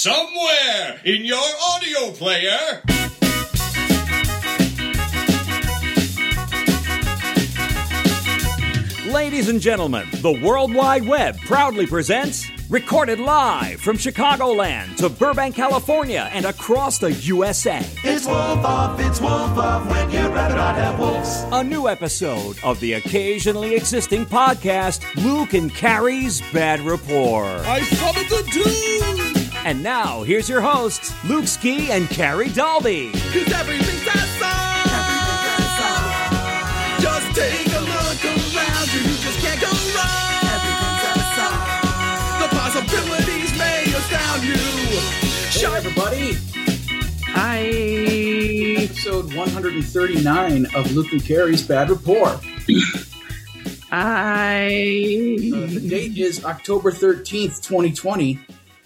somewhere in your audio player. Ladies and gentlemen, the World Wide Web proudly presents Recorded live from Chicagoland to Burbank, California, and across the USA. It's Wolf Off, it's Wolf Off when you'd rather not have wolves. A new episode of the occasionally existing podcast, Luke and Carrie's Bad Rapport. I summoned the doom! And now, here's your hosts, Luke Ski and Carrie Dalby. Cause everything's awesome! Just take a look around you, you just can't go wrong! Everything's awesome! The possibilities may astound you! Hey, everybody. Hi. Episode 139 of Luke and Carrie's Bad Rapport. Hi. Uh, the date is October 13th, 2020.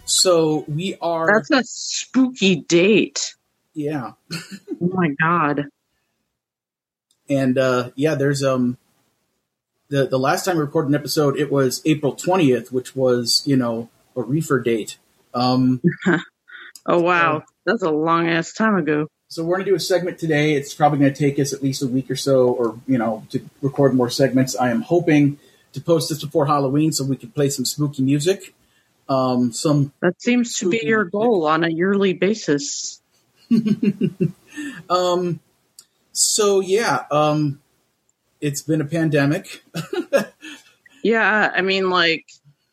So we are. That's a spooky date. yeah. Oh my god. And uh, yeah, there's. um the, the last time we recorded an episode, it was April 20th, which was, you know, a reefer date. Um, Oh wow. That's a long ass time ago. so we're going to do a segment today. It's probably going to take us at least a week or so, or, you know, to record more segments. I am hoping to post this before Halloween so we can play some spooky music. Um, some That seems to be your goal on a yearly basis. Um, so yeah, um, it's been a pandemic. Yeah, I mean like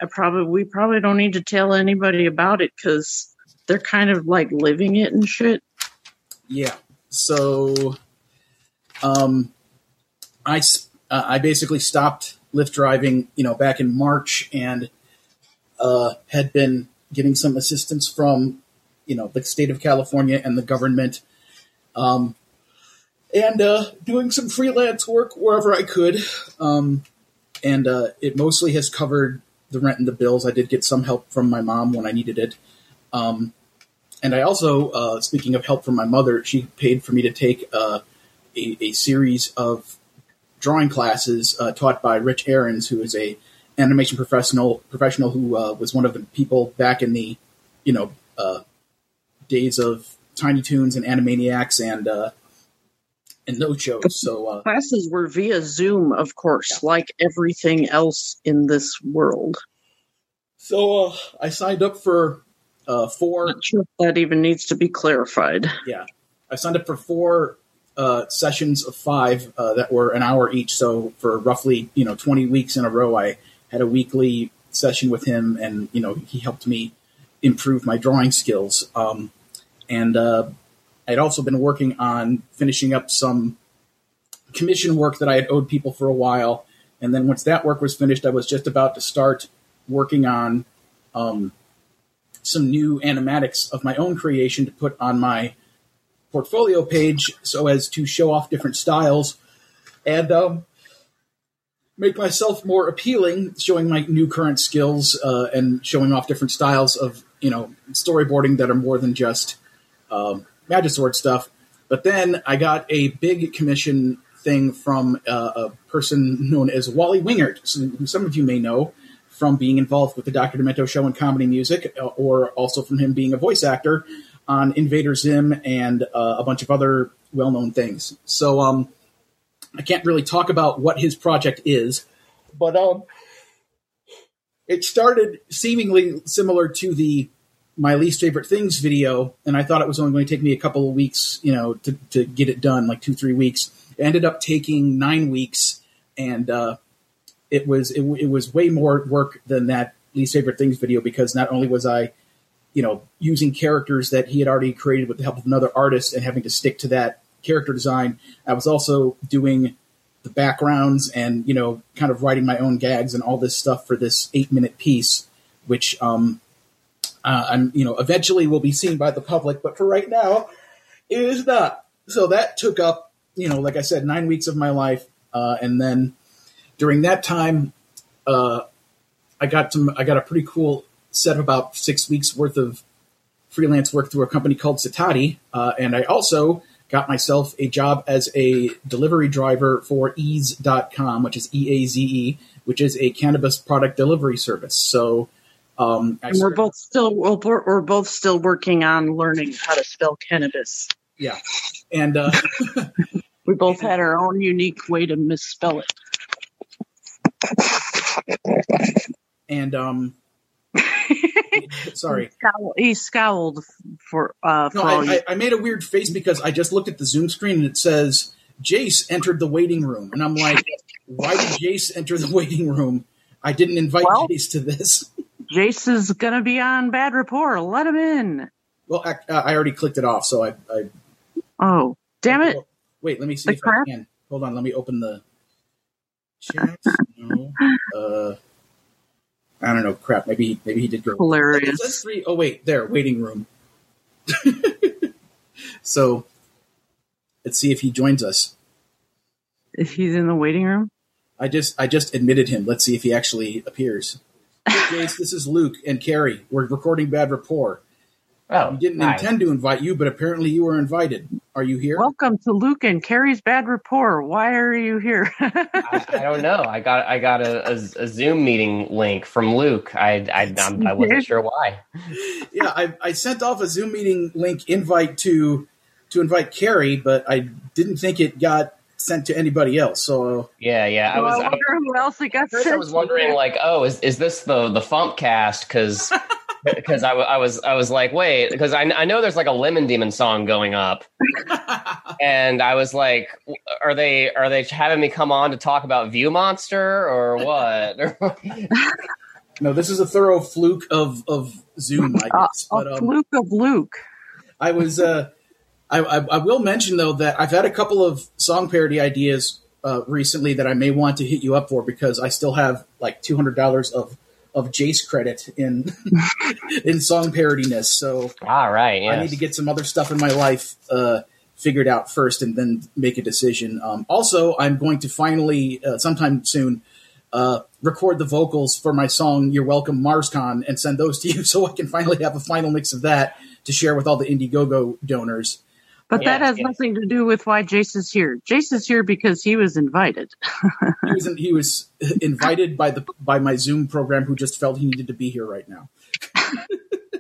I probably we probably don't need to tell anybody about it cuz they're kind of like living it and shit. yeah. So, um, I uh, I basically stopped Lyft driving, you know, back in March and, uh, had been getting some assistance from, you know, the state of California and the government. Um, and, uh, doing some freelance work wherever I could. Um, and, uh, it mostly has covered the rent and the bills. I did get some help from my mom when I needed it. Um, and I also, uh, speaking of help from my mother, she paid for me to take uh, a, a series of drawing classes uh, taught by Rich Arons, who is a animation professional professional who uh, was one of the people back in the, you know, uh, days of Tiny Toons and Animaniacs and uh, and those shows. So uh, Classes were via Zoom, of course, like everything else in this world. so uh, I signed up for uh, four Not sure if that even needs to be clarified. yeah, I signed up for four uh, sessions of five uh, that were an hour each. So for roughly you know twenty weeks in a row, I had a weekly session with him, and you know he helped me improve my drawing skills. Um, and uh, I'd also been working on finishing up some commission work that I had owed people for a while. And then once that work was finished, I was just about to start working on um, some new animatics of my own creation to put on my portfolio page so as to show off different styles and um, make myself more appealing, showing my new current skills uh, and showing off different styles of you know storyboarding that are more than just um, Magisword stuff. But then I got a big commission thing from uh, a person known as Wally Wingert, who some of you may know from being involved with the Dr. Demento show and comedy music, uh, or also from him being a voice actor on Invader Zim and uh, a bunch of other well-known things. So um, I can't really talk about what his project is, but um, it started seemingly similar to the my least favorite things video, and I thought it was only going to take me a couple of weeks, you know, to, to get it done, like two three weeks. It ended up taking nine weeks, and uh, it was it, it was way more work than that least favorite things video because not only was I, you know, using characters that he had already created with the help of another artist and having to stick to that character design, I was also doing the backgrounds and you know, kind of writing my own gags and all this stuff for this eight minute piece, which um, uh, I'm you know eventually will be seen by the public, but for right now, it is not. So that took up you know, like I said, nine weeks of my life, uh, and then during that time, uh, I got some. I got a pretty cool set of about six weeks worth of freelance work through a company called Citati, uh, and I also got myself a job as a delivery driver for Eaze.com, which is E A Z E, which is a cannabis product delivery service. So Um, And we're both still we're, we're both still working on learning how to spell cannabis. yeah, and uh, We both had our own unique way to misspell it. and um, sorry. Scowl- He scowled for uh for No, all I. I, I made a weird face because I just looked at the Zoom screen and it says Jace entered the waiting room, and I'm like, why did Jace enter the waiting room? I didn't invite Well- Jace to this. Jace is gonna be on Bad Rapport. Let him in. Well, I, I already clicked it off, so I. I Oh, damn it! Wait, let me see The if crap? I can. Hold on, let me open the chat. No, uh, I don't know. Crap, maybe maybe he did go. Hilarious. It says three. Oh wait, there, waiting room. so, let's see if he joins us. If he's in the waiting room. I just I just admitted him. Let's see if he actually appears. Jace, this is Luke and Carrie. We're recording Bad Rapport. Oh, We didn't hi. intend to invite you, but apparently you were invited. Are you here? Welcome to Luke and Carrie's Bad Rapport. Why are you here? I, I don't know. I got I got a, a, a Zoom meeting link from Luke. I I, I'm, I wasn't sure why. yeah, I, I sent off a Zoom meeting link invite to to invite Carrie, but I didn't think it got sent to anybody else. So Yeah, yeah. I was Well, I I, wonder who else it got first I was wondering like, oh, is is this the the FuMPcast? Because because I, w- I was I was like, wait, because I I know there's like a Lemon Demon song going up, and I was like, are they are they having me come on to talk about View Monster or what? no, this is a thorough fluke of of Zoom, I Uh, guess. But a um, fluke of Luke. I was. Uh, I, I, I will mention though that I've had a couple of song parody ideas uh, recently that I may want to hit you up for because I still have like two hundred dollars of of Jace credit in in song parodiness. So All right, I need to get some other stuff in my life uh, figured out first, and then make a decision. Um, also, I'm going to finally, uh, sometime soon, uh, record the vocals for my song "You're Welcome, MarsCon" and send those to you, so I can finally have a final mix of that to share with all the Indiegogo donors. But that has yes. nothing to do with why Jace is here. Jace is here because he was invited. He was he was invited by the by my Zoom program, who just felt he needed to be here right now.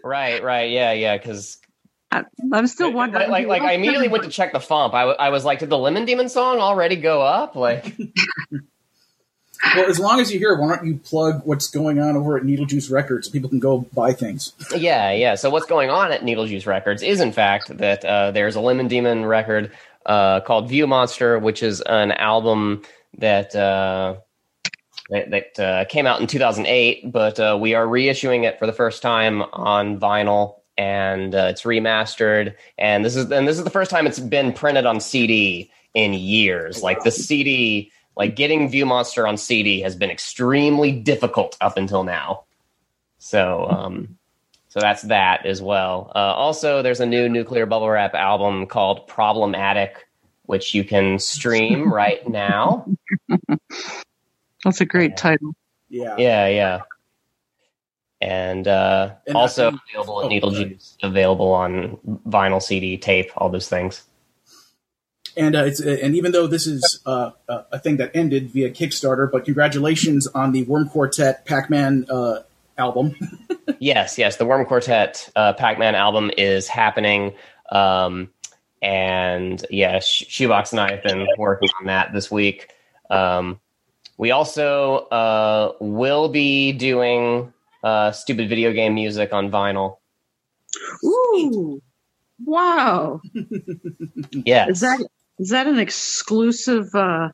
Right, right, yeah, yeah. Because I, I'm still like, wondering. like, like, I immediately went to check the FuMP. I, w- I was like, did the Lemon Demon song already go up? Like, Well, as long as you're here, why don't you plug what's going on over at Needlejuice Records so people can go buy things? yeah, yeah. So what's going on at Needlejuice Records is, in fact, that uh, there's a Lemon Demon record uh, called View Monster, which is an album that. Uh, that, that uh, came out in 2008, but uh, we are reissuing it for the first time on vinyl, and uh, it's remastered. And this is and this is the first time it's been printed on CD in years. Like the CD, like getting View Monster on CD has been extremely difficult up until now. So, um, so that's that as well. Uh, also, there's a new Nuclear Bubble Wrap album called Problematic, which you can stream right now. That's a great title. Yeah. Yeah, yeah. And, uh, And also I- available oh, at Needle. Juice, available on vinyl, CD, tape, all those things. And uh, it's and even though this is uh, a a thing that ended via Kickstarter, but congratulations on the Worm Quartet Pac-Man uh, album. yes, yes. The Worm Quartet uh, Pac-Man album is happening, um, and yeah, Sh- Shoebox and I have been working on that this week. Um, we also uh, will be doing uh, stupid video game music on vinyl. Ooh, wow! Yes, Is that is that an exclusive uh,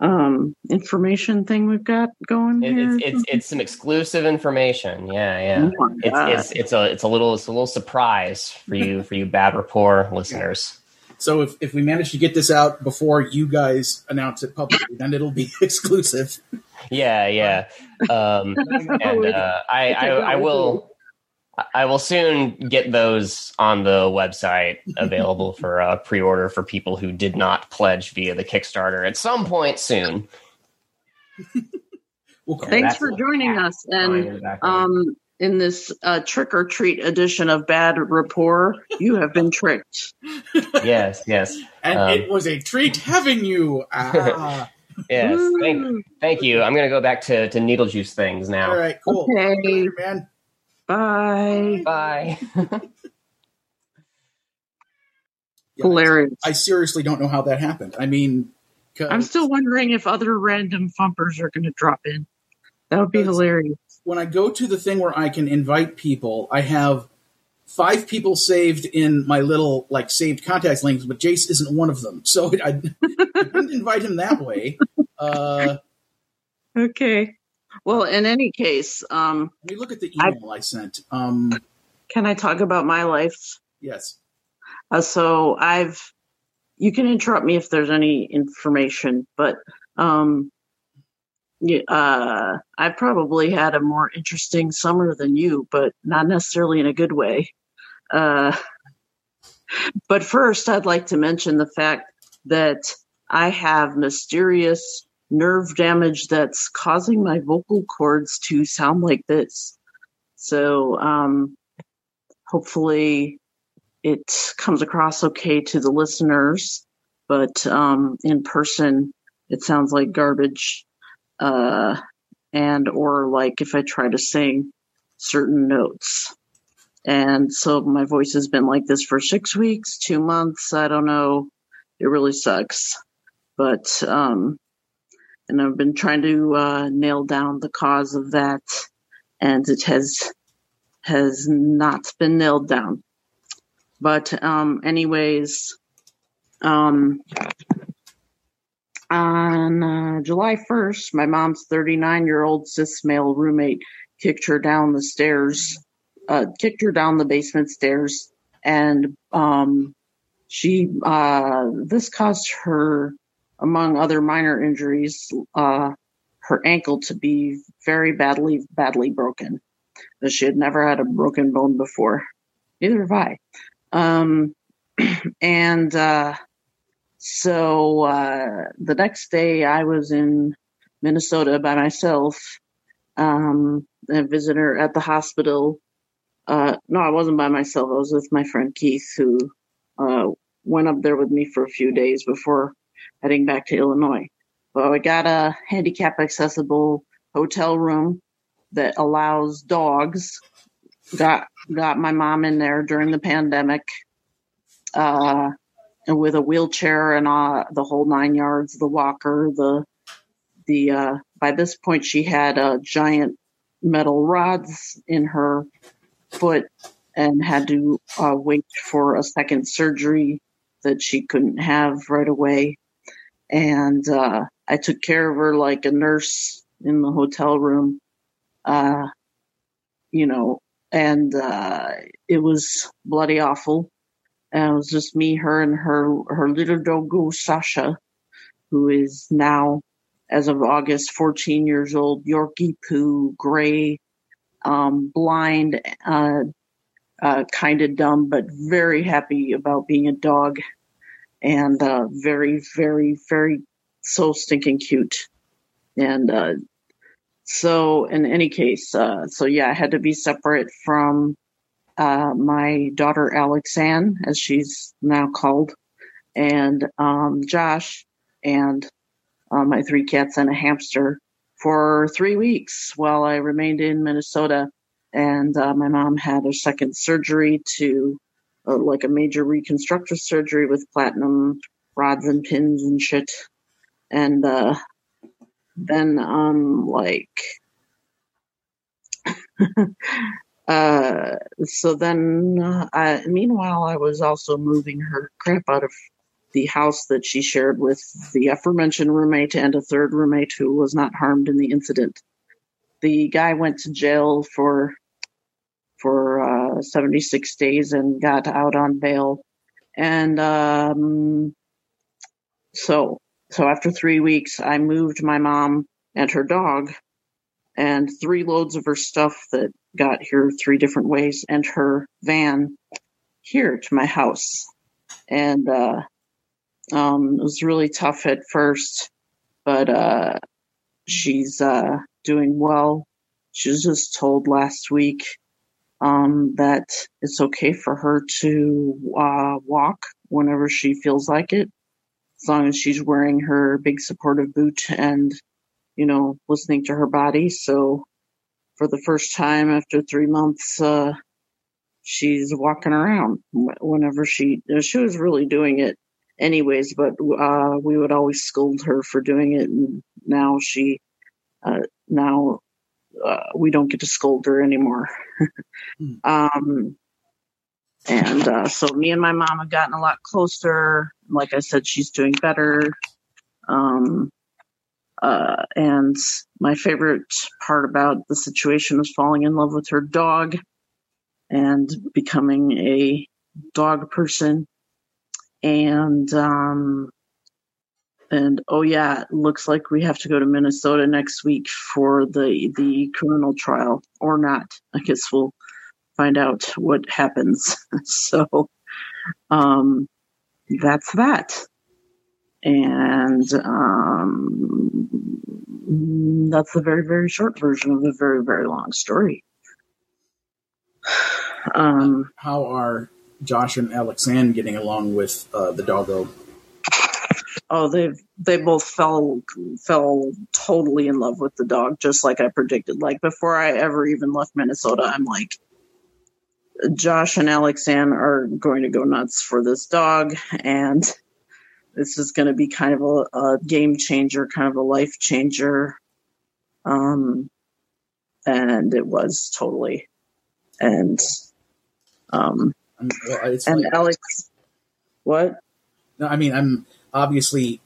um, information thing we've got going It, here? it's, it's it's some exclusive information. Yeah, yeah. Oh. It's, it's it's a it's a little it's a little surprise for you for you bad rapport listeners. So if, if we manage to get this out before you guys announce it publicly, then it'll be exclusive. Yeah, yeah. Um, and uh, I, I I will I will soon get those on the website available for uh, pre-order for people who did not pledge via the Kickstarter at some point soon. We'll Thanks for joining us, and Exactly. um, in this uh, trick or treat edition of Bad Rapport, you have been tricked. yes, yes, And um, it was a treat having you. Ah. yes. Thank, thank you. I'm going to go back to, to Needlejuice things now. All right, cool. Okay. Later, man. Bye. Bye. Yeah, Hilarious. I seriously don't know how that happened. I mean, I'm still wondering if other random FuMPers are going to drop in. That would be hilarious. when I go to the thing where I can invite people, I have five people saved in my little like saved contacts links, but Jace isn't one of them. So I, I didn't invite him that way. Uh, Okay. Well, in any case, um, look at the email I, sent. Um, can I talk about my life? yes. Uh, so I've, you can interrupt me if there's any information, but um, uh, I probably had a more interesting summer than you, but not necessarily in a good way. Uh, but first, I'd like to mention the fact that I have mysterious nerve damage that's causing my vocal cords to sound like this. So, um, hopefully it comes across okay to the listeners, but um, in person it sounds like garbage. Uh, and or like if I try to sing certain notes. And so my voice has been like this for six weeks, two months. I don't know. It really sucks. But, um, and I've been trying to, uh, nail down the cause of that. And it has, has not been nailed down. But, um, anyways, um, on uh, July 1st, my mom's 39 year old cis male roommate kicked her down the stairs, uh, kicked her down the basement stairs, and um, she uh, this caused her, among other minor injuries, uh, her ankle to be very badly, badly broken. She had never had a broken bone before. Neither have I. Um, and uh, so uh, the next day, I was in Minnesota by myself, um, a visitor at the hospital. Uh, no, I wasn't by myself. I was with my friend Keith, who uh, went up there with me for a few days before heading back to Illinois. But I got a handicap accessible hotel room that allows dogs. Got got my mom in there during the pandemic. Uh, with a wheelchair and uh, the whole nine yards, the walker, the the uh, by this point she had uh, giant metal rods in her foot and had to uh, wait for a second surgery that she couldn't have right away. And uh, I took care of her like a nurse in the hotel room, uh, you know, and uh, it was bloody awful. And it was just me, her, and her her little doggo Sasha, who is now, as of August, 14 years old, Yorkie poo, gray, um, blind, uh, uh, kind of dumb, but very happy about being a dog, and uh, very, very, very so stinking cute. And uh, so, in any case, uh, so yeah, I had to be separate from uh, my daughter Alexann, as she's now called, and um, Josh, and uh, my three cats and a hamster for three weeks while I remained in Minnesota. And uh, my mom had a second surgery to, uh, like a major reconstructive surgery with platinum rods and pins and shit. And uh, then, um, like, uh, so then, uh, I, meanwhile, I was also moving her crap out of the house that she shared with the aforementioned roommate and a third roommate who was not harmed in the incident. The guy went to jail for for uh, 76 days and got out on bail. And um, so so after three weeks, I moved my mom and her dog and three loads of her stuff that got here three different ways and her van here to my house. And uh, um, it was really tough at first, but uh, she's uh, doing well. She was just told last week um, that it's okay for her to uh, walk whenever she feels like it, as long as she's wearing her big supportive boot and, you know, listening to her body. So for the first time after three months, uh, she's walking around whenever she she was really doing it anyways but uh, we would always scold her for doing it and now she uh, now uh, we don't get to scold her anymore Hmm. um and uh, so me and my mom have gotten a lot closer like i said she's doing better um uh, and my favorite part about the situation was falling in love with her dog and becoming a dog person. And um, and oh yeah, looks like we have to go to Minnesota next week for the the criminal trial or not. I guess we'll find out what happens. so um, that's that. And um, that's a very, very short version of a very, very long story. Um, How are Josh and Alexann getting along with uh, the doggo? Oh, they they both fell fell totally in love with the dog, just like I predicted. Like before I ever even left Minnesota, I'm like, Josh and Alexann are going to go nuts for this dog, and this is going to be kind of a, a game changer, kind of a life changer. Um, and it was totally, and um, well, and like- Alex, what? No, I mean, I'm obviously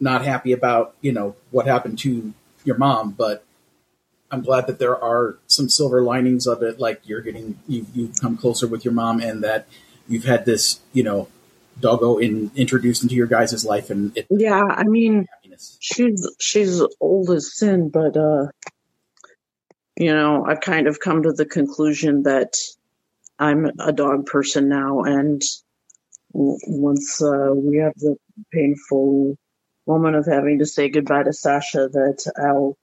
not happy about you know what happened to your mom, but I'm glad that there are some silver linings of it. Like you're getting you you've come closer with your mom, and that you've had this you know doggo in introduced into your guys' life, and it Yeah, I mean, happiness. she's she's old as sin, but uh, you know, I've kind of come to the conclusion that I'm a dog person now, and once uh, we have the painful moment of having to say goodbye to Sasha, that I'll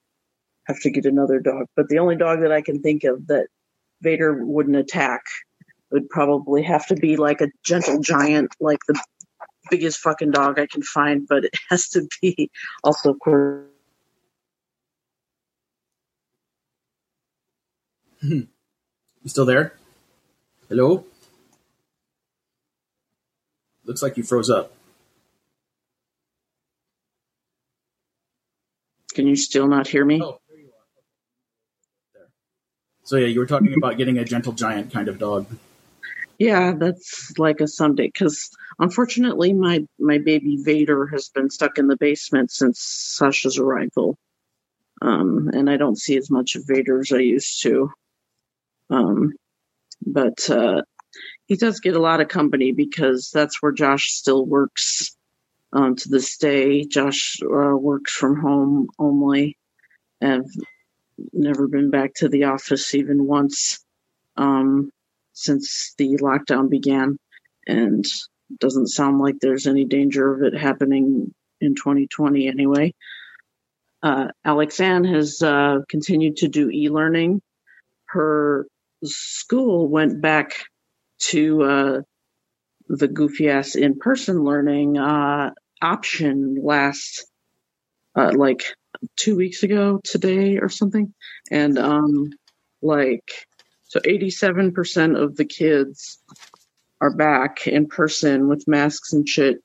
have to get another dog. But the only dog that I can think of that Vader wouldn't attack would probably have to be like a gentle giant, like the biggest fucking dog I can find, but it has to be also, of course, You still there? Hello. Looks like you froze up. can you still not hear me? Oh, there you are. There. So yeah, you were talking about getting a gentle giant kind of dog. Yeah, that's like a someday because unfortunately my my baby Vader has been stuck in the basement since Sasha's arrival, um, and I don't see as much of Vader as I used to. Um, but uh, he does get a lot of company because that's where Josh still works um, to this day. Josh uh, works from home only, and never been back to the office even once. Um, since the lockdown began, and doesn't sound like there's any danger of it happening in 2020 anyway. Uh, Alexann has uh, continued to do e-learning. Her school went back to uh, the goofy ass in-person learning uh, option last, uh, like two weeks ago today or something, and um, like so 87% of the kids are back in person with masks and shit.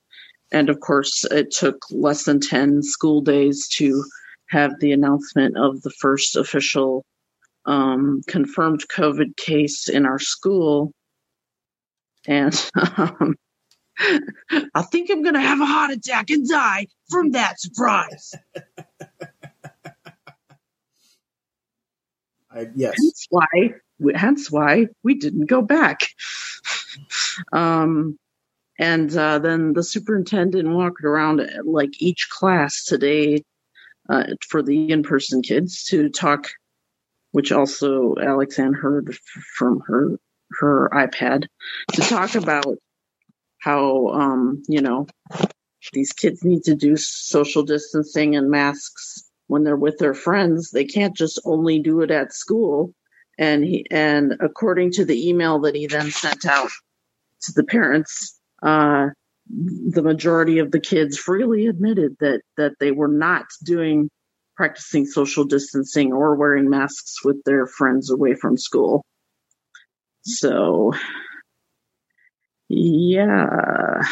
And of course, it took less than 10 school days to have the announcement of the first official um, confirmed COVID case in our school. And um, I think I'm going to have a heart attack and die from that surprise. I, yes. hence why hence why we didn't go back um and uh, then the superintendent walked around at, like each class today uh, for the in-person kids to talk which also Alexann heard from her her ipad to talk about how um you know these kids need to do social distancing and masks when they're with their friends. They can't just only do it at school. And he, and according to the email that he then sent out to the parents, uh, the majority of the kids freely admitted that that they were not doing practicing social distancing or wearing masks with their friends away from school. So, yeah.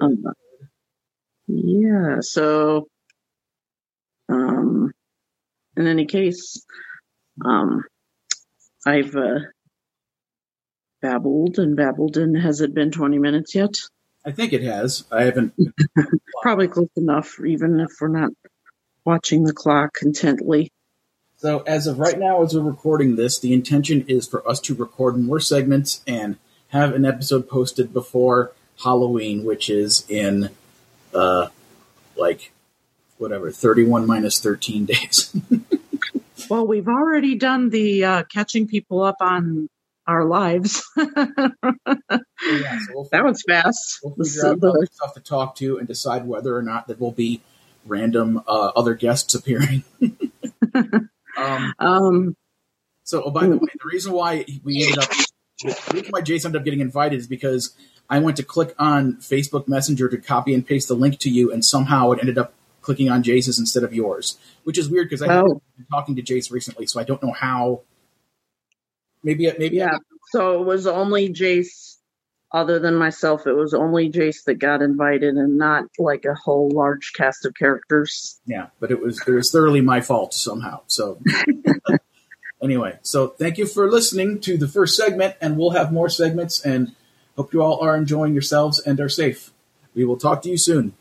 Um, yeah, so um in any case, um I've uh babbled and babbled and has it been 20 minutes yet? I think it has. I haven't. Probably close enough, even if we're not watching the clock intently. So as of right now, as we're recording this, the intention is for us to record more segments and have an episode posted before Halloween, which is in uh like whatever, thirty one minus thirteen days. Well, we've already done the uh, catching people up on our lives. yeah, so we'll that was fast. we'll figure out the- other stuff to talk to and decide whether or not there will be random uh, other guests appearing. um, um, so, oh, by the way, the reason why we ended up, the reason why Jason ended up getting invited is because I went to click on Facebook Messenger to copy and paste the link to you, and somehow it ended up clicking on Jace's instead of yours, which is weird because I haven't Oh. been talking to Jace recently, so I don't know how. Maybe, maybe, yeah. So it was only Jace, other than myself, it was only Jace that got invited and not like a whole large cast of characters. Yeah, but it was it was thoroughly my fault somehow. So anyway, so thank you for listening to the first segment, and we'll have more segments. And hope you all are enjoying yourselves and are safe. We will talk to you soon.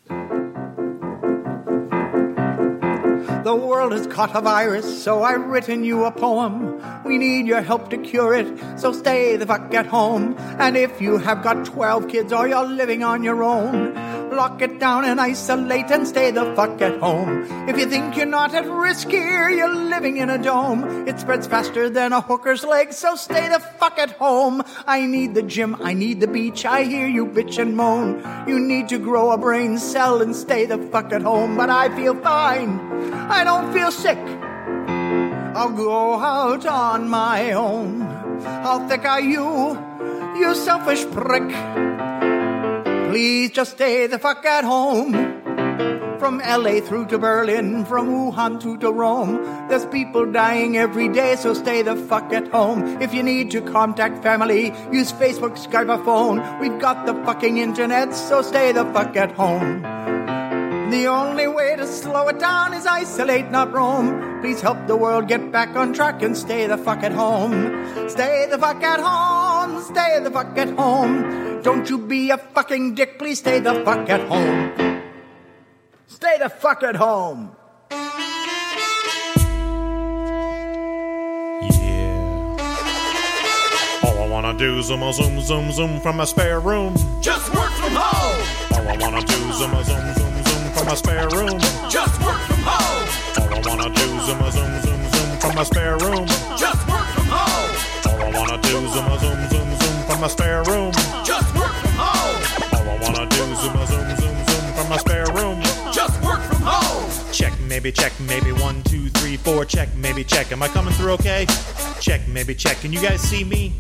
The world has caught a virus, so I've written you a poem. We need your help to cure it, so stay the fuck at home. And if you have got 12 kids or you're living on your own, lock it down and isolate and stay the fuck at home. If you think you're not at risk here, you're living in a dome. It spreads faster than a hooker's leg, so stay the fuck at home. I need the gym, I need the beach, I hear you bitch and moan. You need to grow a brain cell and stay the fuck at home, but I feel fine. I don't feel sick. I'll go out on my own. How thick are you, you selfish prick? Please just stay the fuck at home. From LA through to Berlin, from Wuhan to, to Rome. There's people dying every day, so stay the fuck at home. If you need to contact family, use Facebook, Skype, or phone. We've got the fucking internet, so stay the fuck at home. The only way to slow it down is isolate, not roam. Please help the world get back on track and stay the fuck at home. Stay the fuck at home. Stay the fuck at home. Don't you be a fucking dick. Please stay the fuck at home. Stay the fuck at home. Yeah. All I wanna do is zoom, zoom, zoom, zoom from my spare room. Just work from home. All I wanna do is zoom, zoom, zoom, zoom from my spare room. Just work from home. All I wanna do is zoom, zoom, zoom, zoom from my spare room. Just work from home. All I wanna do is zoom, zoom, zoom, zoom from my spare room. Just work from home. All I wanna do is zoom, zoom, zoom, zoom from my spare room. Just work from home. Check, maybe check, maybe one, two, three, four. Check, maybe check. Am I coming through okay? Check, maybe check. Can you guys see me?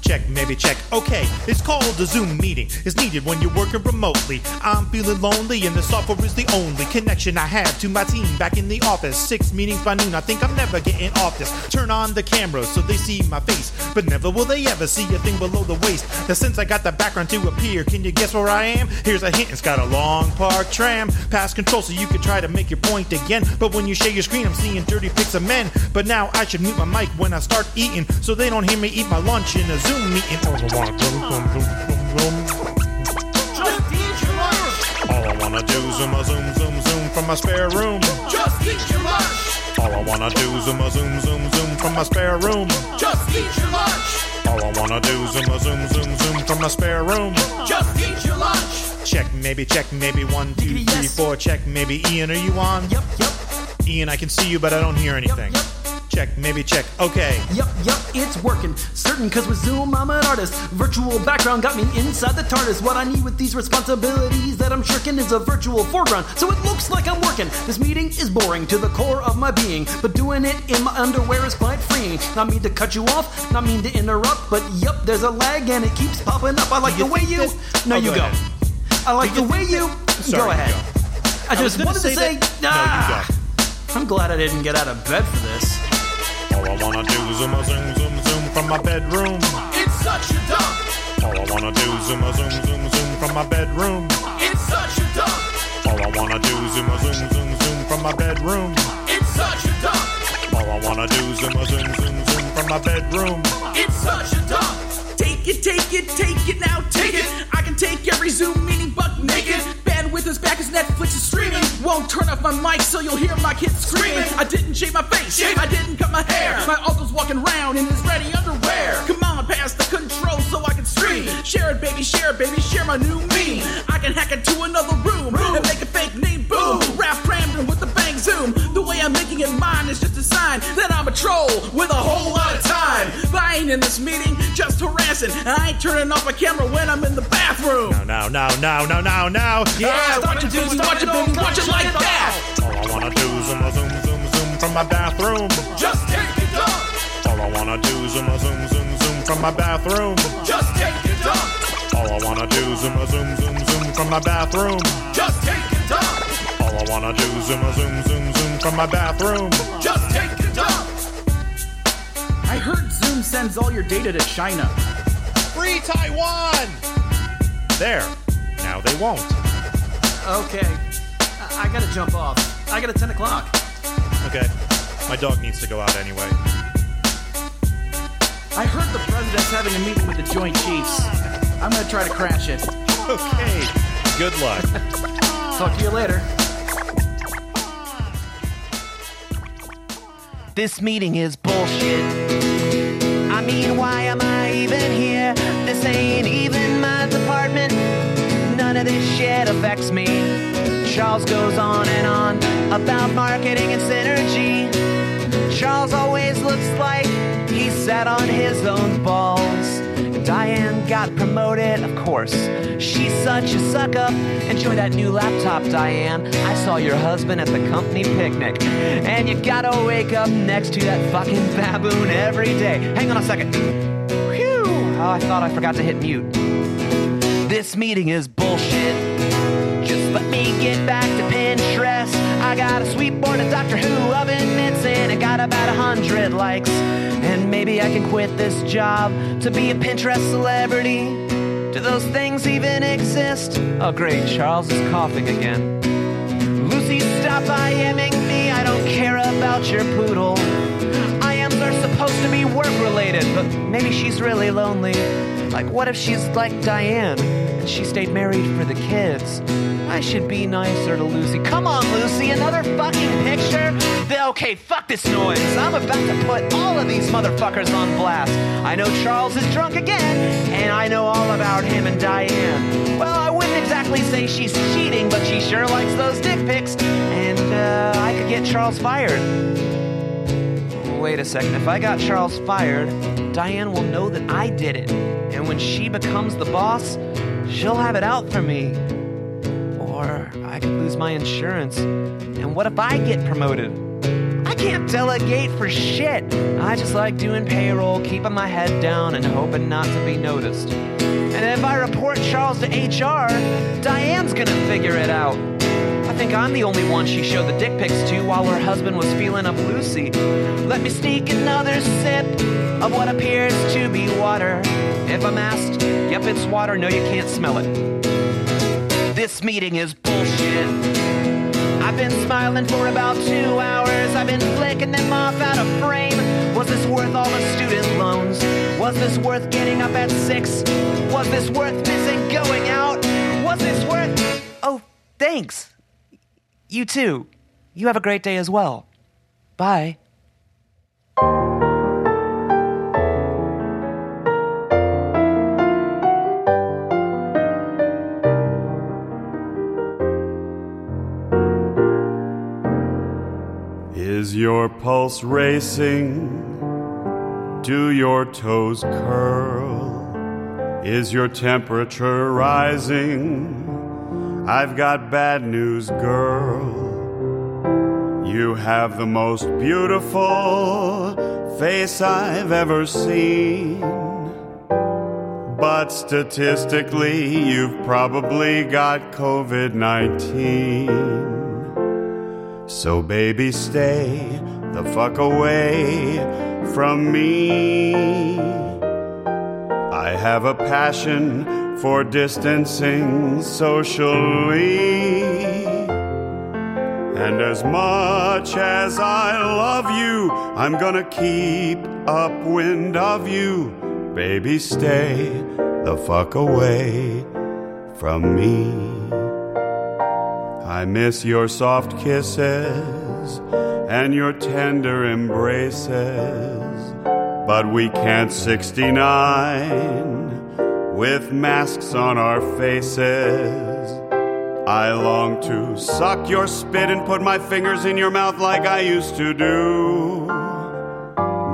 Check, maybe check. Okay, it's called a Zoom meeting. It's needed when you're working remotely. I'm feeling lonely, and the software is the only connection I have to my team back in the office. Six meetings by noon. I think I'm never getting off this. Turn on the camera so they see my face, but never will they ever see a thing below the waist. Now, since I got the background to appear, can you guess where I am? Here's a hint. It's got a long park tram. Pass control so you can try to make your point again. But when you share your screen, I'm seeing dirty pics of men. But now I should mute my mic when I start eating, so they don't hear me eat my lunch in a Zoom meeting. All I wanna do, zoom, zoom, zoom, zoom. Just eat your lunch. All I wanna do, zoom, a zoom, zoom, zoom from my spare room. Just eat your lunch. All I wanna do, zoom, a zoom, zoom, zoom from my spare room. Just eat your lunch. All I wanna do, zoom, a zoom, zoom, zoom from my spare room. Just eat your lunch. Check, maybe check, maybe one, two, three, four. Check, maybe Ian, are you on? Yep, yep, Ian, I can see you, but I don't hear anything. yep. Check, maybe check. Okay. Yup, yup, it's working. Certain cause with Zoom I'm an artist. Virtual background got me inside the TARDIS. What I need with these responsibilities that I'm shirking is a virtual foreground. So it looks like I'm working. This meeting is boring to the core of my being. But doing it in my underwear is quite freeing. Not mean to cut you off, not mean to interrupt. But yup, there's a lag and it keeps popping up. I like You the way you. that- No, Oh, you go go. I like the way you. Sorry, go ahead. I just wanted to say, that- No, you ah, I'm glad I didn't get out of bed for this. Go. All I wanna do is zoom, a zoom, zoom, zoom from my bedroom. It's such a dump. All I wanna do is zoom, a zoom, zoom, zoom from my bedroom. It's such a dump. All I wanna do is zoom, a zoom, zoom, zoom from my bedroom. It's such a dump. All I wanna do is zoom, a zoom, zoom, zoom from my bedroom. It's such a dump. Take it, take it, take it now, take it. I can take every Zoom meeting buck naked. Bandwidth is back as Netflix is streaming. Won't turn off my mic so you'll hear my kids screaming. I didn't shave my face, I didn't cut my hair. My uncle's walking around in his ready underwear. Come on, pass the control so I can stream. Share it, baby, share it, baby, share my new meme. I can hack into another room and make a fake name boom. Rap with the zoom. The way I'm making it mine is just a sign that I'm a troll with a whole lot of time. But I ain't in this meeting just harassing. And I ain't turning off my camera when I'm in the bathroom. Now, now, now, now, now, now. Yeah, ah, watch it, dude, watch it, baby, watch it like that. All I wanna do is zoom, a zoom, zoom, zoom from my bathroom. Just take a dump. All I wanna do is zoom, a zoom, zoom, zoom from my bathroom. Just take a dump. All I wanna do is zoom, a zoom, zoom, zoom from my bathroom. Just take a dump. All I wanna do is zoom, a zoom, zoom, zoom from my bathroom. Just take a dump. I heard Zoom sends all your data to China. Free Taiwan! There. Now they won't. Okay, I, I gotta jump off. I got a 10 o'clock. Okay. My dog needs to go out anyway. I heard the president's having a meeting with the Joint Chiefs. I'm gonna try to crash it. Okay. Good luck. Talk to you later. This meeting is bullshit. I mean, why am I even here? This ain't even my department. None of this shit affects me. Charles goes on and on about marketing and synergy. Charles always looks like he sat on his own balls. Diane got promoted, of course. She's such a suck up. Enjoy that new laptop, Diane. I saw your husband at the company picnic. And you gotta wake up next to that fucking baboon every day. Hang on a second. Whew. Oh, I thought I forgot to hit mute. This meeting is bullshit. Just let me get back got a sweet board of Doctor Who oven mitts and it got about a hundred likes. And maybe I can quit this job to be a Pinterest celebrity. Do those things even exist? Oh, great, Charles is coughing again. Lucy, stop IMing me. I don't care about your poodle. IMs are supposed to be work related, but maybe she's really lonely. Like, what if she's like Diane and she stayed married for the kids? I should be nicer to Lucy. Come on, Lucy, another fucking picture? Okay, fuck this noise. I'm about to put all of these motherfuckers on blast. I know Charles is drunk again, and I know all about him and Diane. Well, I wouldn't exactly say she's cheating, but she sure likes those dick pics, and uh, I could get Charles fired. Wait a second, if I got Charles fired, Diane will know that I did it. And when she becomes the boss, she'll have it out for me. I could lose my insurance. And what if I get promoted? I can't delegate for shit. I just like doing payroll, keeping my head down, and hoping not to be noticed. And if I report Charles to HR, Diane's gonna figure it out. I think I'm the only one she showed the dick pics to while her husband was feeling up Lucy. Let me sneak another sip of what appears to be water. If I'm asked, yep, it's water, no, you can't smell it. This meeting is bullshit. I've been smiling for about two hours. I've been flicking them off out of frame. Was this worth all the student loans? Was this worth getting up at six? Was this worth missing going out? Was this worth. Oh, thanks. You too. You have a great day as well. Bye. Is your pulse racing? Do your toes curl? Is your temperature rising? I've got bad news, girl. You have the most beautiful face I've ever seen. But statistically, you've probably got COVID 19. So, baby, stay the fuck away from me. I have a passion for distancing socially. And as much as I love you, I'm gonna keep upwind of you. Baby, stay the fuck away from me. I miss your soft kisses and your tender embraces, but we can't 69 with masks on our faces. I long to suck your spit and put my fingers in your mouth like I used to do.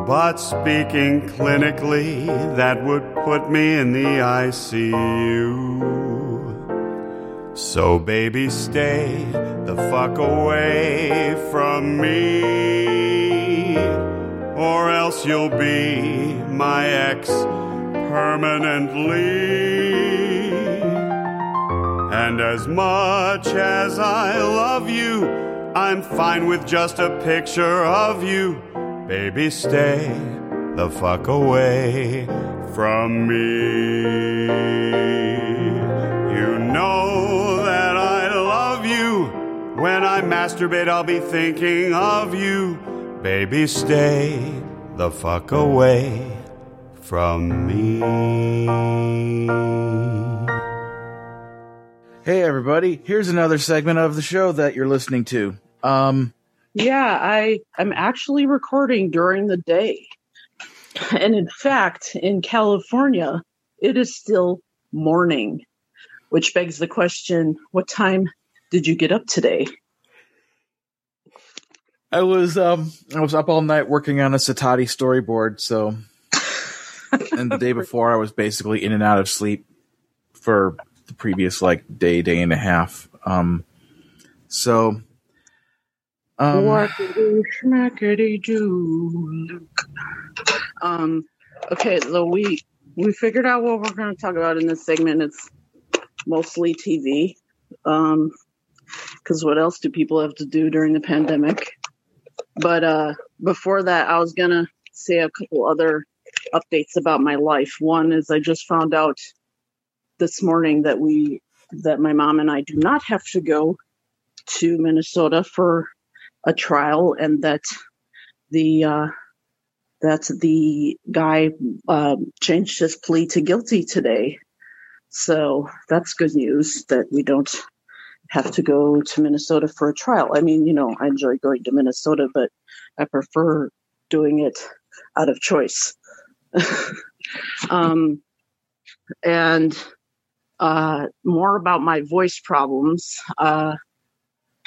But speaking clinically, that would put me in the ICU. So, baby, stay the fuck away from me, or else you'll be my ex permanently. And as much as I love you, I'm fine with just a picture of you. Baby, stay the fuck away from me. You know When I masturbate, I'll be thinking of you. Baby, stay the fuck away from me. Hey, everybody. Here's another segment of the show that you're listening to. Um, Yeah, I am actually recording during the day. And in fact, in California, it is still morning, which begs the question what time did you get up today? I was um I was up all night working on a Satati storyboard, so and the day before I was basically in and out of sleep for the previous like day, day and a half. Um so um Whackity schmackity doo. Um, okay, so we we figured out what we're going to talk about in this segment. It's mostly TV. Um, because what else do people have to do during the pandemic? But uh, before that, I was gonna say a couple other updates about my life. One is I just found out this morning that we that my mom and I do not have to go to Minnesota for a trial, and that the uh, that the guy um, changed his plea to guilty today. So that's good news that we don't have to go to Minnesota for a trial. I mean, you know, I enjoy going to Minnesota, but I prefer doing it out of choice. um, and uh, more about my voice problems. Uh,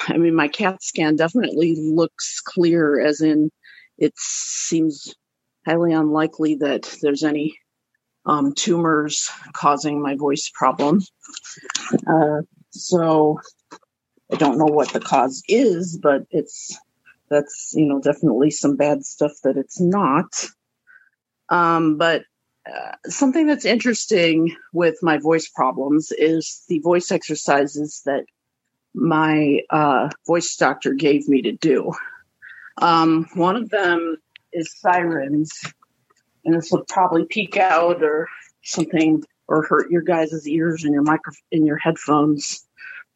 I mean, my CAT scan definitely looks clear, as in it seems highly unlikely that there's any um, tumors causing my voice problem. Uh, so I don't know what the cause is, but it's that's you know definitely some bad stuff that it's not. Um, but uh, something that's interesting with my voice problems is the voice exercises that my uh, voice doctor gave me to do. Um, one of them is sirens, and this will probably peak out or something or hurt your guys' ears and your micro in your headphones.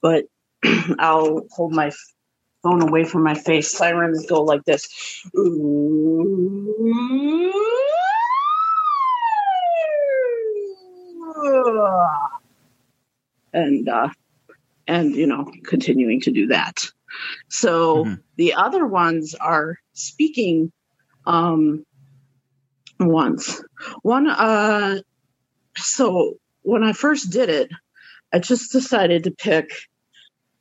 But I'll hold my phone away from my face. Sirens go like this. And uh, and you know, continuing to do that. So the other ones are speaking um ones. One uh so when I first did it, I just decided to pick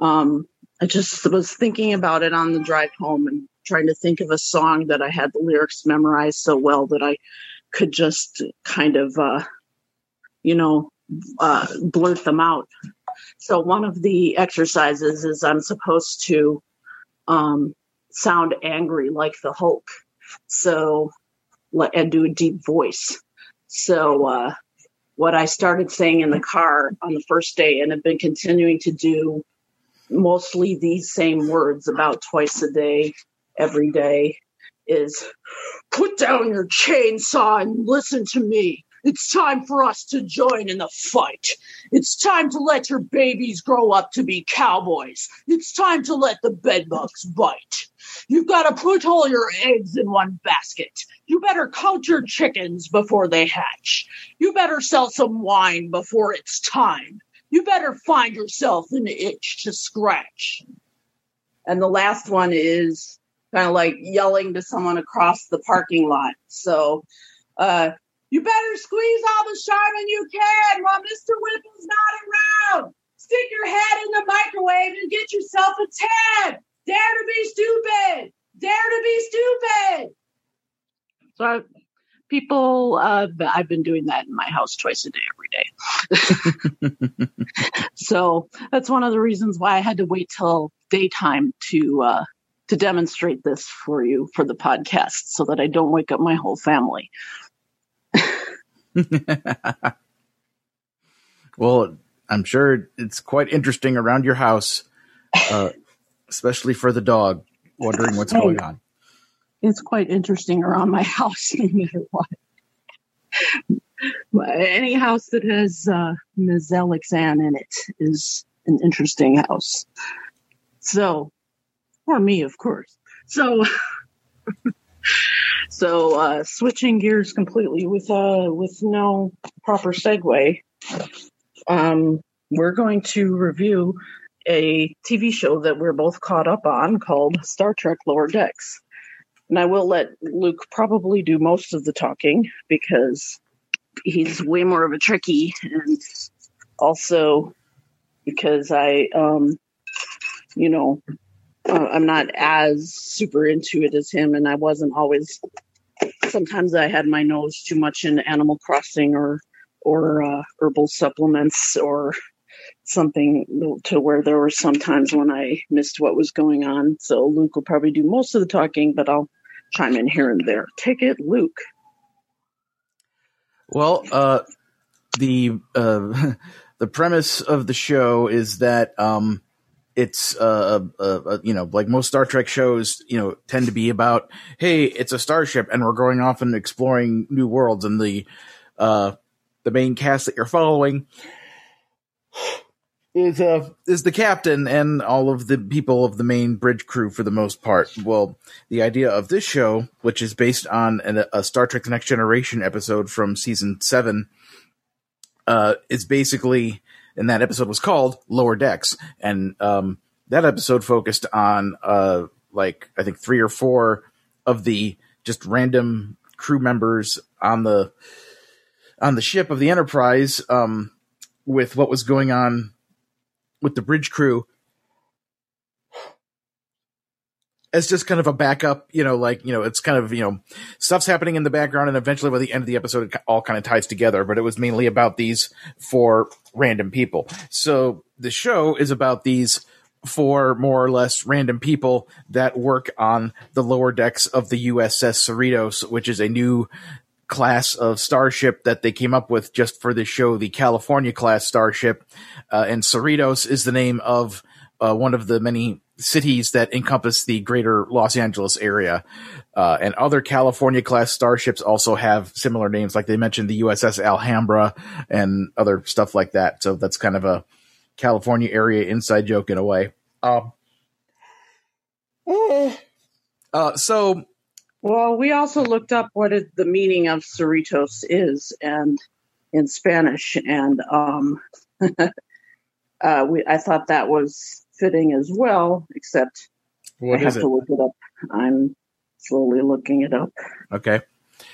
um I just was thinking about it on the drive home and trying to think of a song that I had the lyrics memorized so well that I could just kind of uh you know uh blurt them out. So one of the exercises is I'm supposed to um sound angry like the Hulk. So and do a deep voice. So uh what I started saying in the car on the first day and have been continuing to do mostly these same words about twice a day, every day, is put down your chainsaw and listen to me. It's time for us to join in the fight. It's time to let your babies grow up to be cowboys. It's time to let the bedbugs bite. You've got to put all your eggs in one basket. You better count your chickens before they hatch. You better sell some wine before it's time. You better find yourself an itch to scratch. And the last one is kind of like yelling to someone across the parking lot. So, uh, you better squeeze all the Charmin you can while Mr. Whipple's not around. Stick your head in the microwave and get yourself a tan. Dare to be stupid. Dare to be stupid. So I, people, uh, I've been doing that in my house twice a day, every day. so that's one of the reasons why I had to wait till daytime to uh, to demonstrate this for you for the podcast, so that I don't wake up my whole family. well, I'm sure it's quite interesting around your house, uh, especially for the dog, wondering what's going on. It's quite interesting around my house, no matter what. Any house that has uh, Ms. Alexann in it is an interesting house. So, for me, of course. So, so uh, switching gears completely with uh with no proper segue, um, we're going to review a TV show that we're both caught up on called Star Trek Lower Decks. And I will let Luke probably do most of the talking because he's way more of a Trekkie and also because I um you know uh, I'm not as super into it as him and I wasn't always sometimes I had my nose too much in Animal Crossing or or uh, herbal supplements or something to where there were some times when I missed what was going on. So Luke will probably do most of the talking, but I'll chime in here and there. Take it, Luke. Well, uh, the uh, the premise of the show is that um, it's uh, uh, uh, you know like most Star Trek shows, you know, tend to be about hey, it's a starship and we're going off and exploring new worlds, and the uh, the main cast that you're following is uh is the captain and all of the people of the main bridge crew for the most part. Well, the idea of this show, which is based on an, a Star Trek: The Next Generation episode from season seven, uh, is basically and that episode was called Lower Decks, and um, that episode focused on uh like I think three or four of the just random crew members on the on the ship of the Enterprise um with what was going on with the bridge crew as just kind of a backup, you know, like, you know, it's kind of, you know, stuff's happening in the background and eventually by the end of the episode, it all kind of ties together, but it was mainly about these four random people. So the show is about these four more or less random people that work on the lower decks of the USS Cerritos, which is a new class of starship that they came up with just for this show, the California class starship. Uh, and Cerritos is the name of uh, one of the many cities that encompass the greater Los Angeles area. Uh, and other California class starships also have similar names, like they mentioned the USS Alhambra and other stuff like that. So that's kind of a California area inside joke in a way. Um, uh, so Well, we also looked up what it, the meaning of Cerritos is, and in Spanish, and um, uh, we, I thought that was fitting as well. Except What I have it? to look it up. I'm slowly looking it up. okay.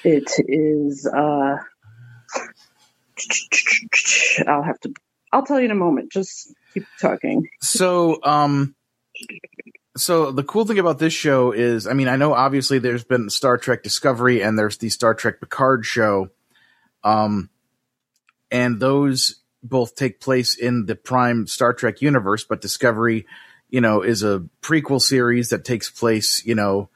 It is. Uh, I'll have to. I'll tell you in a moment. Just keep talking. So, um, so the cool thing about this show is, I mean, I know obviously there's been Star Trek Discovery and there's the Star Trek Picard show, um, and those both take place in the prime Star Trek universe, but Discovery, you know, is a prequel series that takes place, you know,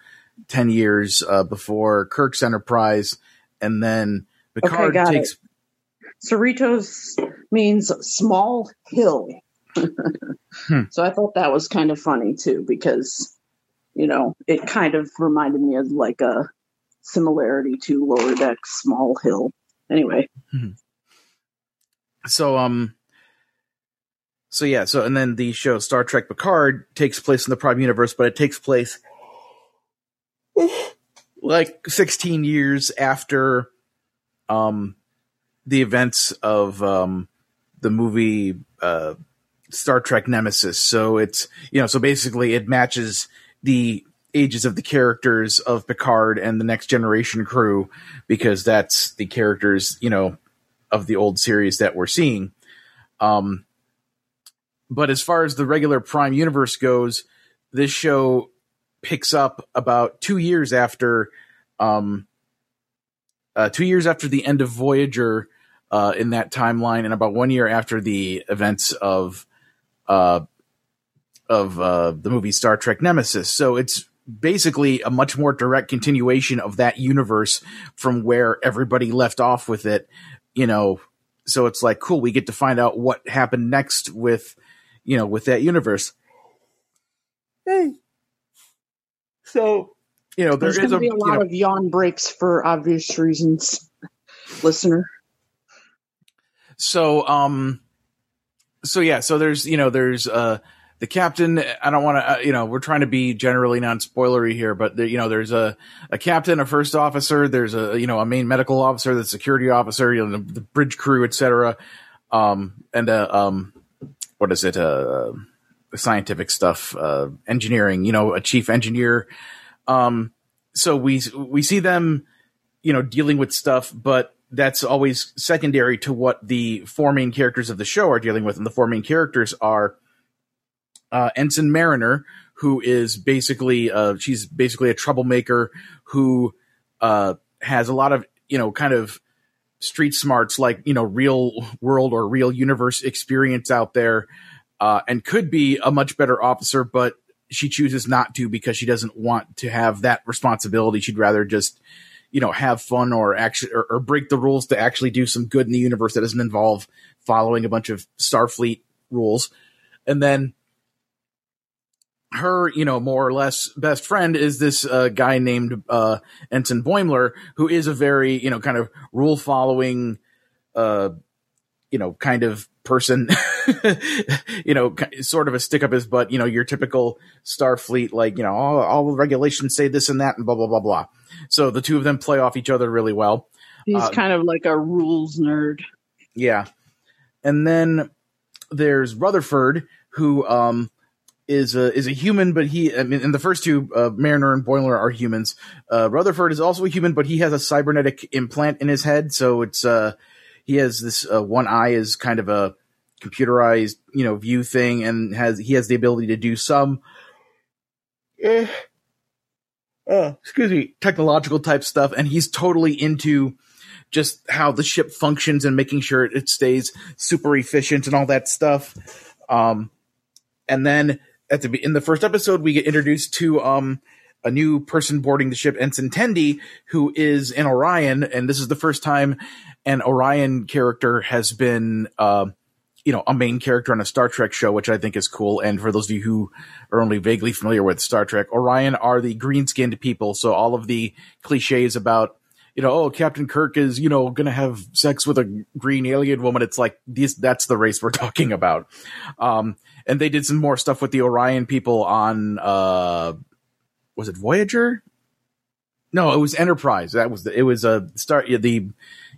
ten years uh, before Kirk's Enterprise, and then Picard got takes Cerritos means small hill. So I thought that was kind of funny too, because you know it kind of reminded me of like a similarity to Lower Deck Small Hill. Anyway, so um so yeah so and then the show star trek picard takes place in the prime universe but it takes place like 16 years after um the events of um the movie uh star trek nemesis so it's you know so basically it matches the ages of the characters of picard and the next generation crew because that's the characters you know of the old series that we're seeing. Um, but as far as the regular Prime universe goes, this show picks up about two years after, um, uh, two years after the end of Voyager, uh, in that timeline, and about one year after the events of, uh, of uh, the movie Star Trek Nemesis. So it's basically a much more direct continuation of that universe from where everybody left off with it you know, so it's like cool. We get to find out what happened next with, you know, with that universe. Hey, so you know, there there's going to a, be a you lot know, of yawn breaks for obvious reasons, listener. so um, so yeah, so there's you know there's uh the captain. I don't want to uh, you know we're trying to be generally non spoilery here, but there, you know there's a a captain, a first officer, there's a you know a main medical officer, the security officer, you know the, the bridge crew, etc. Um, and uh, um, what is it? Uh, scientific stuff, uh, engineering. You know, a chief engineer. Um, so we we see them, you know, dealing with stuff, but that's always secondary to what the four main characters of the show are dealing with, and the four main characters are uh, Ensign Mariner, who is basically uh, she's basically a troublemaker who uh, has a lot of you know kind of street smarts, like you know real world or real universe experience out there, uh, and could be a much better officer, but she chooses not to because she doesn't want to have that responsibility. She'd rather just you know have fun or actually or, or break the rules to actually do some good in the universe that doesn't involve following a bunch of Starfleet rules, and then her, you know, more or less best friend is this uh, guy named uh, Ensign Boimler, who is a very, you know, kind of rule following, uh, you know, kind of person, you know, sort of a stick up his butt, you know, your typical Starfleet, like, you know, all, all the regulations say this and that and blah, blah, blah, blah. So the two of them play off each other really well. He's Uh, kind of like a rules nerd. Yeah. And then there's Rutherford, who um, is a is a human, but he I mean, in the first two, uh, Mariner and Boimler are humans. Uh, Rutherford is also a human, but he has a cybernetic implant in his head, so it's uh, he has this uh, one eye is kind of a computerized, you know, view thing, and has he has the ability to do some. Eh, uh, excuse me, technological type stuff, and he's totally into just how the ship functions and making sure it stays super efficient and all that stuff. Um, and then at the in the first episode, we get introduced to um a new person boarding the ship, Ensign Tendi, who is an Orion, and this is the first time an Orion character has been, uh, you know, a main character on a Star Trek show, which I think is cool. And for those of you who are only vaguely familiar with Star Trek, Orion are the green skinned people, so all of the cliches about you know, oh, Captain Kirk is, you know, going to have sex with a green alien woman. It's like these, that's the race we're talking about. Um, and they did some more stuff with the Orion people on, uh, was it Voyager? No, it was Enterprise. That was the, it was a start, the,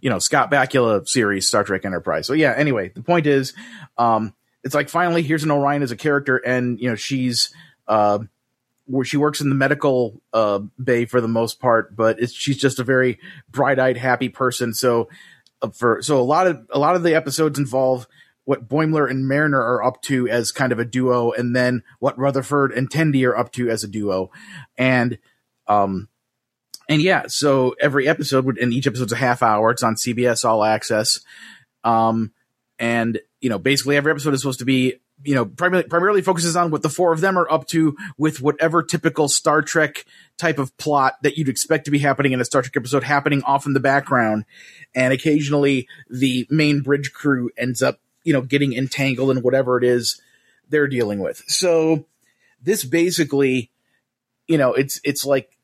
you know, Scott Bakula series, Star Trek Enterprise. So yeah, anyway, the point is, um, it's like finally here's an Orion as a character and, you know, she's, uh, where she works in the medical uh, bay for the most part, but she's just a very bright-eyed, happy person. So, uh, for so a lot of a lot of the episodes involve what Boimler and Mariner are up to as kind of a duo, and then what Rutherford and Tendi are up to as a duo, and um, and yeah, so every episode would, and each episode's a half hour. It's on CBS All Access, um, and you know, basically every episode is supposed to be you know, primarily, primarily focuses on what the four of them are up to with whatever typical Star Trek type of plot that you'd expect to be happening in a Star Trek episode happening off in the background. And occasionally the main bridge crew ends up you know, getting entangled in whatever it is they're dealing with. So this basically, you know, it's it's like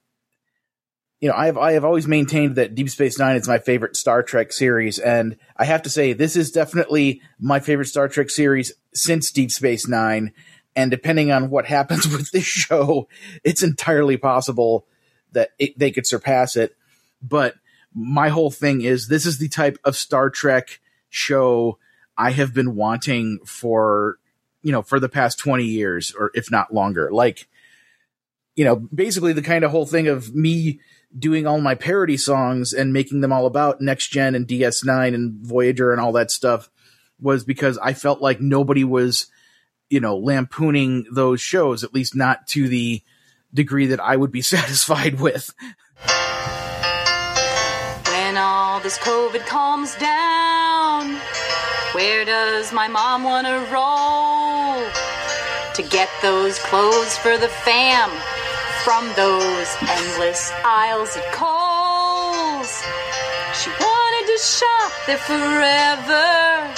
you know, I have I have always maintained that Deep Space Nine is my favorite Star Trek series, and I have to say this is definitely my favorite Star Trek series since Deep Space Nine. And depending on what happens with this show, it's entirely possible that it, they could surpass it. But my whole thing is this is the type of Star Trek show I have been wanting for you know for the past 20 years or if not longer. Like you know basically the kind of whole thing of me doing all my parody songs and making them all about next gen and DS9 and Voyager and all that stuff was because I felt like nobody was you know lampooning those shows at least not to the degree that I would be satisfied with. When all this COVID calms down, where does my mom want to roll? To get those clothes for the fam from those endless aisles at Kohl's. She wanted to shop there forever.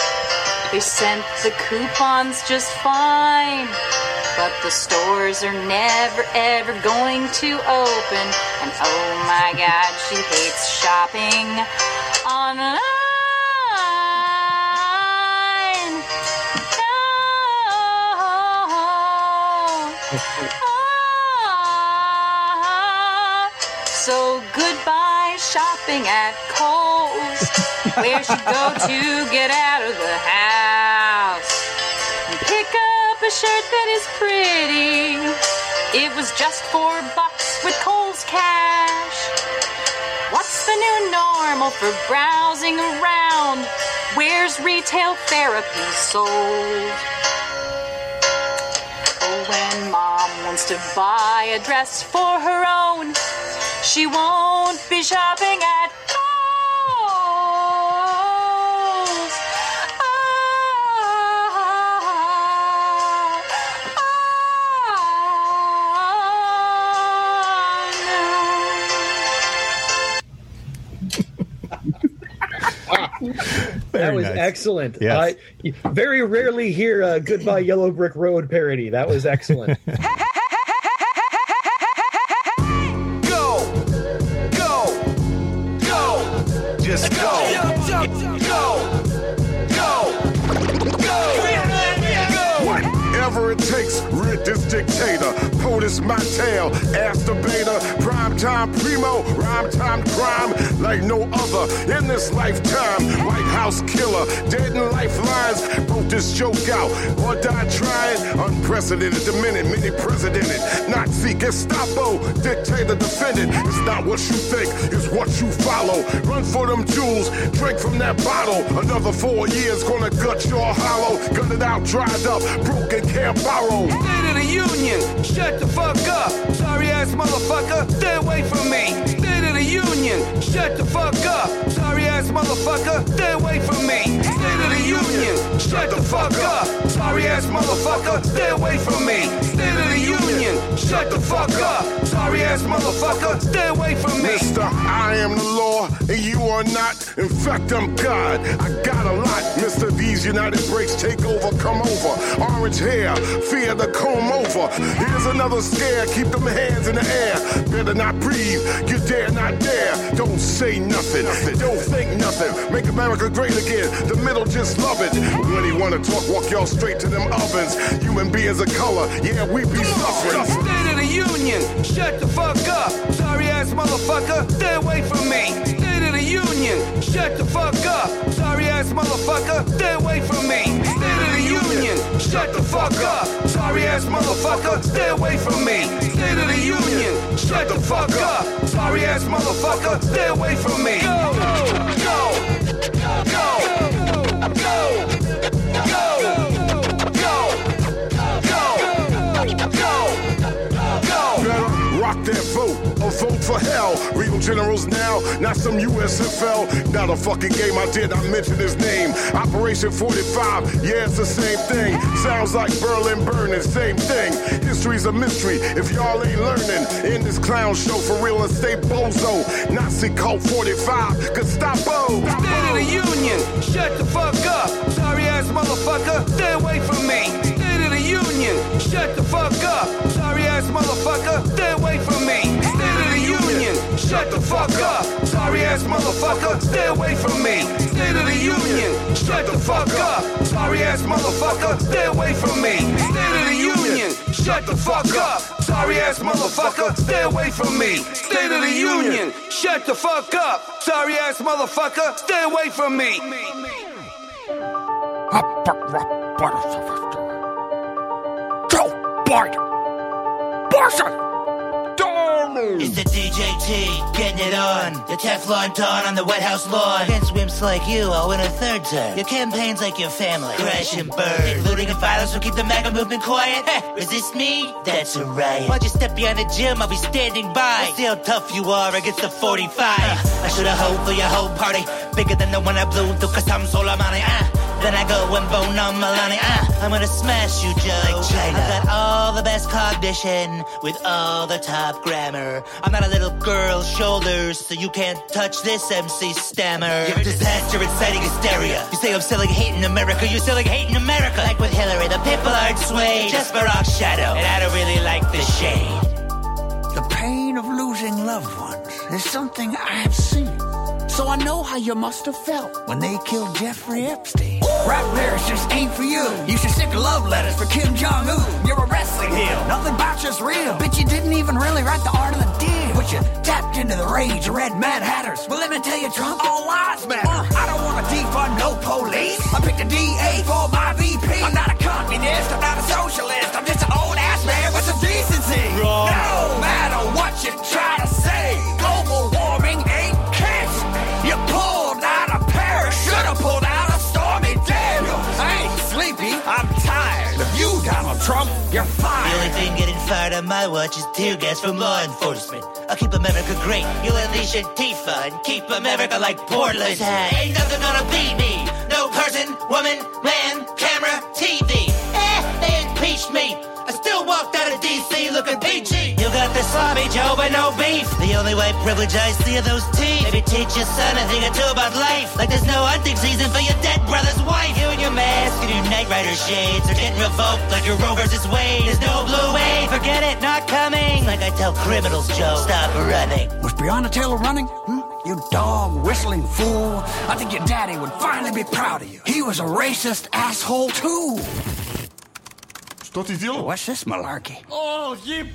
They sent the coupons just fine. But the stores are never ever going to open. And oh my god, she hates shopping online. So goodbye shopping at Kohl's. Where she go to get out of the house and pick up a shirt that is pretty. It was just four bucks with Kohl's cash. What's the new normal for browsing around? Where's retail therapy sold? Wants to buy a dress for her own, she won't be shopping at Kohl's. that was nice. excellent. Yes. I very rarely hear a "Goodbye Yellow Brick Road" parody. That was excellent. my tail, beta. Prime time primo, rhyme time crime like no other in this lifetime. White House killer, dead in lifelines. Broke this joke out or die trying. Unprecedented, the minute, many presidented. Nazi, Gestapo, dictator defendant. It's not what you think, it's what you follow. Run for them jewels, drink from that bottle. Another four years gonna gut your hollow. It out, dried up, broken, can't borrow. State of the Union, shut the fuck up. Sorry ass motherfucker, stay away from me. The Union, shut the fuck up. Sorry ass motherfucker, stay away from me. State of the Union, shut the fuck up. Sorry ass motherfucker, stay away from me. State of the Union, shut the fuck up. Sorry ass motherfucker, stay away from me. Mister, I am the law, and you are not. In fact, I'm God. I got a lot. Mister, these United breaks take over, come over. Orange hair, fear the comb over. Here's another scare, keep them hands in the air. Better not breathe, you dare not dare. Don't say nothing, don't think nothing. Make America great again, the middle just love it. When he wanna talk, walk y'all straight to them ovens. Human beings of color, yeah, we be suffering. State of the Union, shut the fuck up. Sorry ass motherfucker, stay away from me. State of the Union, shut the fuck up. Sorry ass motherfucker, stay away from me. State of the Union, shut the fuck up. Sorry ass motherfucker, stay away from me. State of the Union, shut the fuck up. Sorry ass motherfucker, stay away from me. Go, vote vote for hell. Real generals now, not some USFL. Not a fucking game, I did not mention his name. Operation 45, yeah, it's the same thing. Sounds like Berlin burning, same thing. History's a mystery if y'all ain't learning. In this clown show for real estate bozo. Nazi cult 45, Gestapo. State of the Union, shut the fuck up. Sorry ass motherfucker, stay away from me. State of the Union, shut the fuck up. Sorry ass motherfucker, stay away from me. Shut the fuck up. Sorry ass motherfucker, stay away from me. State of the Union, shut the fuck up. Sorry ass motherfucker, stay away from me. State of the Union, shut the fuck up. Sorry ass motherfucker, stay away from me. State of the Union, shut the fuck up. Sorry ass motherfucker, stay away from me. Joe Biden. Boston. It's the DJT, getting it on. The Teflon Don on the White House lawn. Against wimps like you, I'll win a third term. Your campaign's like your family. Crash and burn. Looting and violence will keep the MAGA movement quiet. Heh, Resist me? That's a riot. Why'd you step behind the gym? I'll be standing by. See how tough you are against the 45. Uh, I should've hoped for your whole party. Bigger than the one I blew through cause I'm so money. Then I go and bone on Milani. Ah, I'm gonna smash you, Joe. China. I've got all the best cognition with all the top grammar. I'm not a little girl's shoulders, so you can't touch this MC stammer. You're a disaster inciting hysteria. You say I'm selling hate in America, you're selling hate in America. Like with Hillary, the people aren't swayed. Just Barack's shadow, and I don't really like the shade. The pain of losing loved ones is something I have seen. So I know how you must have felt when they killed Jeffrey Epstein. Rap lyrics just ain't for you. You should stick love letters for Kim Jong Un. You're a wrestling heel. Nothing about you's real. Bitch, you didn't even really write the art of the deal. But you tapped into the rage of red Mad Hatters. Well, let me tell you, Trump, all lives matter. Uh, I don't want to defund no police. I picked a DA for my VP. I'm not a communist. I'm not a socialist. I'm just an old ass man with some decency. Wrong. No on my watch is tear gas from law enforcement. I'll keep America great. You'll unleash Antifa and keep America like Portland. Ain't nothing gonna beat me. No person, woman, man, camera, TV. Eh, they impeached me. I still walked out of DC looking peachy. Got the sloppy Joe, but no beef. The only white privilege I see are those teeth. Maybe teach your son a thing or two about life. Like there's no hunting season for your dead brother's wife. You and your mask and your Knight Rider shades are getting revoked like your Roe versus Wade. There's no blue wave. Forget it, not coming. Like I tell criminals, Joe, stop running. Was Breonna Taylor running? Hmm? You dog whistling fool. I think your daddy would finally be proud of you. He was a racist asshole too. Что ты делал? What's this malarkey? Oh, you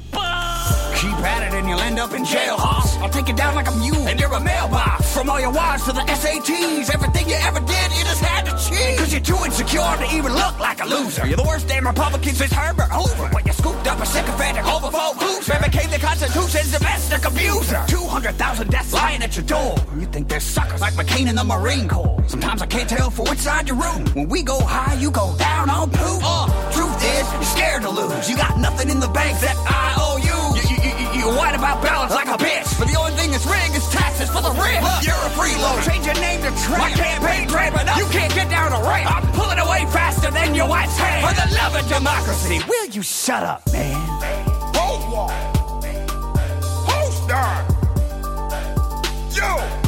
Keep at it and you'll end up in jail, hoss. I'll take you down like a mule and you're a mailbox. From all your wives to the SATs, everything you ever did, you just had to cheat. Cause you're too insecure to even look like a loser. You're the worst damn Republican since Herbert Hoover. When you scooped up a sycophantic homophobe loser. became the Constitution's domestic abuser. 200,000 deaths lying at your door. You think they're suckers like McCain in the Marine Corps. Sometimes I can't tell for which side you root. When we go high, you go down on poop. Uh, truth is, you're scared to lose. You got nothing in the bank that I owe you. You, you, you, you whine about balance like a bitch. But the only thing that's rigged is taxes for the rich. You're a freeloader. Change your name to Trump. My campaign tramping up. You can't get down a ramp. I'm pulling away faster than your wife's hand. For the love of democracy, will you shut up, man? Hold on. Hold on. Yo.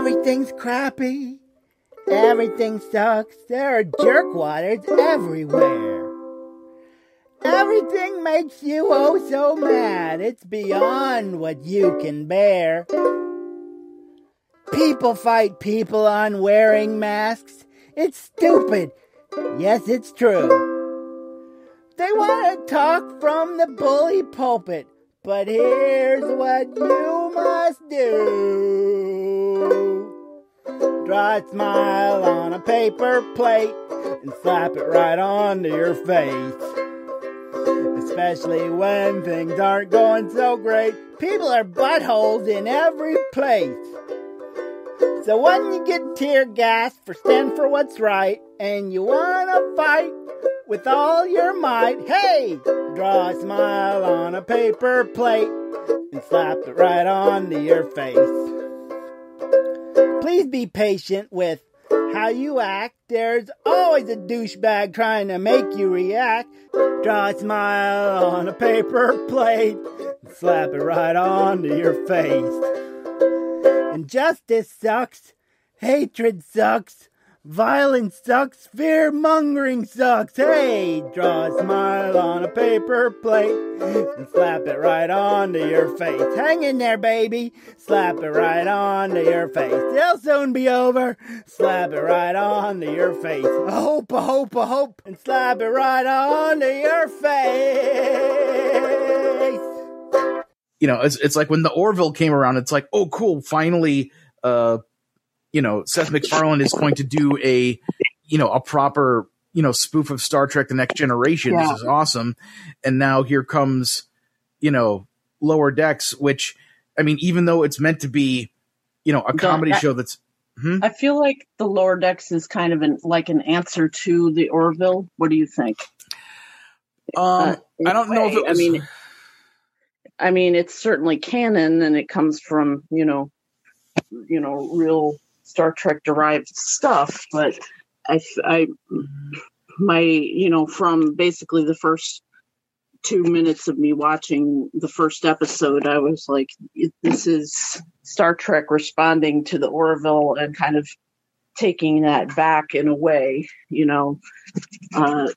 Everything's crappy. Everything sucks. There are jerkwaters everywhere. Everything makes you oh so mad. It's beyond what you can bear. People fight people on wearing masks. It's stupid. Yes, it's true. They want to talk from the bully pulpit, but here's what you must do. Draw a smile on a paper plate and slap it right onto your face. especially when things aren't going so great. People are buttholes in every place. So when you get tear gas for stand for what's right, and you wanna fight with all your might, hey, draw a smile on a paper plate and slap it right onto your face. Please be patient with how you act. There's always a douchebag trying to make you react. Draw a smile on a paper plate and slap it right onto your face. Injustice sucks. Hatred sucks. Violence sucks. Fear mongering sucks. Hey, draw a smile on a paper plate and slap it right onto your face. Hang in there, baby. Slap it right onto your face. It'll soon be over. Slap it right onto your face. A hope, a hope, a hope, and slap it right onto your face. you know, it's it's like when the Orville came around, it's like, oh, cool, finally, uh, you know, Seth MacFarlane is going to do a, you know, a proper, you know, spoof of Star Trek: The Next Generation. Yeah. This is awesome. And now here comes, you know, Lower Decks, which, I mean, even though it's meant to be, you know, a comedy that- show that's, hmm? I feel like the lower decks is kind of an like an answer to the Orville. What do you think? um, in I don't a know if it was. I mean, I mean, it's certainly canon, and it comes from you know, you know, real Star Trek derived stuff. But I, I, my, you know, from basically the first two minutes of me watching the first episode, I was like, this is Star Trek responding to the Orville and kind of taking that back in a way, you know, uh,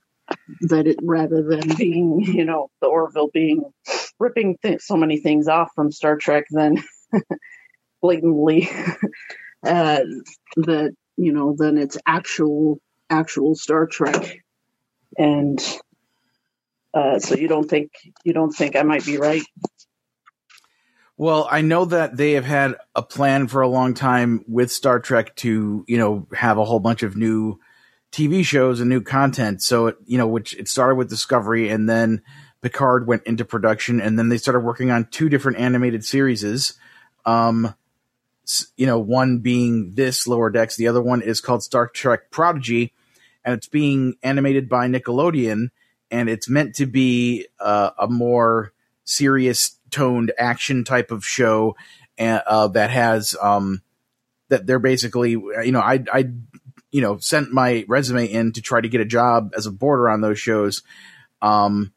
that it rather than being, you know, the Orville being ripping th- so many things off from Star Trek, then blatantly uh, that you know, then it's actual actual Star Trek, and uh, so you don't think you don't think I might be right? Well, I know that they have had a plan for a long time with Star Trek to, you know, have a whole bunch of new TV shows and new content. So, it, you know, which it started with Discovery and then Picard went into production and then they started working on two different animated series. Um, you know, one being this Lower Decks, the other one is called Star Trek Prodigy, and it's being animated by Nickelodeon, and it's meant to be uh, a more serious toned action type of show uh, that has um, that they're basically you know I I you know sent my resume in to try to get a job as a boarder on those shows, um,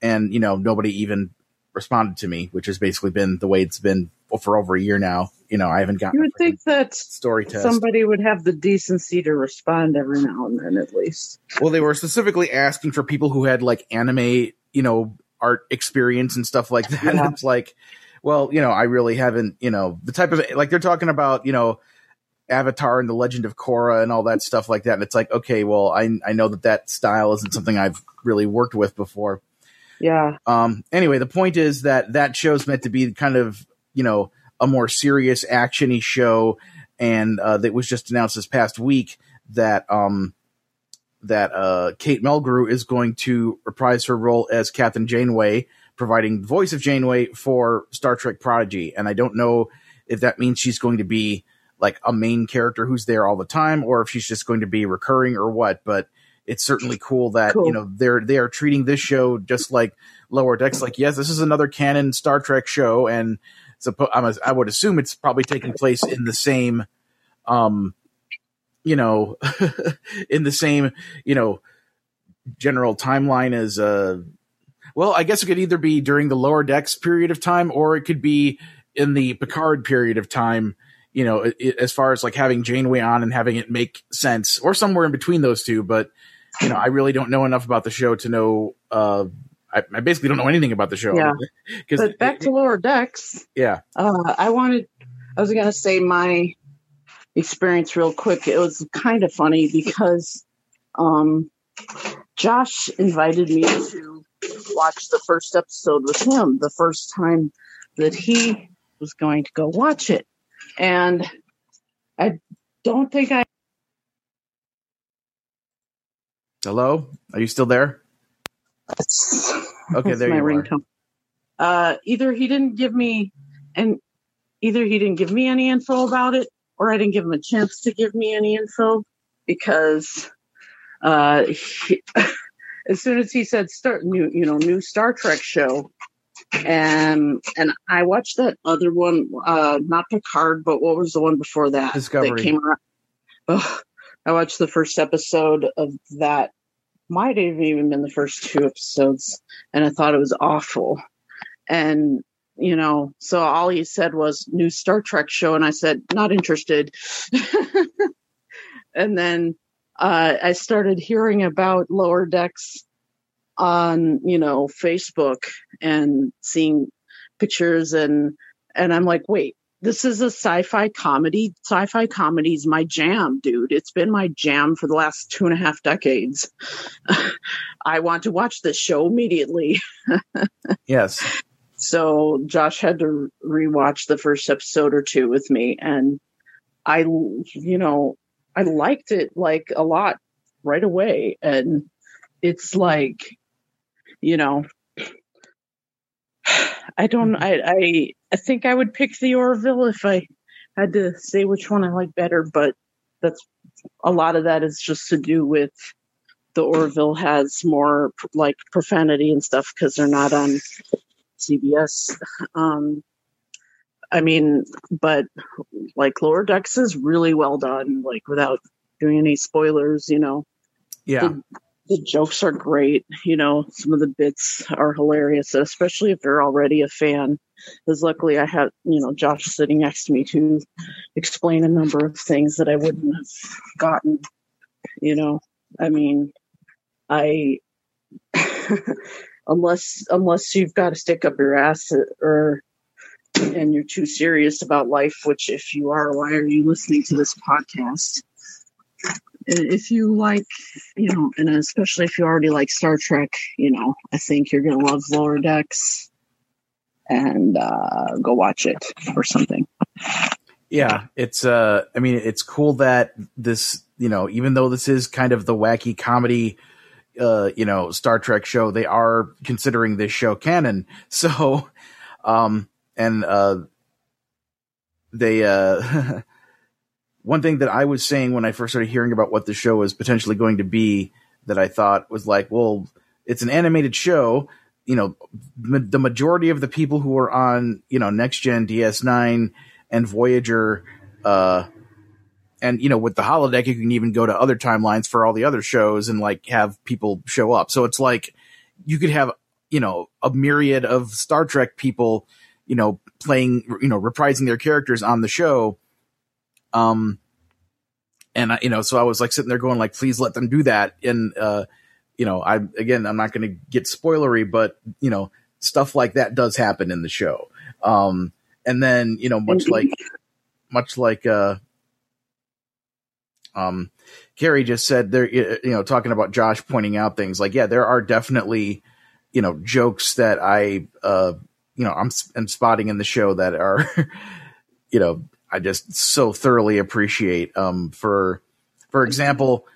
and you know nobody even responded to me, which has basically been the way it's been for over a year now. You know I haven't gotten You would think that story test. somebody would have the decency to respond every now and then, at least. Well, they were specifically asking for people who had like anime, you know, art experience and stuff like that. Yeah. And it's like, well, you know, I really haven't, you know, the type of like they're talking about, you know, Avatar and the Legend of Korra and all that stuff like that. And it's like, okay, well, I I know that that style isn't something I've really worked with before. Yeah. Um. Anyway, the point is that that show's meant to be kind of, you know, a more serious actiony show, and uh, that was just announced this past week that um that uh, Kate Mulgrew is going to reprise her role as Captain Janeway, providing the voice of Janeway for Star Trek Prodigy. And I don't know if that means she's going to be like a main character who's there all the time, or if she's just going to be recurring or what. But it's certainly cool that Cool. you know they're they are treating this show just like Lower Decks. Like, yes, this is another canon Star Trek show, and suppo- I'm a, I would assume it's probably taking place in the same um you know, in the same, you know, general timeline as uh well, I guess it could either be during the lower decks period of time or it could be in the Picard period of time, you know, i- i- as far as like having Janeway on and having it make sense or somewhere in between those two, but you know, I really don't know enough about the show to know uh I, I basically don't know anything about the show. Yeah. 'Cause- But back to lower decks. yeah. Uh, I wanted, I was going to say my experience real quick. It was kind of funny because um, Josh invited me to watch the first episode with him the first time that he was going to go watch it. And I don't think I. Hello? Are you still there? Okay, That's there my you are. Uh, either he didn't give me, and either he didn't give me any info about it, or I didn't give him a chance to give me any info because uh, he, as soon as he said start new, you know, new Star Trek show, and and I watched that other one, uh, not Picard, but what was the one before that? Discovery. That came around. Ugh. I watched the first episode of that. Might have even been the first two episodes, and I thought it was awful. And you know, so all he said was new Star Trek show, and I said not interested. and then uh, I started hearing about Lower Decks on you know Facebook and seeing pictures and and I'm like, wait, this is a sci-fi comedy. Sci-fi comedy is my jam, dude. It's been my jam for the last two and a half decades. I want to watch this show immediately. Yes. So Josh had to rewatch the first episode or two with me, and I, you know, I liked it like a lot right away, and it's like, you know, I don't, I, I, I think I would pick the Orville if I had to say which one I like better, but that's a lot of that is just to do with the Orville has more like profanity and stuff because they're not on CBS. Um, I mean, but like Lower Decks is really well done, like without doing any spoilers, you know. Yeah. The, the jokes are great, you know, some of the bits are hilarious, especially if you're already a fan. Because luckily I had, you know, Josh sitting next to me to explain a number of things that I wouldn't have gotten, you know. I mean, I unless unless you've got to stick up your ass or and you're too serious about life which if you are why are you listening to this podcast if you like you know and especially if you already like star trek you know i think you're gonna love lower decks and uh go watch it or something Yeah, it's uh I mean it's cool that this, you know, even though this is kind of the wacky comedy uh, you know, Star Trek show, they are considering this show canon. So um and uh they uh one thing that I was saying when I first started hearing about what the show was potentially going to be that I thought was like, well, it's an animated show. You know, ma- the majority of the people who are on, you know, Next Gen, DS9, and Voyager, uh, and you know, with the holodeck, you can even go to other timelines for all the other shows and like have people show up. So it's like you could have, you know, a myriad of Star Trek people, you know, playing, you know, reprising their characters on the show. Um, and I, you know, so I was like sitting there going like, please let them do that. And, uh, you know, I, again, I'm not going to get spoilery, but you know, stuff like that does happen in the show. Um, and then, you know, much like, much like, uh, um, Carrie just said there, you know, talking about Josh pointing out things like, yeah, there are definitely, you know, jokes that I, uh, you know, I'm, I'm spotting in the show that are, you know, I just so thoroughly appreciate. Um, for, for example,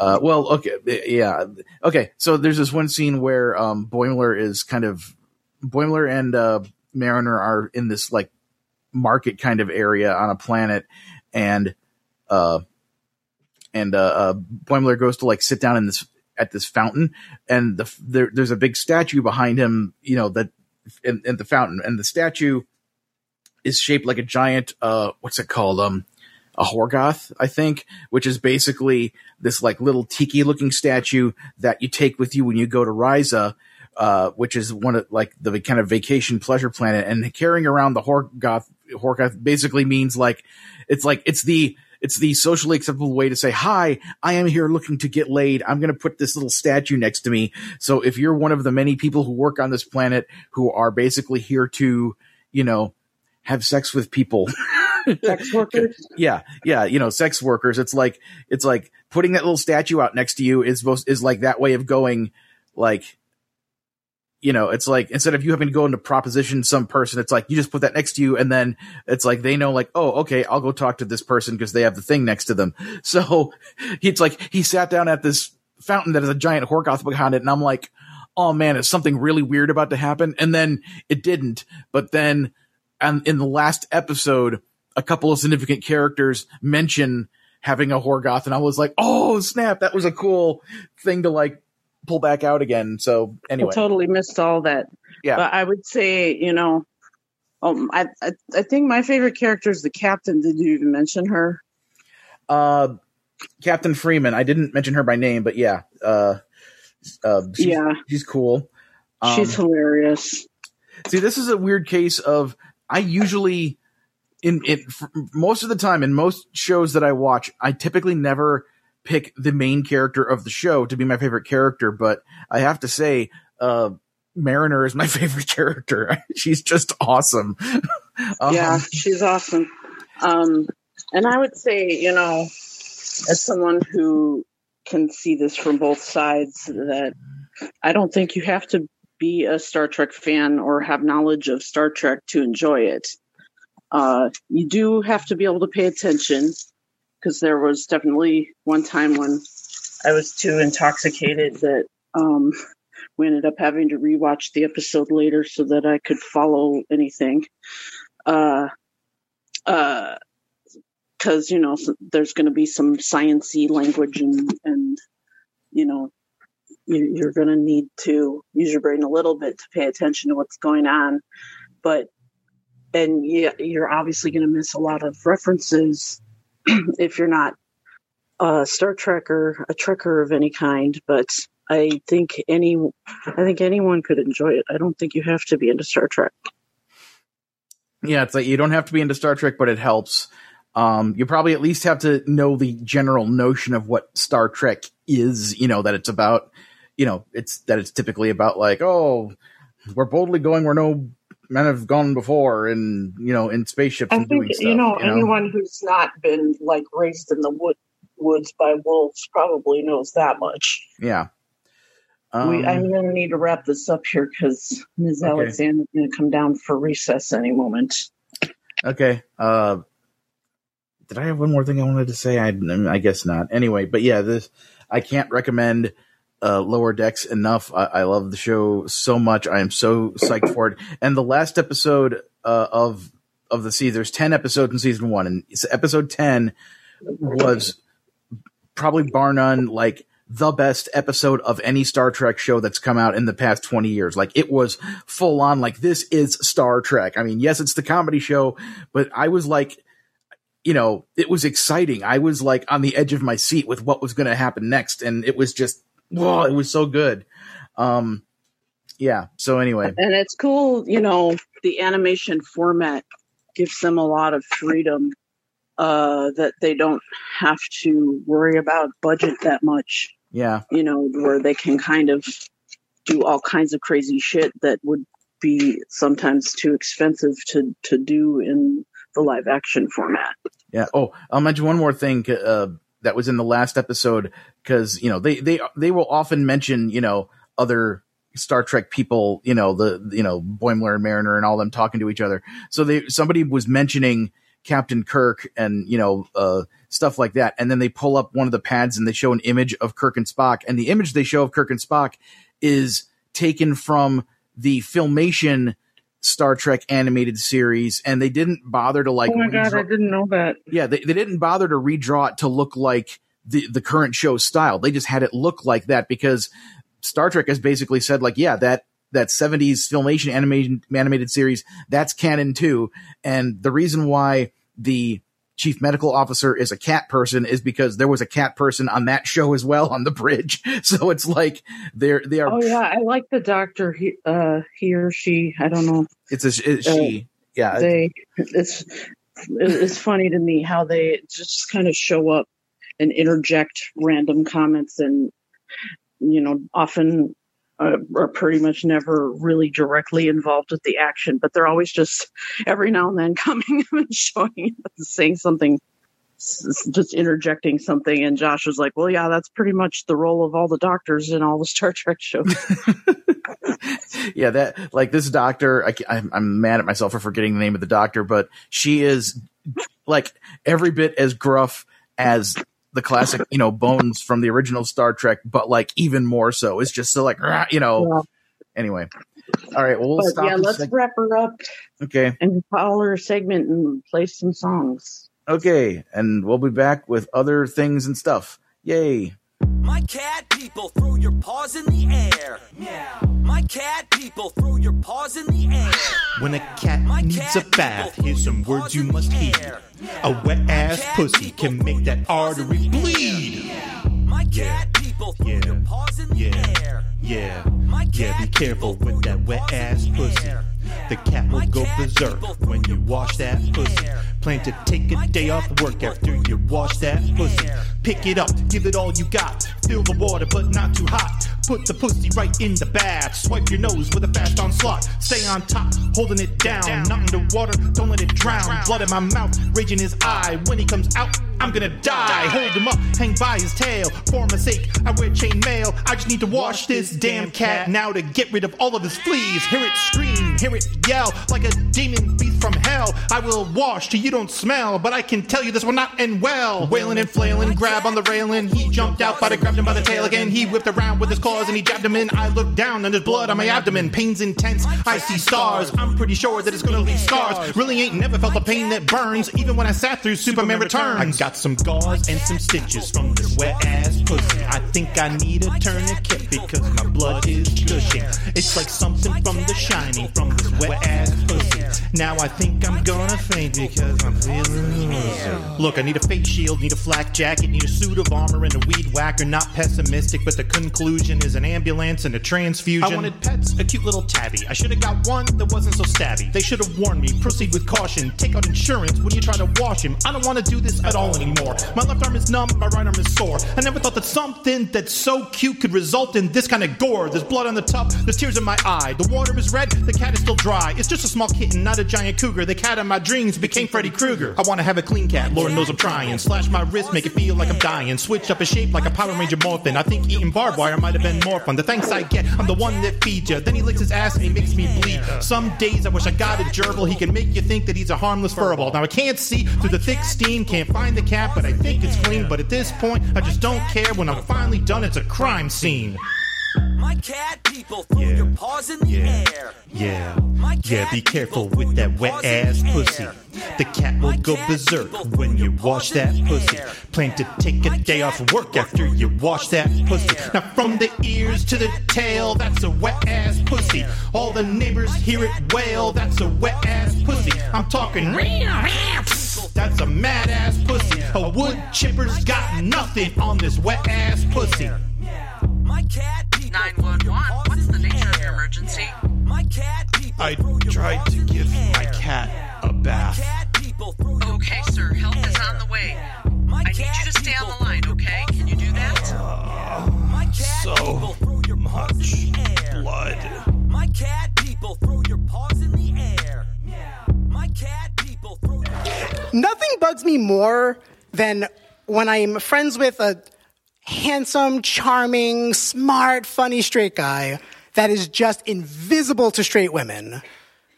uh, well, okay, yeah, okay. So there's this one scene where um, Boimler is kind of Boimler and uh, Mariner are in this like market kind of area on a planet, and uh, and uh, uh, Boimler goes to like sit down in this at this fountain, and the there, there's a big statue behind him, you know that in, in the fountain, and the statue is shaped like a giant uh what's it called um a Horgoth, I think, which is basically this like little tiki looking statue that you take with you when you go to Risa, uh, which is one of like the kind of vacation pleasure planet. And carrying around the Horgoth, Horgoth basically means like, it's like, it's the, it's the socially acceptable way to say, hi, I am here looking to get laid. I'm going to put this little statue next to me. So if you're one of the many people who work on this planet who are basically here to, you know, have sex with people. sex workers. yeah, yeah, you know, sex workers. It's like it's like putting that little statue out next to you is supposed is like that way of going like you know, it's like instead of you having to go into proposition some person, it's like you just put that next to you and then it's like they know like, oh, okay, I'll go talk to this person because they have the thing next to them. So it's like he sat down at this fountain that has a giant Horgoth behind it, and I'm like, oh man, is something really weird about to happen? And then it didn't. But then, and in the last episode, a couple of significant characters mention having a Horgoth, and I was like, oh snap, that was a cool thing to like pull back out again. So anyway, I totally missed all that. Yeah. But I would say, you know, um, I, I I think my favorite character is the captain. Did you even mention her? uh, Captain Freeman. I didn't mention her by name, but yeah, uh, uh, she's, Yeah. she's cool. Um, She's hilarious. See, this is a weird case of I usually in it most of the time in most shows that I watch, I typically never pick the main character of the show to be my favorite character, but I have to say uh Mariner is my favorite character. She's just awesome. Um, yeah, she's awesome. Um, and I would say, you know, as someone who can see this from both sides, that I don't think you have to be a Star Trek fan or have knowledge of Star Trek to enjoy it. Uh, you do have to be able to pay attention because there was definitely one time when I was too intoxicated that um, we ended up having to rewatch the episode later so that I could follow anything. Uh, uh, because you know there's going to be some sciency language and and you know you're going to need to use your brain a little bit to pay attention to what's going on but and yeah you're obviously going to miss a lot of references if you're not a star trekker a trekker of any kind but i think any i think anyone could enjoy it i don't think you have to be into star trek Yeah, it's like you don't have to be into Star Trek, but it helps. Um, you probably at least have to know the general notion of what Star Trek is. You know that it's about. You know, it's that it's typically about like, oh, we're boldly going where no men have gone before, and you know, in spaceships I and think doing stuff. you know anyone who's not been like raised in the wood, woods by wolves probably knows that much. Yeah. we, Um, I'm going to need to wrap this up here because Ms. Okay. Alexander is going to come down for recess any moment. Okay. Uh, did I have one more thing I wanted to say? I, I guess not. Anyway, but yeah, this I can't recommend uh, Lower Decks enough. I, I love the show so much. I am so psyched for it. And the last episode uh, of of the season, there's ten episodes in season one, and episode ten was probably bar none like the best episode of any Star Trek show that's come out in the past 20 years. Like it was full on like this is Star Trek. I mean, yes, it's the comedy show, but I was like you know, it was exciting. I was like on the edge of my seat with what was going to happen next and it was just whoa, it was so good. Um yeah, so anyway, And it's cool, you know, the animation format gives them a lot of freedom uh, that they don't have to worry about budget that much. yeah. you know, where they can kind of do all kinds of crazy shit that would be sometimes too expensive to to do in the live action format. Yeah. Oh, I'll mention one more thing uh, that was in the last episode because you know they they they will often mention you know other Star Trek people, you know the you know Boimler and Mariner and all them talking to each other. So they somebody was mentioning Captain Kirk and you know uh, stuff like that, and then they pull up one of the pads and they show an image of Kirk and Spock, and the image they show of Kirk and Spock is taken from the filmation Star Trek animated series, and they didn't bother to like oh my god, I didn't know that. yeah, they, they didn't bother to redraw it to look like the, the current show style. They just had it look like that because Star Trek has basically said like, yeah, that, that 70s filmation animation, animated series, that's canon too. And the reason why the chief medical officer is a cat person is because there was a cat person on that show as well on the bridge. So it's like they're, they are, Oh yeah, I like the doctor. He, uh, he or she, I don't know. it's a, it's she. Yeah. They, it's it's funny to me how they just kind of show up and interject random comments and you know often uh, are pretty much never really directly involved with the action but they're always just every now and then coming and showing up and saying something just interjecting something and josh was like well yeah that's pretty much the role of all the doctors in all the star trek shows yeah, that like this doctor. I, am I'm mad at myself for forgetting the name of the doctor, but she is like every bit as gruff as the classic, you know, Bones from the original Star Trek, but like even more so. It's just so like, rah, you know. Anyway, all right. Well, we'll stop. yeah, let's seg- wrap her up okay. and call her segment and play some songs. Okay, and we'll be back with other things and stuff. Yay! My cat people, throw your paws in the air. Yeah. My cat people, throw your paws in the air. When a cat My needs a bath, here's some words you must hear. A wet ass pussy can make that artery bleed. My cat people, throw your paws in the air. Yeah, yeah, be careful with that wet ass pussy. The cat will go berserk when you wash that pussy. Plan to take a day off work after you wash that pussy. Pick it up, give it all you got. Fill the water, but not too hot. Put the pussy right in the bath. Swipe your nose with a fast onslaught. Stay on top, holding it down. Not underwater, don't let it drown. Blood in my mouth, rage in his eye. When he comes out, I'm gonna die. Hold him up, hang by his tail. For my sake, I wear chain mail. I just need to wash this damn cat now to get rid of all of his fleas. Hear it scream, hear it yell like a demon beast from hell. I will wash till you don't smell, but I can tell you this will not end well. Wailing and flailing, grab on the railing. He jumped out, but I grabbed him by the tail again. He whipped around with his claws and he jabbed him in. I looked down and there's blood on my abdomen. Pain's intense. I see stars. I'm pretty sure that it's gonna leave scars. Really ain't never felt the pain that burns, even when I sat through Superman Returns. I got some gauze and some stitches from this wet ass pussy. I think I need a tourniquet because my blood is gushing. It's like something from The Shining from this wet ass pussy. Now I think I'm gonna faint because I'm feeling woozy. Look, I need a face shield, need a flak jacket, need a suit of armor and a weed whacker. Not pessimistic, but the conclusion is an ambulance and a transfusion. I wanted pets, a cute little tabby. I should have got one that wasn't so stabby. They should have warned me. Proceed with caution. Take out insurance when you try to wash him. I don't want to do this at all anymore. My left arm is numb, my right arm is sore. I never thought that something that's so cute could result in this kind of gore. There's blood on the tub, there's tears in my eye. The water is red, the cat is still dry. It's just a small kitten, not a giant cougar. The cat of my dreams became Freddy Krueger. I want to have a clean cat, Lord knows I'm trying. Slash my wrist, make it feel like I'm dying. Switch up his shape like a Power Ranger morphin. I think eating barbed wire might have been more fun. The thanks I get, I'm the one that feeds you. Then he licks his ass and he makes me bleed. Some days I wish I got a gerbil. He can make you think that he's a harmless furball. Now I can't see through the thick steam, can't find the cat, but I think it's clean. But at this point, I just don't care. When I'm finally done, it's a crime scene. My cat people, throw your paws in the air. Yeah, yeah, be careful with that wet ass pussy. The cat will go berserk when you wash that pussy. Plan to take a day off work after you wash that pussy. Now, from the ears to the tail, that's a wet ass pussy. All the neighbors hear it wail, that's a wet ass pussy. I'm talking, real, that's a mad ass pussy. A wood chipper's got nothing on this wet ass pussy. My cat people, 911, what's the nature of your emergency? My cat people, I tried to give my cat a bath. Okay, sir, help is on the way. I need you to stay on the line, okay? Can you do that? Uh, so much blood. My cat people, throw your paws in the air. My cat people, throw Nothing bugs me more than when I'm friends with a handsome, charming, smart, funny straight guy that is just invisible to straight women.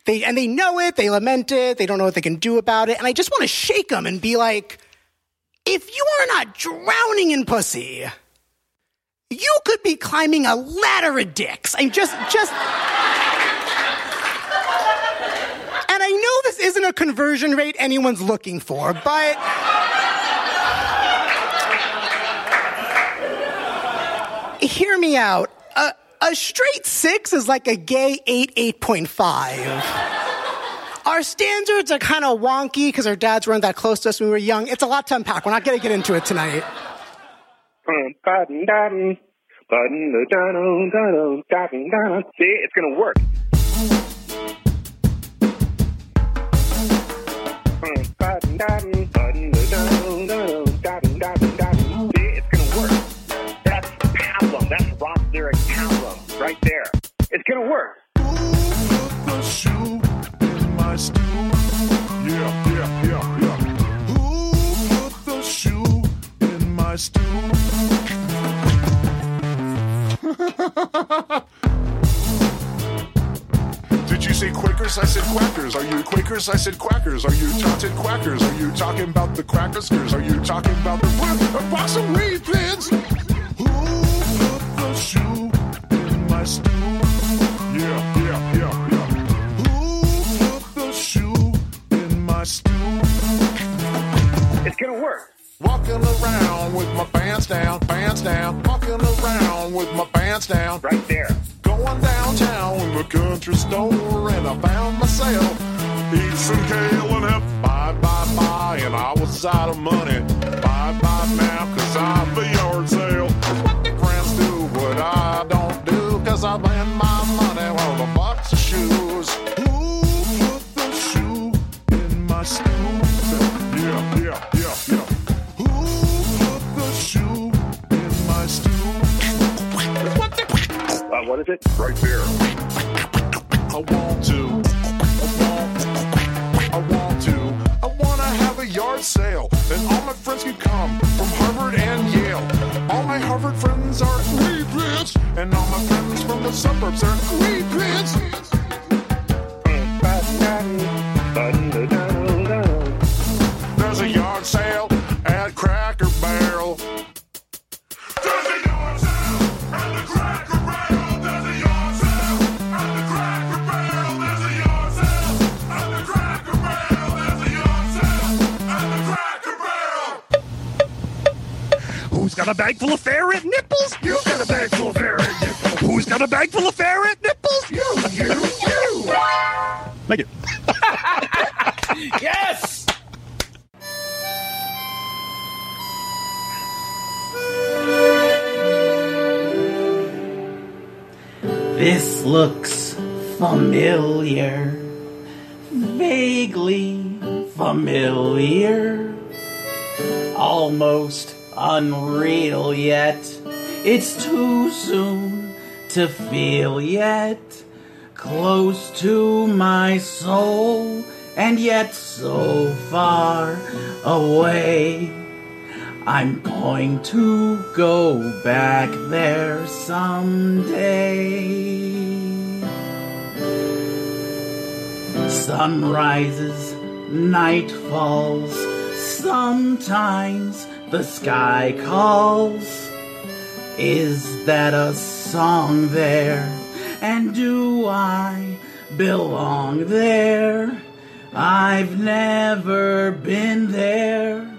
They and they know it, they lament it, they don't know what they can do about it, and I just want to shake them and be like, if you are not drowning in pussy, you could be climbing a ladder of dicks. I'm just just And I know this isn't a conversion rate anyone's looking for, but hear me out. A, a straight six is like a gay eight, 8.5. Our standards are kind of wonky because our dads weren't that close to us when we were young. It's a lot to unpack. We're not going to get into it tonight. See, it's gonna work. Lyric pablum right there. It's work. in my stew? Did you say Quakers? I said Quackers. Are you Quakers? I said quackers. Are you taunted quackers? Are you talking about the crackers? Are you talking about the what? A box in my? Yeah, yeah, yeah, yeah. Who put the shoe in my stew? It's gonna work. Walking around with my pants down, pants down. Walking around with my pants down. Right there. Going downtown in the country store and I found myself eat some kale and have bye bye bye and I was out of money. Bye bye now cause I'm the yard sale. Sun rises, night falls, sometimes the sky calls. Is that a song there? And do I belong there? I've never been there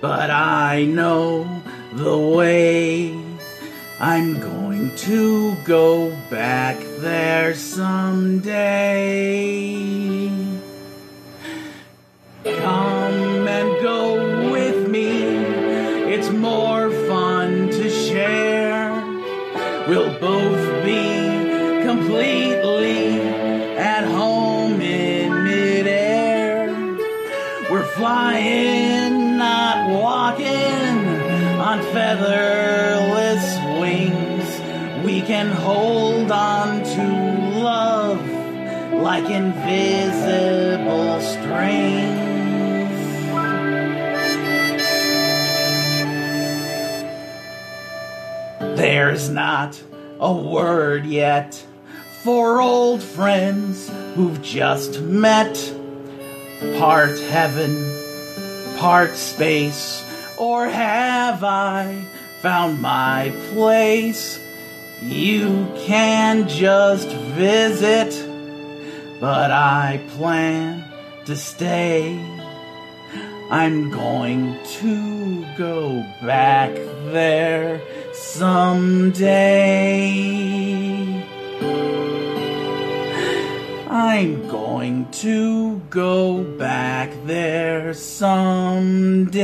but I know the way. I'm going to go back there someday. Come and go with me, it's more fun to share. We'll both be completely at home in midair. We're flying, not walking on featherless wings. We can hold on to love like invisible strings. There's not a word yet for old friends who've just met part heaven, part space, or have I found my place? You can just visit, but I plan to stay. I'm going to go back there someday. I'm going to go back there someday.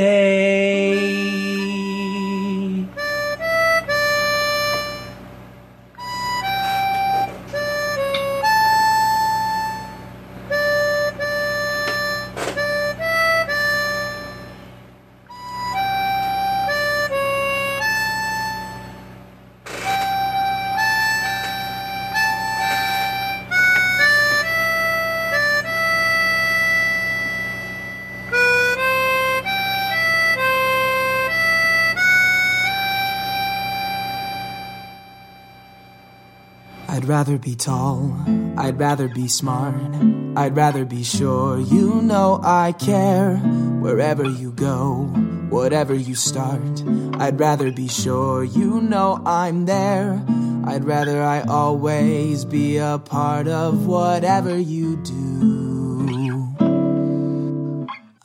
I'd rather be tall, I'd rather be smart, I'd rather be sure you know I care. Wherever you go, whatever you start, I'd rather be sure you know I'm there. I'd rather I always be a part of whatever you do.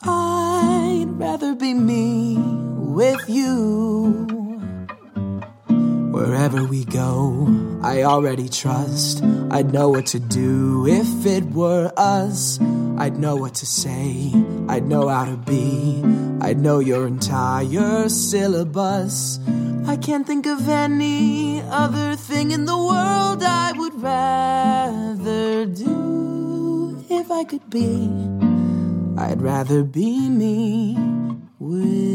I'd rather be me already trust. I'd know what to do if it were us. I'd know what to say, I'd know how to be. I'd know your entire syllabus. I can't think of any other thing in the world I would rather do if I could be. I'd rather be me with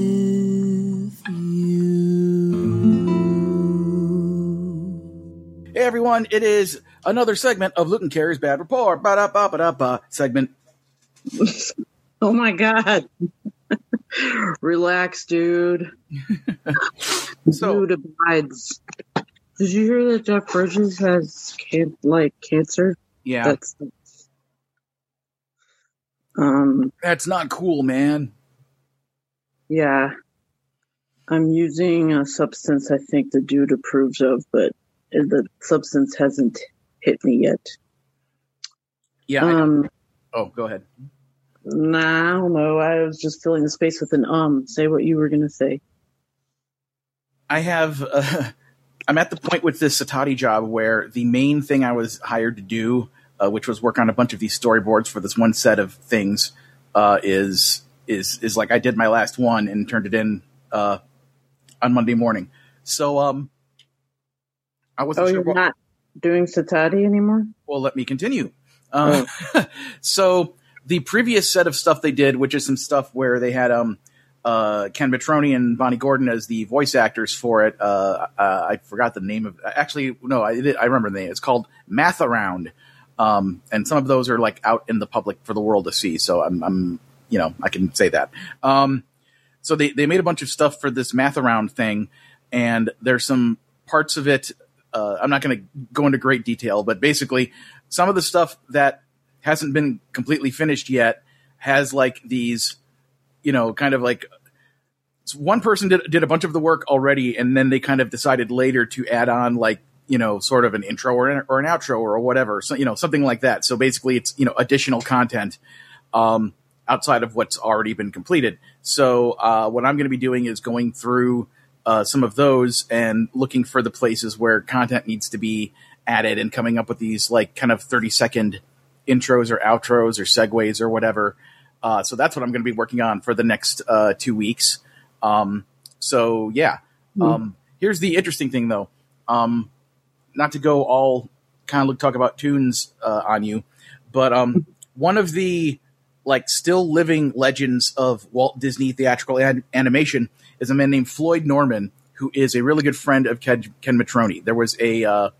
Hey everyone, it is another segment of Luke and Carrie's Bad Rapport. Ba-da-ba-ba-da-ba segment. Oh my god. Relax, dude. so, dude abides. Did you hear that Jeff Bridges has can- like cancer? Yeah. That's um That's not cool, man. yeah. I'm using a substance I think the dude approves of, but the substance hasn't hit me yet. Yeah. I- Um oh, go ahead. Nah, I don't know. I was just filling the space with an um. Say what you were gonna say. I have. Uh, I'm at the point with this Satati job where the main thing I was hired to do, uh, which was work on a bunch of these storyboards for this one set of things, uh, is is is like I did my last one and turned it in uh, on Monday morning. So um, I wasn't Oh, sure. you're what- not doing satati anymore? well, let me continue. Uh, so the previous set of stuff they did, which is some stuff where they had um, uh, Ken Mitchroney and Bonnie Gordon as the voice actors for it. Uh, uh, I forgot the name of. Actually, no, I I remember the name. It's called Math Around, um, and some of those are like out in the public for the world to see. So I'm, I'm you know, I can say that. Um, so they they made a bunch of stuff for this Math Around thing, and there's some parts of it. Uh, I'm not going to go into great detail, but basically, some of the stuff that hasn't been completely finished yet has like these, you know, kind of like one person did did a bunch of the work already, and then they kind of decided later to add on like you know sort of an intro or an, or an outro or whatever, so you know something like that. So basically, it's you know additional content um, outside of what's already been completed. So uh, what I'm going to be doing is going through uh, some of those and looking for the places where content needs to be added and coming up with these like kind of 30 second intros or outros or segues or whatever. Uh, so that's what I'm going to be working on for the next uh, two weeks. Um, so yeah. Um, here's the interesting thing though. Um, not to go all kind of talk about tunes uh, on you, but um, one of the like still living legends of Walt Disney theatrical an- animation is a man named Floyd Norman, who is a really good friend of Ken, Ken Mitchroney. There was a uh,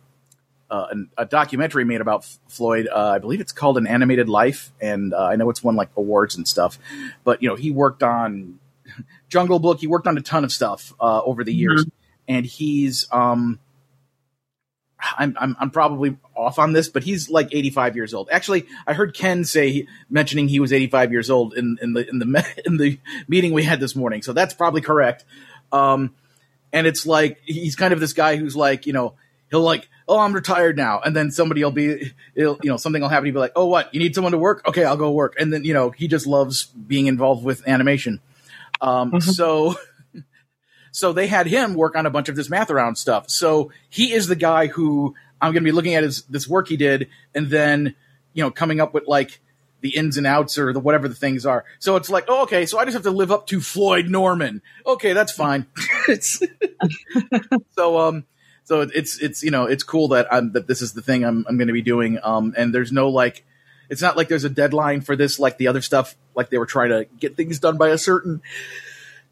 uh, an, a documentary made about F- Floyd. Uh, I believe it's called An Animated Life, and uh, I know it's won like awards and stuff. But you know, he worked on Jungle Book. He worked on a ton of stuff uh, over the years, and he's um, I'm, I'm I'm probably off on this, but he's like 85 years old. Actually, I heard Ken say mentioning he was 85 years old in in the in the in the meeting we had this morning. So that's probably correct. Um, and it's like he's kind of this guy who's like you know he'll like oh I'm retired now, and then somebody will be it'll, you know something will happen. He'll be like oh what you need someone to work? Okay, I'll go work. And then you know he just loves being involved with animation. Um, so so they had him work on a bunch of this math around stuff. So he is the guy who I'm going to be looking at his this work he did, and then you know coming up with like the ins and outs or the whatever the things are. So it's like, oh, okay, so I just have to live up to Floyd Norman. Okay, that's fine. so um, so it's it's you know it's cool that I'm that this is the thing I'm I'm going to be doing. Um, and there's no like. It's not like there's a deadline for this, like the other stuff. Like they were trying to get things done by a certain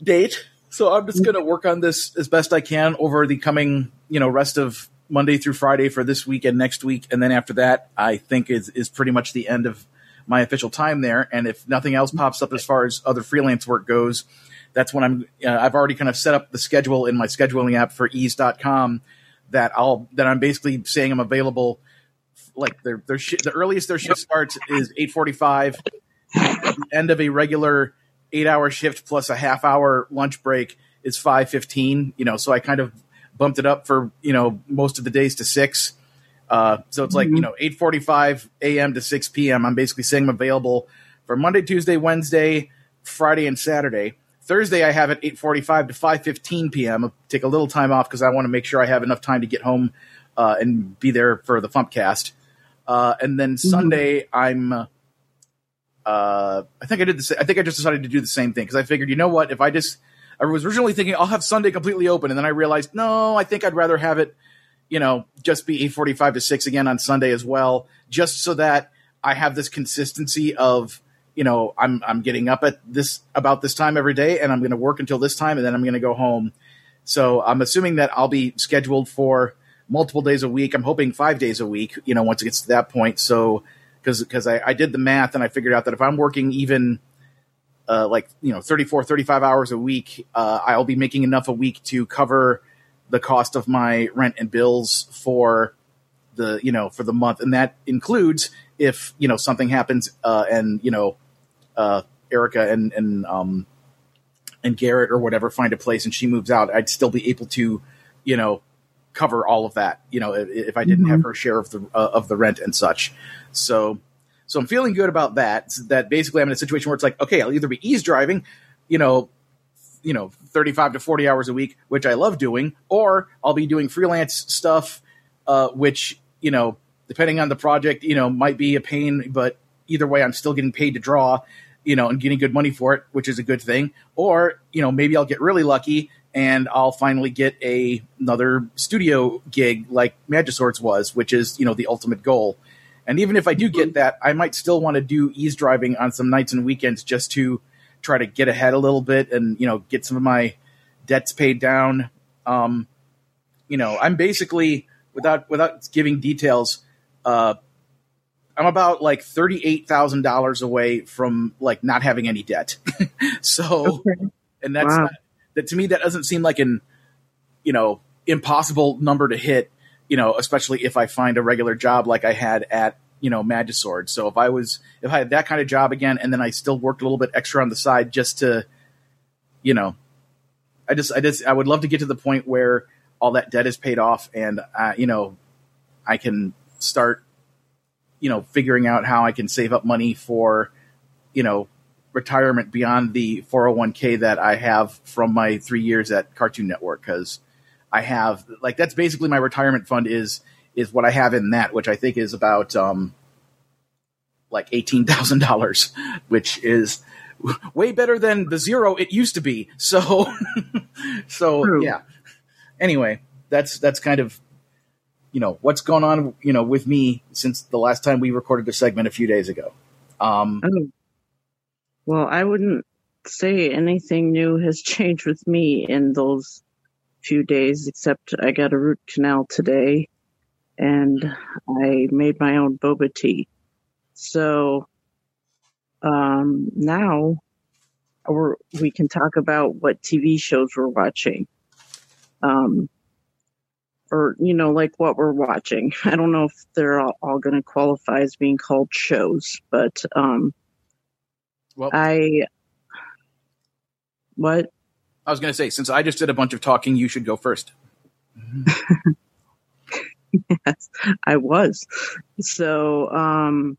date. So I'm just going to work on this as best I can over the coming, you know, rest of Monday through Friday for this week and next week, and then after that, I think is is pretty much the end of my official time there. And if nothing else pops up as far as other freelance work goes, that's when I'm. Uh, I've already kind of set up the schedule in my scheduling app for Eaze.com that I'll that I'm basically saying I'm available. Like their their shi the earliest their shift starts is eight forty five. End of a regular eight hour shift plus a half hour lunch break is five fifteen. You know, so I kind of bumped it up for you know most of the days to six. Uh, so it's like you know eight forty five a.m. to six p.m. I'm basically saying I'm available for Monday, Tuesday, Wednesday, Friday, and Saturday. Thursday I have at eight forty five to five fifteen p.m. I'll take a little time off because I want to make sure I have enough time to get home uh, and be there for the FuMPcast. Uh, and then Sunday I'm. Uh, I think I did the. sa- I think I just decided to do the same thing because I figured, you know what, if I just, I was originally thinking I'll have Sunday completely open, and then I realized, no, I think I'd rather have it, you know, just be eight forty-five to six again on Sunday as well, just so that I have this consistency of, you know, I'm I'm getting up at this about this time every day, and I'm going to work until this time, and then I'm going to go home. So I'm assuming that I'll be scheduled for multiple days a week. I'm hoping five days a week, you know, once it gets to that point. So because because I, I did the math and I figured out that if I'm working even uh, like you know 34 35 hours a week uh, i'll be making enough a week to cover the cost of my rent and bills for the you know for the month. And that includes if you know something happens uh, and you know uh, erica and and um and garrett or whatever find a place and she moves out i'd still be able to you know cover all of that you know if, if i didn't have her share of the uh, of the rent and such so so I'm feeling good about that. That basically I'm in a situation where it's like, okay, I'll either be Eaze driving, you know, you know, 35 to 40 hours a week, which I love doing, or I'll be doing freelance stuff, uh, which, you know, depending on the project, you know, might be a pain, but either way, I'm still getting paid to draw, you know, and getting good money for it, which is a good thing. Or, you know, maybe I'll get really lucky and I'll finally get a another studio gig like Magiswords was, which is, you know, the ultimate goal. And even if I do get that, I might still want to do Eaze driving on some nights and weekends just to try to get ahead a little bit and you know get some of my debts paid down. Um, you know, I'm basically without without giving details. Uh, I'm about like thirty eight thousand dollars away from like not having any debt. so, and that's Wow. not, that to me that doesn't seem like an you know impossible number to hit. You know, especially if I find a regular job like I had at you know Magisword. So if I was if I had that kind of job again, and then I still worked a little bit extra on the side just to, you know, I just I just I would love to get to the point where all that debt is paid off, and uh, you know, I can start, you know, figuring out how I can save up money for, you know, retirement beyond the 401k that I have from my three years at Cartoon Network because I have like that's basically my retirement fund is is what I have in that, which I think is about um like eighteen thousand dollars, which is way better than the zero it used to be. So so yeah. Anyway, that's that's kind of you know what's going on you know with me since the last time we recorded the segment a few days ago. Um. Well, I wouldn't say anything new has changed with me in those few days, except I got a root canal today and I made my own boba tea. So um, now we can talk about what TV shows we're watching. Um, or, you know, like what we're watching. I don't know if they're all, all going to qualify as being called shows, but um, well, I what I was going to say since I just did a bunch of talking, you should go first. yes, I was. So um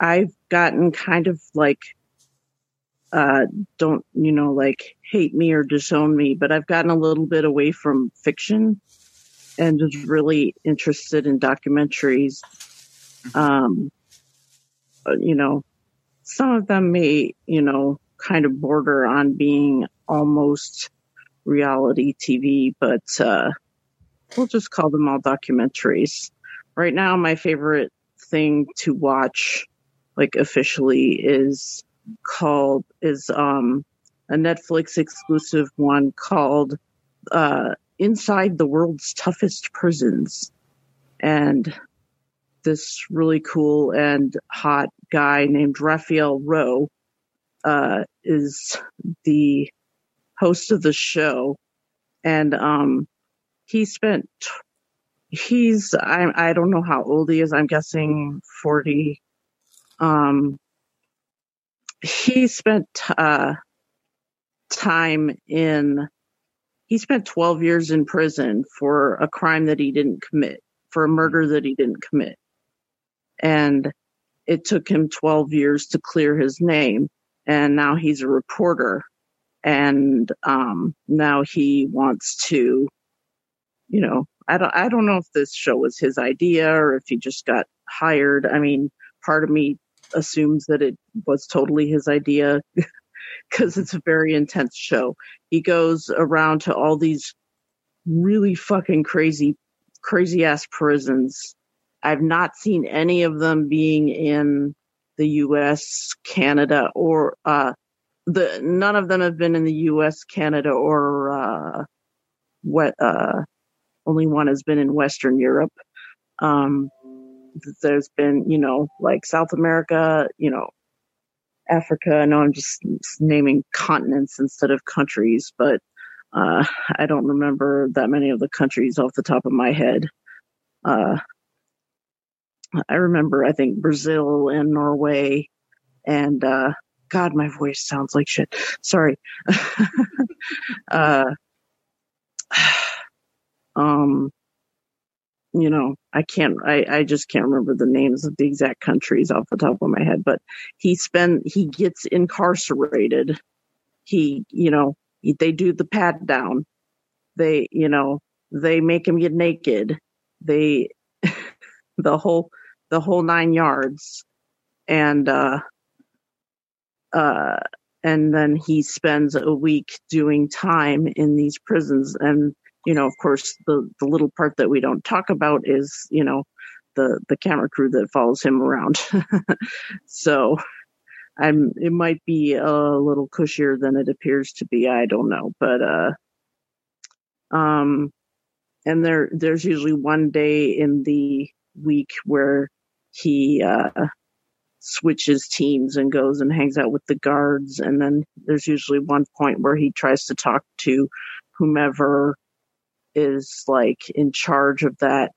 I've gotten kind of like uh don't you know like hate me or disown me, but I've gotten a little bit away from fiction and is really interested in documentaries. Um uh, you know, some of them may, you know, kind of border on being almost reality TV, but uh, we'll just call them all documentaries. Right now, my favorite thing to watch, like officially, is called is um a Netflix exclusive one called uh, "Inside the World's Toughest Prisons," and this really cool and hot guy named Raphael Rowe uh, is the host of the show, and um, he spent. He's I I don't know how old he is. I'm guessing forty. Um, he spent uh, time in. He spent 12 years in prison for a crime that he didn't commit, for a murder that he didn't commit. And it took him 12 years to clear his name. And now he's a reporter. And um, now he wants to, you know, I don't, I don't know if this show was his idea or if he just got hired. I mean, part of me assumes that it was totally his idea because it's a very intense show. He goes around to all these really fucking crazy, crazy ass prisons. I've not seen any of them being in the U.S., Canada, or uh, the none of them have been in the U.S., Canada, or uh, what? Uh, only one has been in Western Europe. Um, there's been, you know, like South America, you know, Africa. I know I'm just naming continents instead of countries, but uh, I don't remember that many of the countries off the top of my head. Uh, I remember, I think Brazil and Norway, and uh, God, my voice sounds like shit. Sorry. uh, um, you know, I can't, I, I just can't remember the names of the exact countries off the top of my head, but he spend, he gets incarcerated. He, you know, they do the pat down. They, you know, they make him get naked. They, the whole, the whole nine yards. And, uh, uh, and then he spends a week doing time in these prisons and you know, of course, the the little part that we don't talk about is, you know, the the camera crew that follows him around. so, I'm it might be a little cushier than it appears to be. I don't know, but uh, um, and there there's usually one day in the week where he uh switches teams and goes and hangs out with the guards and then there's usually one point where he tries to talk to whomever is like in charge of that,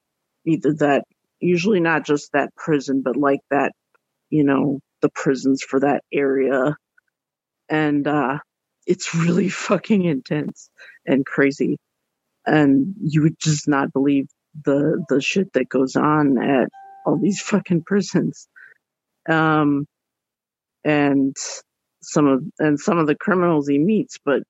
either that, usually not just that prison, but like that, you know, the prisons for that area. And, uh, it's really fucking intense and crazy. And you would just not believe the, the shit that goes on at all these fucking prisons. Um, and some of, and some of the criminals he meets, but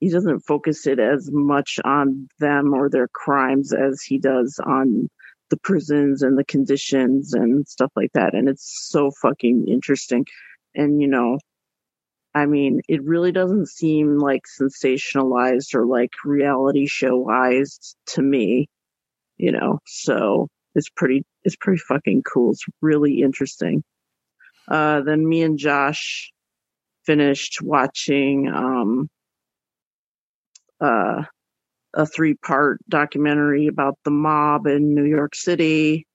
he doesn't focus it as much on them or their crimes as he does on the prisons and the conditions and stuff like that. And it's so fucking interesting. And, you know, I mean, it really doesn't seem like sensationalized or like reality showized to me, you know, so it's pretty, it's pretty fucking cool. It's really interesting. Uh, then me and Josh finished watching, um, uh, a three part documentary about the mob in New York City.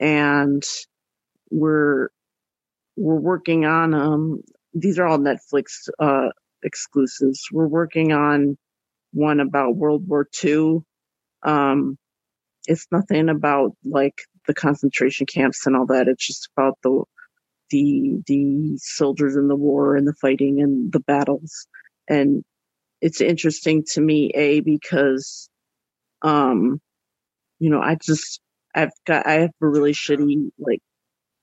And we're, we're working on, um, these are all Netflix, uh, exclusives. We're working on one about World War II. Um, it's nothing about like the concentration camps and all that. It's just about the, the, the soldiers in the war and the fighting and the battles. And it's interesting to me, A, because, um, you know, I just, I've got, I have a really shitty, like,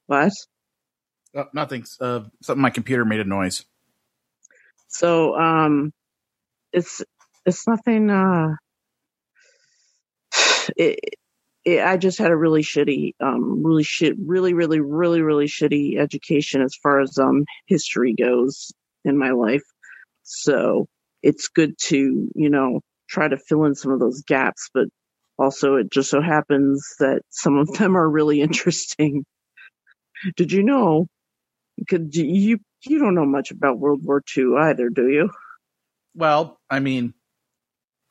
what? Oh, nothing. Uh, something. My computer made a noise. So, um, it's, it's nothing, uh, it, it, I just had a really shitty, um, really shit, really, really, really, really shitty education as far as, um, history goes in my life. So, it's good to, you know, try to fill in some of those gaps, but also it just so happens that some of them are really interesting. Did you know? Could you you don't know much about World War II either, do you? Well, I mean,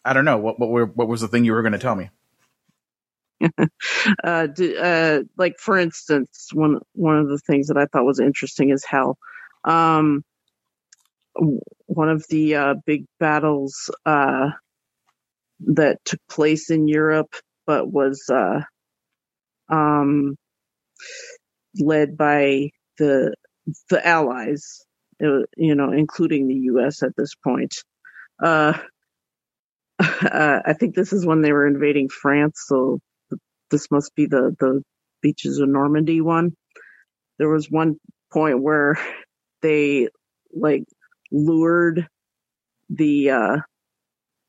I don't know what what what was the thing you were going to tell me. uh, d- uh, like for instance, one one of the things that I thought was interesting is how um, one of the uh, big battles uh, that took place in Europe, but was uh, um, led by the the Allies, uh, you know, including the U.S. at this point. I think this is when they were invading France, so this must be the the beaches of Normandy one. There was one point where they like lured the uh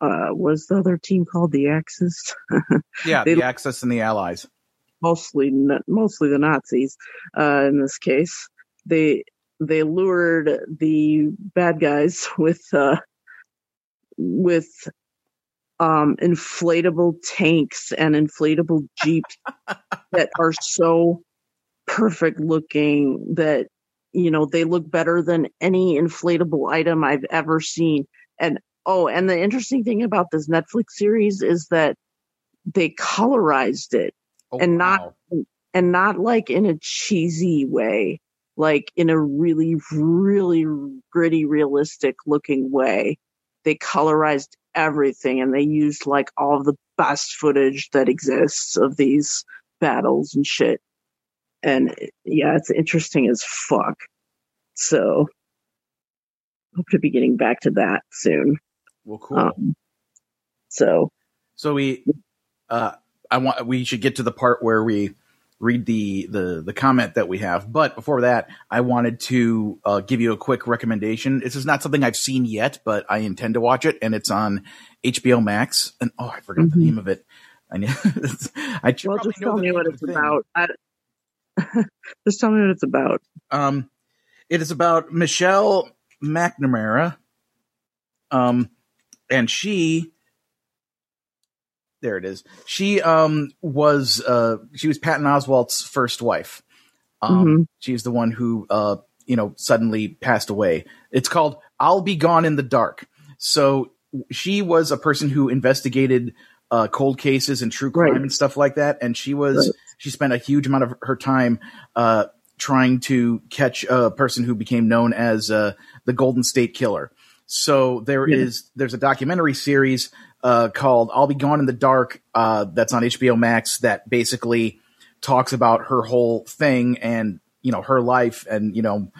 uh was the other team called the Axis? Yeah, the Axis and the Allies. mostly mostly the Nazis uh, in this case. They they lured the bad guys with uh, with um, inflatable tanks and inflatable jeeps that are so perfect looking that you know they look better than any inflatable item I've ever seen. And oh, and the interesting thing about this Netflix series is that they colorized it and not and not like in a cheesy way like in a really really gritty realistic looking way they colorized everything and they used like all the best footage that exists of these battles and shit. And yeah it's interesting as fuck. So hope to be getting back to that soon. Well, cool. um, so So we, uh, I want we should get to the part where we read the the the comment that we have. But before that, I wanted to uh, give you a quick recommendation. This is not something I've seen yet, but I intend to watch it, and it's on HBO Max. And oh, I forgot the name of it. I know. I should well just tell me what it's thing. about I, just tell me what it's about Um, it is about Michelle McNamara. Um, and she, there it is. She um was uh she was Patton Oswalt's first wife. Um, Mhm. she's the one who uh you know suddenly passed away. It's called "I'll Be Gone in the Dark." So she was a person who investigated uh, cold cases and true crime and stuff like that, and she was Right. she spent a huge amount of her time uh, trying to catch a person who became known as uh, the Golden State Killer. So there is Yeah. there's a documentary series uh, called "I'll Be Gone in the Dark" uh, that's on HBO Max that basically talks about her whole thing and you know her life and you know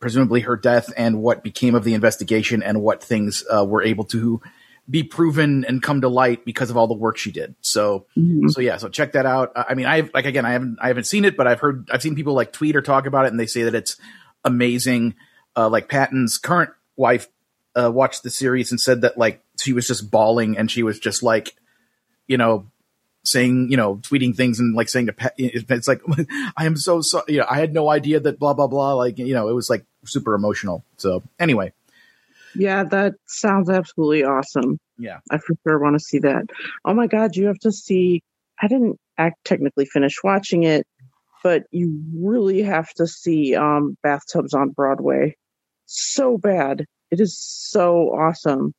presumably her death and what became of the investigation and what things uh, were able to be proven and come to light because of all the work she did. So, so yeah, so check that out. I I mean, I've like again, I haven't, I haven't seen it, but I've heard, I've seen people like tweet or talk about it, and they say that it's amazing. Uh, like Patton's current wife uh, watched the series and said that like she was just bawling and she was just like, you know, saying, you know, tweeting things and like saying to Pat, it's like, I am so sorry. You know, I had no idea that blah blah blah. Like, you know, it was like super emotional. So anyway, Yeah, that sounds absolutely awesome. Yeah. I for sure want to see that. Oh my god, you have to see I didn't act technically finish watching it, but you really have to see um Bathtubs on Broadway. So bad. It is so awesome.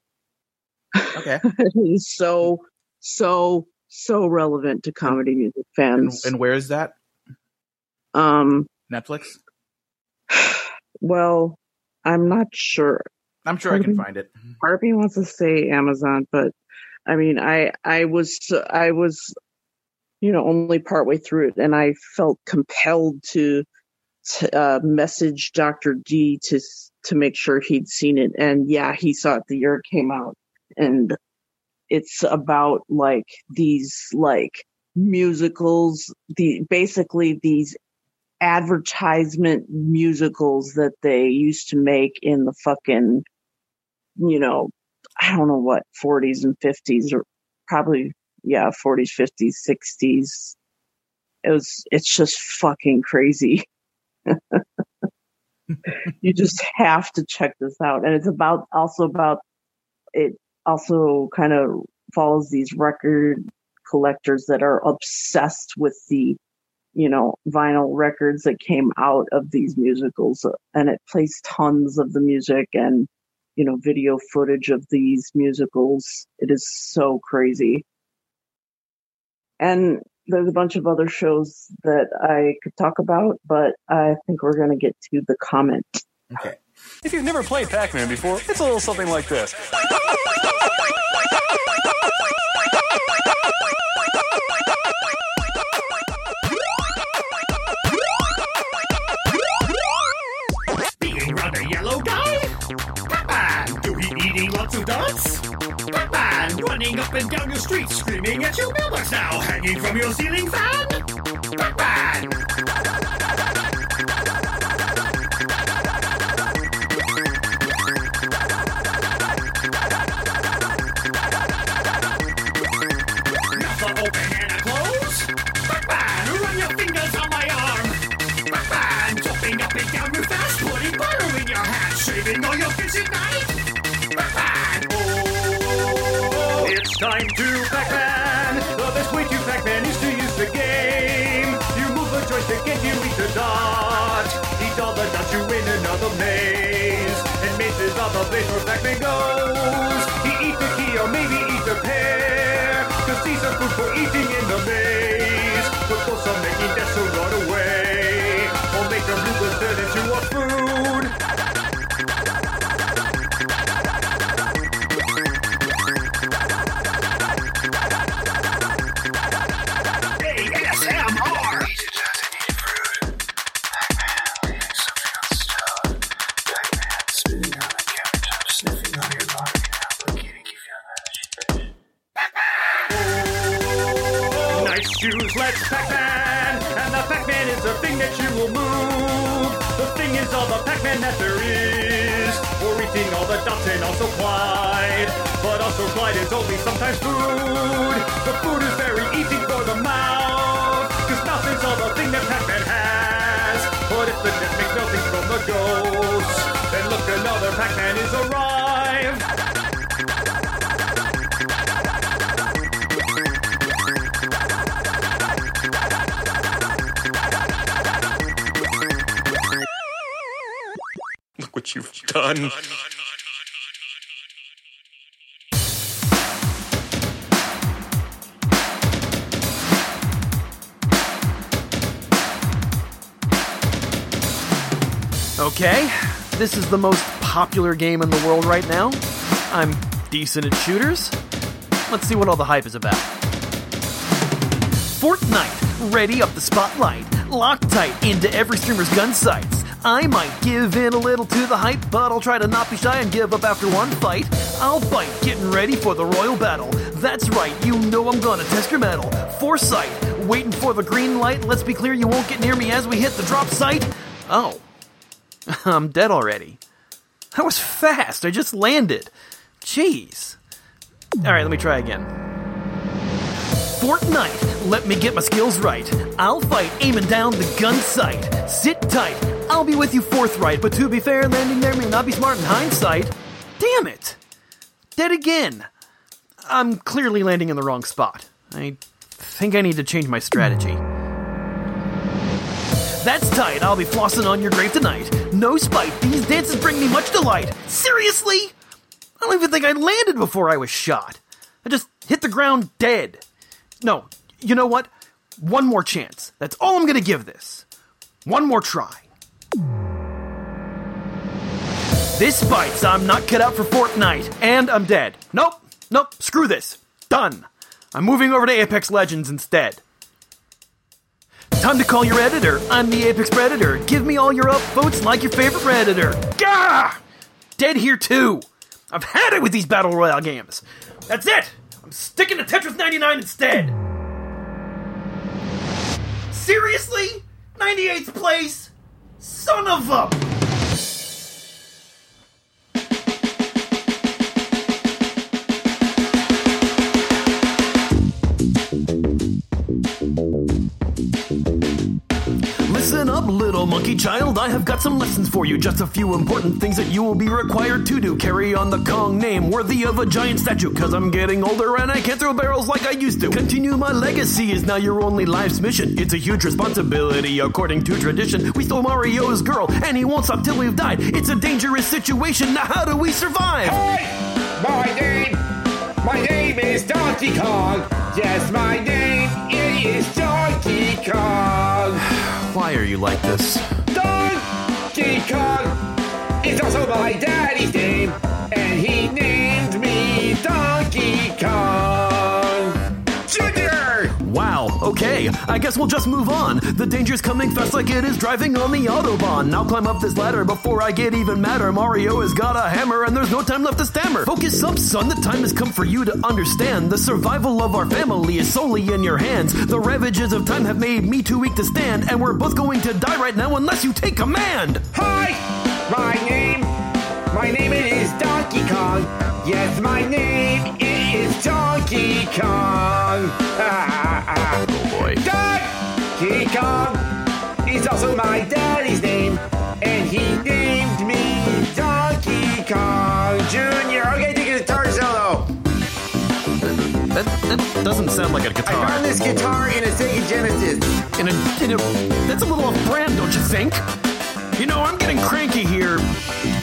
Okay. it is so so so relevant to comedy music fans. and where is that? um Netflix. well, I'm not sure. I'm sure I can find it. Me wants to say Amazon, but I mean, I I was I was, you know, only partway through it, and I felt compelled to, to uh, message Doctor D to to make sure he'd seen it, and yeah, he saw it the year it came out, and it's about like these like musicals, the basically these advertisement musicals that they used to make in the fucking you know i don't know what 40s and 50s or probably yeah 40s 50s 60s it was it's just fucking crazy you just have to check this out. And it's about also about it also kind of follows these record collectors that are obsessed with the you know vinyl records that came out of these musicals. And it plays tons of the music and you know video footage of these musicals. It is so crazy. And there's a bunch of other shows that I could talk about, but I think we're going to get to the comment. Okay. If you've never played Pac Man before, it's a little something like this. Being rather yellow guy? Papa, Do he eating lots of dots? Running up and down your street, screaming at your mailbox now, hanging from your ceiling fan? Pac-Man! Time to Pac-Man! The best way to Pac-Man is to use the game! You move the joystick and you eat the dot! Eat all the dots, you win another maze! And mazes are the place where Pac-Man goes! He eats the key or maybe eat the pear! Cause these are food for eating in the maze! But those are making death so run away! Or make the bloopers turn into a food! Sometimes food. The food is very easy for the mouth. Cause mouth is all the thing that Pac-Man has. But if the death makes nothing from the ghosts, then look, another Pac-Man is arrived. Look what you've done. This is the most popular game in the world right now. I'm decent at shooters. Let's see what all the hype is about. Fortnite, ready up the spotlight, locked tight into every streamer's gun sights. I might give in a little to the hype, but I'll try to not be shy and give up after one fight. I'll fight, getting ready for the royal battle. That's right, you know I'm gonna test your metal. Foresight, waiting for the green light. Let's be clear, you won't get near me as we hit the drop site. Oh, I'm dead already. That was fast. I just landed. Jeez. All right, let me try again. Fortnite, let me get my skills right. I'll fight aiming down the gun sight. Sit tight, I'll be with you forthright. But to be fair, landing there may not be smart in hindsight. Damn it! Dead again. I'm clearly landing in the wrong spot. I think I need to change my strategy. That's tight, I'll be flossing on your grave tonight. No spite, these dances bring me much delight. Seriously? I don't even think I landed before I was shot. I just hit the ground dead. No, you know what? One more chance. That's all I'm gonna give this. One more try. This bites. I'm not cut out for Fortnite, and I'm dead. Nope, nope, screw this. Done. I'm moving over to Apex Legends instead. Time to call your editor. I'm the Apex Predator. Give me all your upvotes like your favorite Redditor. Gah! Dead here too. I've had it with these Battle Royale games. That's it! I'm sticking to Tetris 99 instead! Seriously? 98th place? Son of a. monkey child. I have got some lessons for you. Just a few important things that you will be required to do. Carry on the Kong name, worthy of a giant statue. Cause I'm getting older and I can't throw barrels like I used to. Continue my legacy is now your only life's mission. It's a huge responsibility, according to tradition. We stole Mario's girl, and he won't stop till we've died. It's a dangerous situation. Now, how do we survive? My name, my name is Donkey Kong. Yes, my name it is Donkey Kong. Why are you like this? Donkey Kong is also my daddy's name, okay, I guess we'll just move on. The danger's coming fast like it is driving on the Autobahn. Now climb up this ladder before I get even madder. Mario has got a hammer and there's no time left to stammer. Focus up, son, the time has come for you to understand. The survival of our family is solely in your hands. The ravages of time have made me too weak to stand, and we're both going to die right now unless you take command. Hi, my name, my name is Donkey Kong. Yes, my name is Donkey Kong. Donkey Kong is also my daddy's name, and he named me Donkey Kong Jr. Okay, take a guitar solo. That, that doesn't sound like a guitar. I found this guitar in a Sega Genesis. In a, in a, that's a little off brand, don't you think? You know, I'm getting cranky here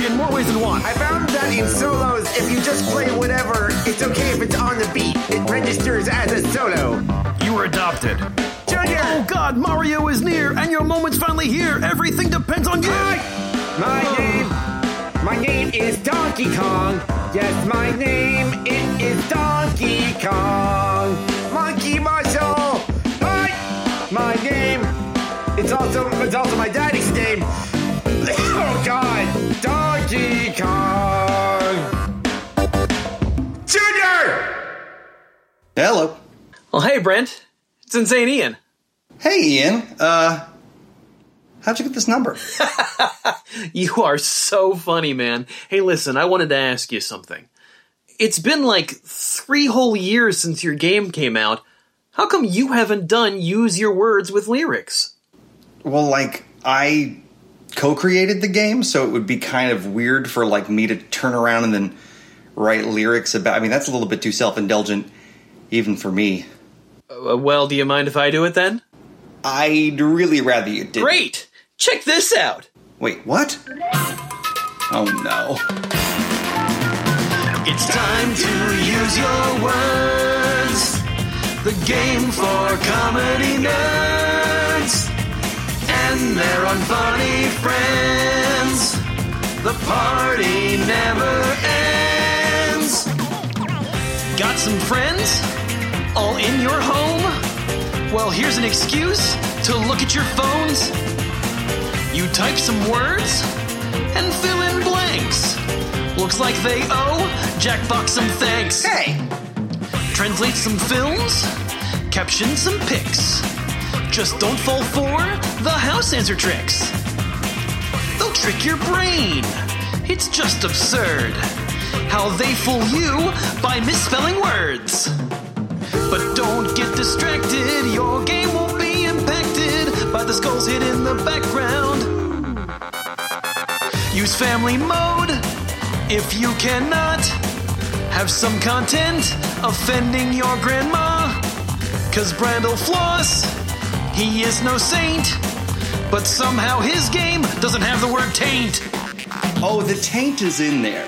in more ways than one. I found that in solos, if you just play whatever, it's okay if it's on the beat. It registers as a solo. You were adopted. Junior! Oh God, Mario is near, and your moment's finally here. Everything depends on you. Hi. My name, my name is Donkey Kong. Yes, my name it is Donkey Kong. Monkey muscle. Hi, my name. It's also it's also my daddy's name. Oh God, Donkey Kong. Junior. Hello. Well, hey, Brent. It's Insane Ian. Hey, Ian. Uh, how'd you get this number? You are so funny, man. Hey, listen, I wanted to ask you something. It's been like three whole years since your game came out. How come you haven't done Use Your Words with lyrics? Well, like I co-created the game, so it would be kind of weird for like me to turn around and then write lyrics about. I mean, that's a little bit too self-indulgent, even for me. Uh, well, do you mind if I do it then? I'd really rather you did. Great! Check this out! Wait, what? Oh no. It's time to use your words. The game for comedy nerds and their unfunny friends. The party never ends. Got some friends all in your home? Well, here's an excuse to look at your phones. You type some words and fill in blanks. Looks like they owe Jackbox some thanks. Hey! Translate some films, caption some pics. Just don't fall for the house answer tricks. They'll trick your brain. It's just absurd how they fool you by misspelling words. But don't get distracted, your game won't be impacted by the skulls hid in the background. Use family mode if you cannot have some content offending your grandma. Cause Brentalfloss, he is no saint, but somehow his game doesn't have the word taint. Oh, the taint is in there.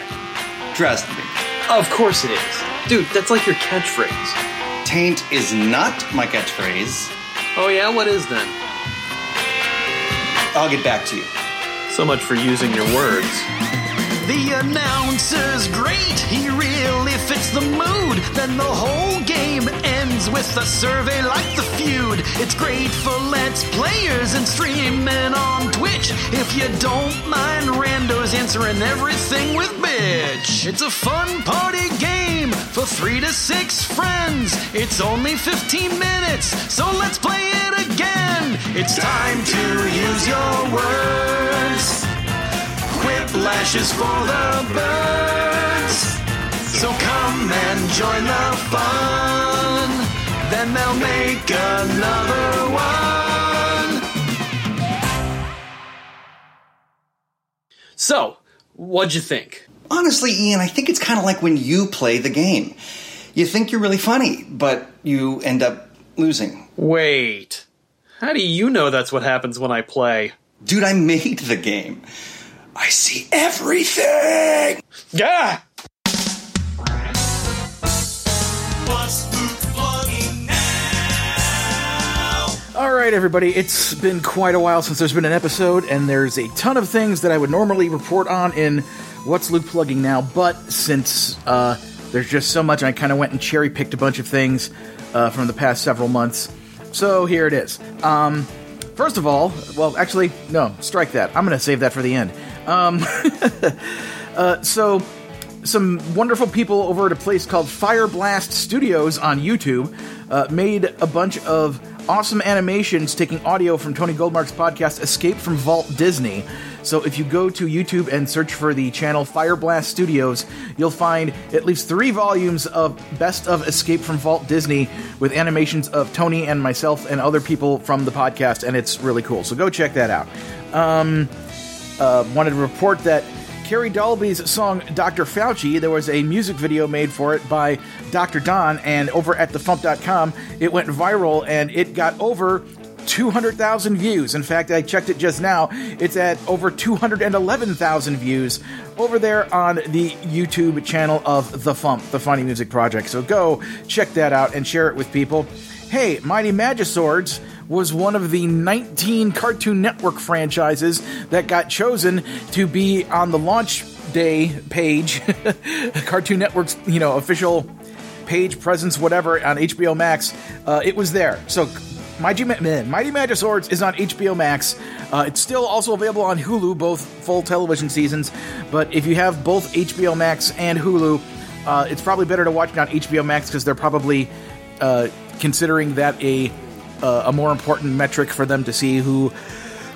Trust me. Of course it is. Dude, that's like your catchphrase. Taint is not my catchphrase. Oh, yeah? What is then? I'll get back to you. So much for using your words. The announcer's great, he really fits the mood. Then the whole game ends with a survey like the feud. It's great for Let's Players and streaming on Twitch. If you don't mind randos answering everything with bitch. It's a fun party game for three to six friends. It's only 15 minutes, so let's play it again. It's time to use your words. Whiplash is for the birds. So come and join the fun. Then they'll make another one. So, what'd you think? Honestly, Ian, I think it's kind of like when you play the game. You think you're really funny, but you end up losing. Wait. How do you know that's what happens when I play? Dude, I made the game. I see everything! Yeah! All right, everybody. It's been quite a while since there's been an episode, and there's a ton of things that I would normally report on in What's Luke Plugging Now, but since uh, there's just so much, I kind of went and cherry picked a bunch of things uh, from the past several months. so here it is. Um, first of all, well, actually, no, strike that. I'm going to save that for the end. Um, uh, so, some wonderful people over at a place called Fire Blast Studios on YouTube uh, made a bunch of awesome animations taking audio from Tony Goldmark's podcast Escape from Vault Disney. So if you go to YouTube and search for the channel Fire Blast Studios, you'll find at least three volumes of Best of Escape from Vault Disney with animations of Tony and myself and other people from the podcast, and it's really cool. So go check that out. Um, uh, wanted to report that Carrie Dalby's song Dr. Fauci, there was a music video made for it by Dr. Don, and over at thefump.com, it went viral and it got over 200,000 views. In fact, I checked it just now. It's at over 211,000 views over there on the YouTube channel of The FuMP, the Funny Music Project. So go check that out and share it with people. Hey, Mighty Magiswords was one of the 19 Cartoon Network franchises that got chosen to be on the launch day page, Cartoon Network's, you know, official page presence, whatever, on HBO Max. Uh, it was there. So Mighty, Ma- Mighty Magiswords is on HBO Max. Uh, it's still also available on Hulu, both full television seasons. But if you have both HBO Max and Hulu, uh, it's probably better to watch it on HBO Max because they're probably uh, considering that a uh, a more important metric for them to see who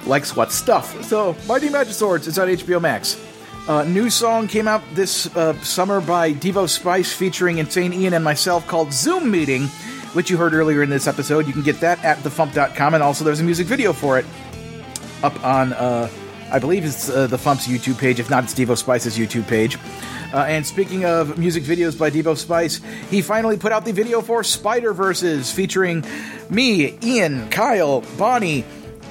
likes what stuff. So, Mighty Magiswords is on HBO Max. Uh, new song came out this uh, summer by Devo Spice featuring Insane Ian and myself called Zoom Meeting, which you heard earlier in this episode. You can get that at thefump.com, and also there's a music video for it up on, uh, I believe it's uh, the FuMP's YouTube page. If not, it's Devo Spice's YouTube page. Uh, and speaking of music videos by Devo Spice, he finally put out the video for Spider Verses featuring me, Ian, Kyle, Bonnie,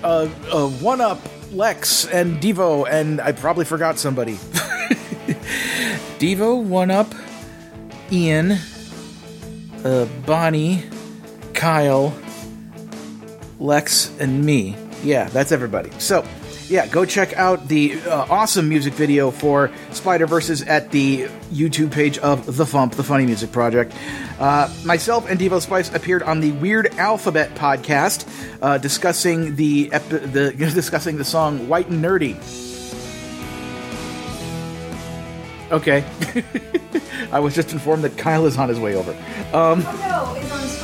uh, uh, One Up, Lex, and Devo, and I probably forgot somebody. Devo, One Up, Ian, uh, Bonnie, Kyle, Lex, and me. Yeah, that's everybody. So, yeah, go check out the uh, awesome music video for Spider Verses at the YouTube page of The FuMP, the Funny Music Project. Uh, myself and Devo Spice appeared on the Weird Alphabet podcast, uh, discussing the, the discussing the song "White and Nerdy." Okay, I was just informed that Kyle is on his way over. Um, no,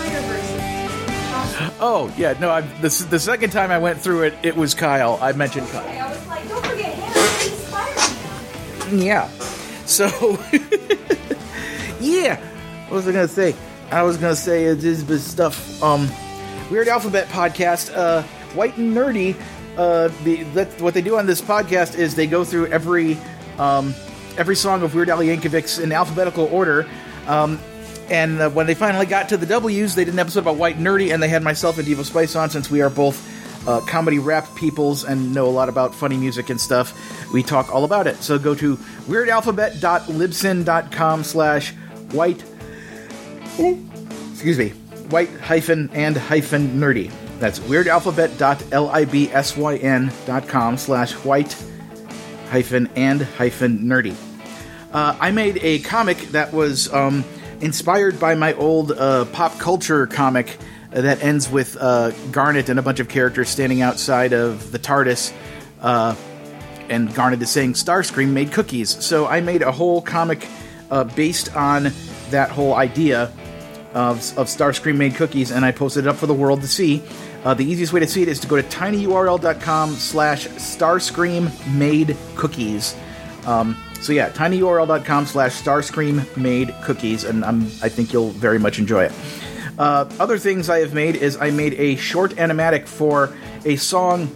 oh yeah, no, I, the, the second time I went through it, it was Kyle. I mentioned Kyle. I was like, don't forget him. He's Spider-Man. Yeah. So, yeah. What was I gonna say? I was gonna say uh, this this stuff. Um, Weird Alphabet podcast. Uh, White and nerdy. Uh, the that what they do on this podcast is they go through every um, every song of Weird Al Yankovic's in alphabetical order. Um, and uh, when they finally got to the W's, they did an episode about White Nerdy, and they had myself and Devo Spice on since we are both uh, comedy rap peoples and know a lot about funny music and stuff. We talk all about it. So go to weirdalphabet.libsyn.com slash white, excuse me, white hyphen and hyphen nerdy. That's weirdalphabet.libsyn.com slash white hyphen and hyphen nerdy. Uh, I made a comic that was um, inspired by my old uh, pop culture comic that ends with uh, Garnet and a bunch of characters standing outside of the TARDIS, uh, and Garnet is saying Starscream made cookies. So I made a whole comic uh, based on that whole idea of, of Starscream made cookies, and I posted it up for the world to see. Uh, the easiest way to see it is to go to tinyurl.com slash starscream made cookies. Um, so yeah, tinyurl.com slash starscream made cookies, and I'm, I think you'll very much enjoy it. Uh, other things I have made is I made a short animatic for a song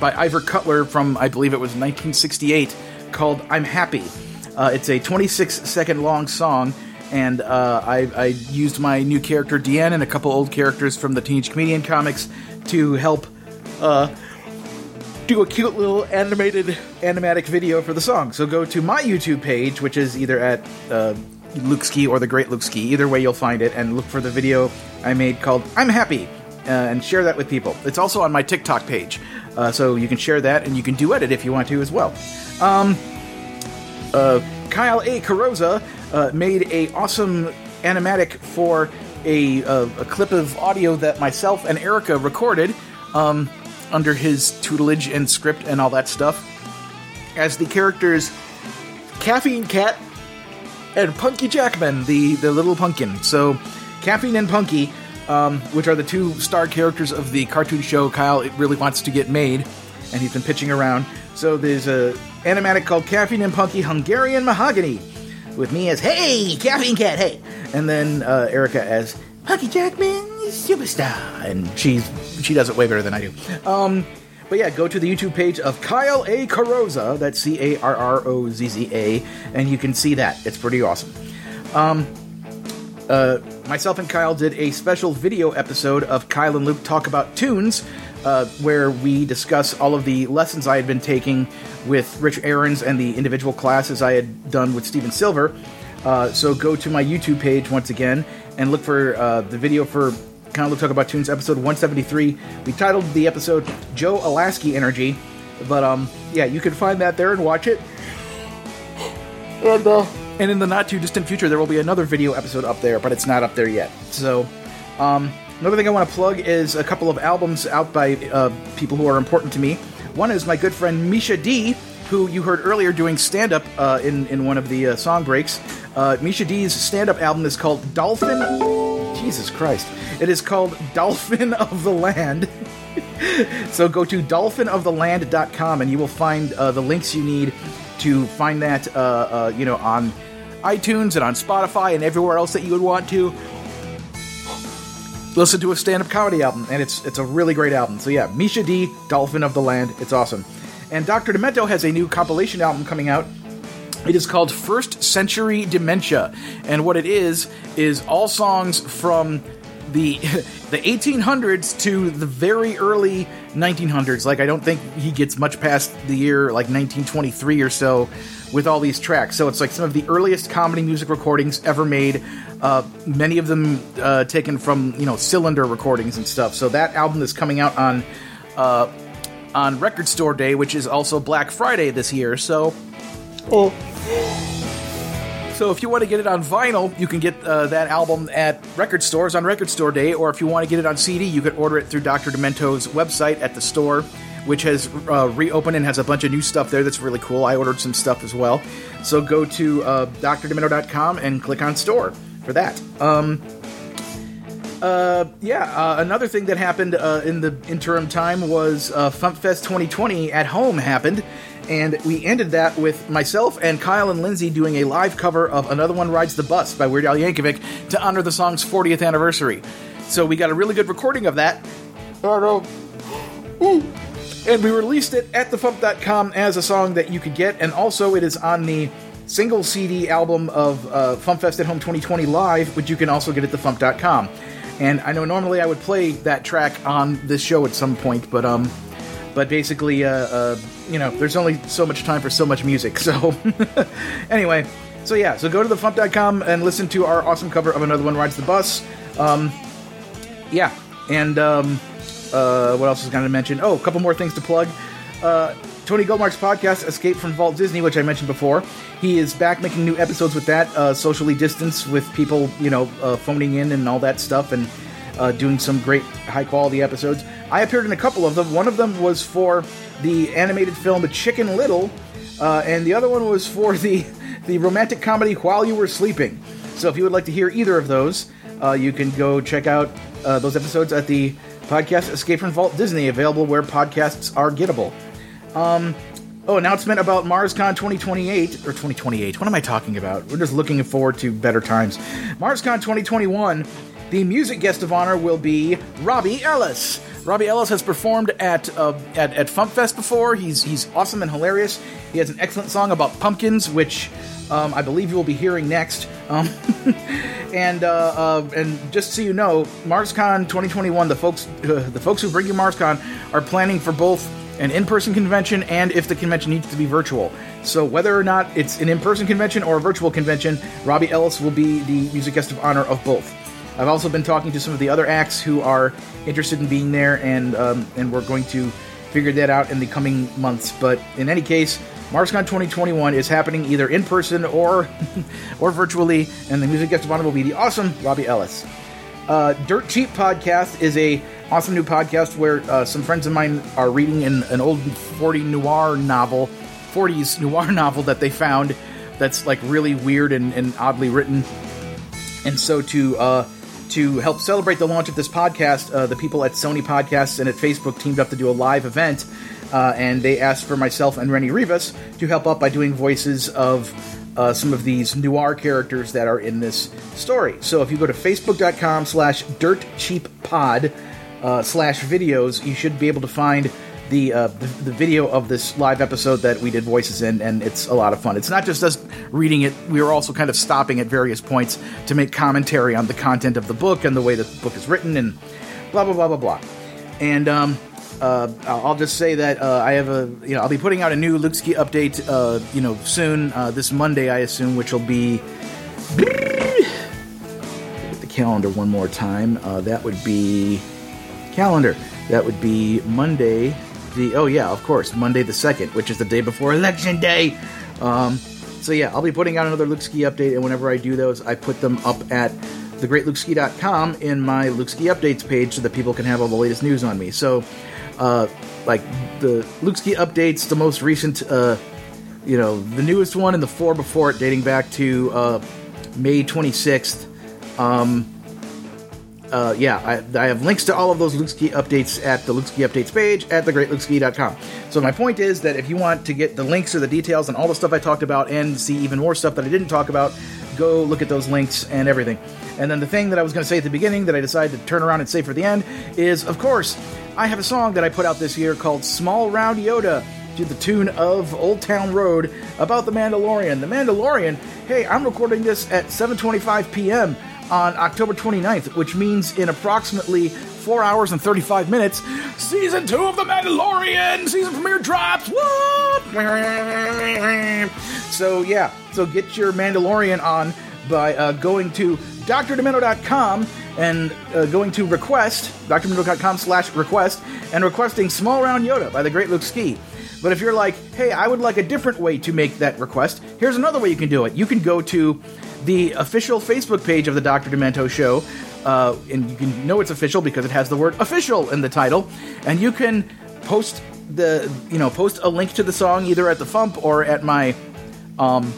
by Ivor Cutler from I believe it was 1968 called "I'm Happy." Uh, it's a 26 second long song, and uh, I, I used my new character Deanne and a couple old characters from the Teenage Comedian comics to help uh, do a cute little animated animatic video for the song. So go to my YouTube page, which is either at uh, Luke Ski or the Great Luke Ski. Either way, you'll find it, and look for the video I made called "I'm Happy." Uh, and share that with people. It's also on my TikTok page, uh, so you can share that and you can duet it if you want to as well. Um, uh, Kyle A. Carrozza uh, made a awesome animatic for a, a, a clip of audio that myself and Erica recorded um, under his tutelage and script and all that stuff as the characters Caffeine Cat and Punky Jackman, the, the little pumpkin. So, Caffeine and Punky, um, which are the two star characters of the cartoon show Kyle it really wants to get made, and he's been pitching around. So, there's a animatic called Caffeine and Punky Hungarian Mahogany, with me as Hey Caffeine Cat, hey, and then uh, Erica as Punky Jackman superstar, and she's she does it way better than I do. Um, but yeah, go to the YouTube page of Kyle A. Carrozza. That's C A R R O Z Z A, and you can see that. It's pretty awesome. Um, uh, myself and Kyle did a special video episode of Kyle and Luke talk about tunes, uh, where we discuss all of the lessons I had been taking with Rich Arons and the individual classes I had done with Steven Silver. Uh, so go to my YouTube page once again and look for uh, the video for Luke talk about tunes episode 173. We titled the episode Joe Alaskey Energy, but um, yeah, you can find that there and watch it. And, uh, and in the not too distant future, there will be another video episode up there, but it's not up there yet. So, um, another thing I want to plug is a couple of albums out by uh, people who are important to me. One is my good friend Misha D, who you heard earlier doing stand up uh, in, in one of the uh, song breaks. Uh, Misha D's stand up album is called Dolphin. Jesus Christ. It is called Dolphin of the Land. so go to dolphinoftheland.com and you will find uh, the links you need to find that, uh, uh, you know, on iTunes and on Spotify and everywhere else that you would want to listen to a stand-up comedy album, and it's it's a really great album. So yeah, Misha D, Dolphin of the Land, it's awesome. And Dr. Demento has a new compilation album coming out. It is called First Century Dementia, and what it is is all songs from the the 1800s to the very early 1900s. Like I don't think he gets much past the year like 1923 or so with all these tracks. So it's like some of the earliest comedy music recordings ever made. Uh, many of them uh, taken from you know cylinder recordings and stuff. So that album is coming out on uh, on Record Store Day, which is also Black Friday this year. So. Oh. So if you want to get it on vinyl, you can get uh, that album at record stores on Record Store Day, or if you want to get it on CD, you can order it through Dr. Demento's website at the store, which has uh, reopened and has a bunch of new stuff there that's really cool. I ordered some stuff as well. So go to uh, drdemento.com and click on store for that. Um, uh, yeah, uh, another thing that happened uh, in the interim time was uh, FuMPFest 2020 at home happened, and we ended that with myself and Kyle and Lindsay doing a live cover of Another One Rides the Bus by Weird Al Yankovic to honor the song's 40th anniversary. So we got a really good recording of that. And we released it at thefump.com as a song that you could get, and also it is on the single CD album of uh, FuMPFest at Home 2020 Live, which you can also get at thefump.com. And I know normally I would play that track on this show at some point, but um, but basically, uh, uh, you know, there's only so much time for so much music. So anyway, so yeah, so go to thefump.com and listen to our awesome cover of Another One Rides the Bus. Um, yeah, and um, uh, what else was going to mention? Oh, a couple more things to plug. Uh, Tony Goldmark's podcast, Escape from Vault Disney, which I mentioned before. He is back making new episodes with that, uh, socially distanced, with people, you know, uh, phoning in and all that stuff, and uh, doing some great high quality episodes. I appeared in a couple of them. One of them was for the animated film Chicken Little, uh, and the other one was for the the romantic comedy While You Were Sleeping. So if you would like to hear either of those, uh, you can go check out uh, those episodes at the podcast Escape from Vault Disney, available where podcasts are gettable. Um, oh, announcement about MarsCon 2028 or 2028. What am I talking about? We're just looking forward to better times. MarsCon 2021. The music guest of honor will be Robbie Ellis. Robbie Ellis has performed at uh, at, at FuMPFest before. He's he's awesome and hilarious. He has an excellent song about pumpkins, which um, I believe you will be hearing next. Um, and uh, uh, and just so you know, MarsCon 2021, the folks uh, the folks who bring you MarsCon are planning for both an in-person convention and if the convention needs to be virtual. So whether or not it's an in-person convention or a virtual convention, Robbie Ellis will be the music guest of honor of both. I've also been talking to some of the other acts who are interested in being there, and um, and we're going to figure that out in the coming months. But in any case, MarsCon 2021 is happening either in person or or virtually, and the music guest of honor will be the awesome Robbie Ellis. Uh, Dirt Cheap Podcast is a awesome new podcast where uh, some friends of mine are reading an, an old 40 noir novel, 40s noir novel that they found that's like really weird and, and oddly written. And so to uh, to help celebrate the launch of this podcast, uh, the people at Sony Podcasts and at Facebook teamed up to do a live event, uh, and they asked for myself and Rennie Rivas to help out by doing voices of uh, some of these noir characters that are in this story. So if you go to facebook.com slash dirtcheappod uh, slash videos, you should be able to find the, uh, the the video of this live episode that we did voices in, and it's a lot of fun. It's not just us reading it; we were also kind of stopping at various points to make commentary on the content of the book and the way the book is written, and blah blah blah blah blah. And um, uh, I'll just say that uh, I have a you know I'll be putting out a new Luke Ski update uh, you know soon uh, this Monday I assume, which will be. The calendar one more time. Uh, that would be calendar. That would be Monday. The oh yeah, of course, Monday the second, which is the day before election day. Um, so yeah, I'll be putting out another Luke Ski update, and whenever I do those, I put them up at thegreatlukeski.com in my Luke Ski updates page, so that people can have all the latest news on me. So, uh, like the Luke Ski updates, the most recent, uh, you know, the newest one and the four before it, dating back to uh, May 26th. Um, uh, yeah, I, I have links to all of those Luke Ski updates at the Luke Ski updates page at thegreatlukeski.com. So my point is that if you want to get the links or the details and all the stuff I talked about and see even more stuff that I didn't talk about, go look at those links and everything. And then the thing that I was going to say at the beginning that I decided to turn around and say for the end is, of course, I have a song that I put out this year called Small Round Yoda to the tune of Old Town Road about the Mandalorian. The Mandalorian, hey, I'm recording this at 7:25 p.m. on October 29th, which means in approximately 4 hours and 35 minutes, season 2 of The Mandalorian season premiere drops. So yeah, so get your Mandalorian on by uh, going to drdemento.com and uh, going to request, drdemento.com slash request, and requesting Small Round Yoda by the Great Luke Ski. But if you're like, hey, I would like a different way to make that request, here's another way you can do it. You can go to the official Facebook page of the Dr. Demento Show, uh, and you can know it's official because it has the word official in the title, and you can post the, you know, post a link to the song either at the FuMP or at my, um,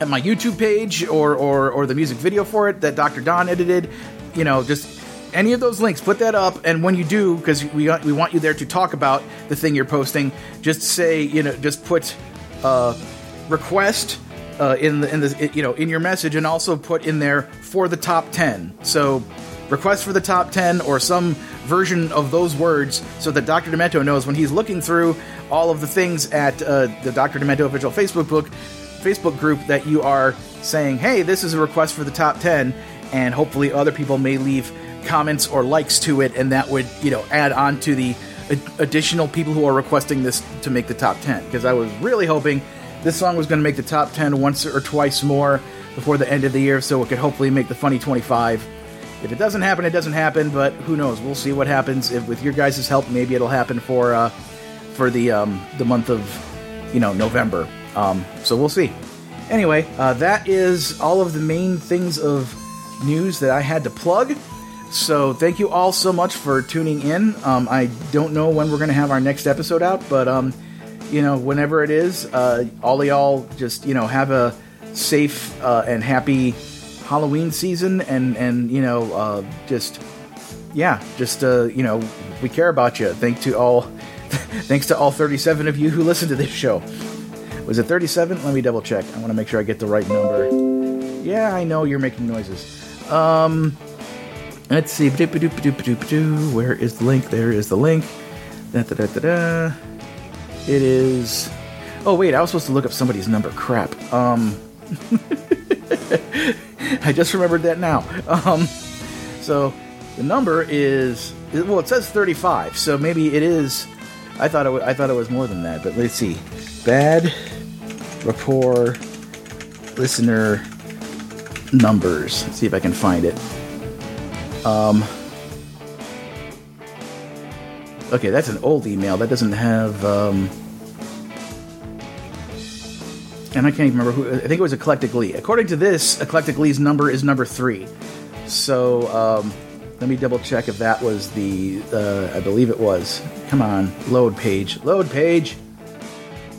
at my YouTube page or, or, or the music video for it that Dr. Don edited. You know, just any of those links, put that up. And when you do, because we, we want you there to talk about the thing you're posting, just say, you know, just put uh, request uh, in the in the you know in your message, and also put in there for the top ten. So request for the top 10 or some version of those words so that Dr. Demento knows when he's looking through all of the things at uh, the Dr. Demento official Facebook book Facebook group that you are saying, hey, this is a request for the top 10, and hopefully other people may leave comments or likes to it, and that would, you know, add on to the additional people who are requesting this to make the top 10. Because I was really hoping this song was going to make the top 10 once or twice more before the end of the year, so it could hopefully make the funny 25. If it doesn't happen, it doesn't happen, but who knows? We'll see what happens. If with your guys' help, maybe it'll happen for uh, for the um, the month of you know November. Um, so we'll see. Anyway, uh, that is all of the main things of news that I had to plug. So thank you all so much for tuning in. Um, I don't know when we're going to have our next episode out, but um, you know, whenever it is, uh, all of y'all just you know have a safe uh, and happy Halloween season, and and you know uh, just yeah, just uh, you know we care about you. Thank to all, thanks to all 37 of you who listen to this show. Was it 37? Let me double check. I want to make sure I get the right number. Yeah, I know you're making noises. Um, let's see. Where is the link? There is the link. Da, da, da, da, da. It is. Oh wait, I was supposed to look up somebody's number. Crap. Um, I just remembered that now. Um, so the number is well, it says 35, so maybe it is. I thought it. wa- I thought it was more than that, but let's see. Bad rapport listener numbers. Let's see if I can find it. Um. Okay, that's an old email. That doesn't have. Um, and I can't even remember who. I think it was Eclectic Lee. According to this, Eclectic Lee's number is number three. So um, let me double check if that was the. Uh, I believe it was. Come on, load page, load page.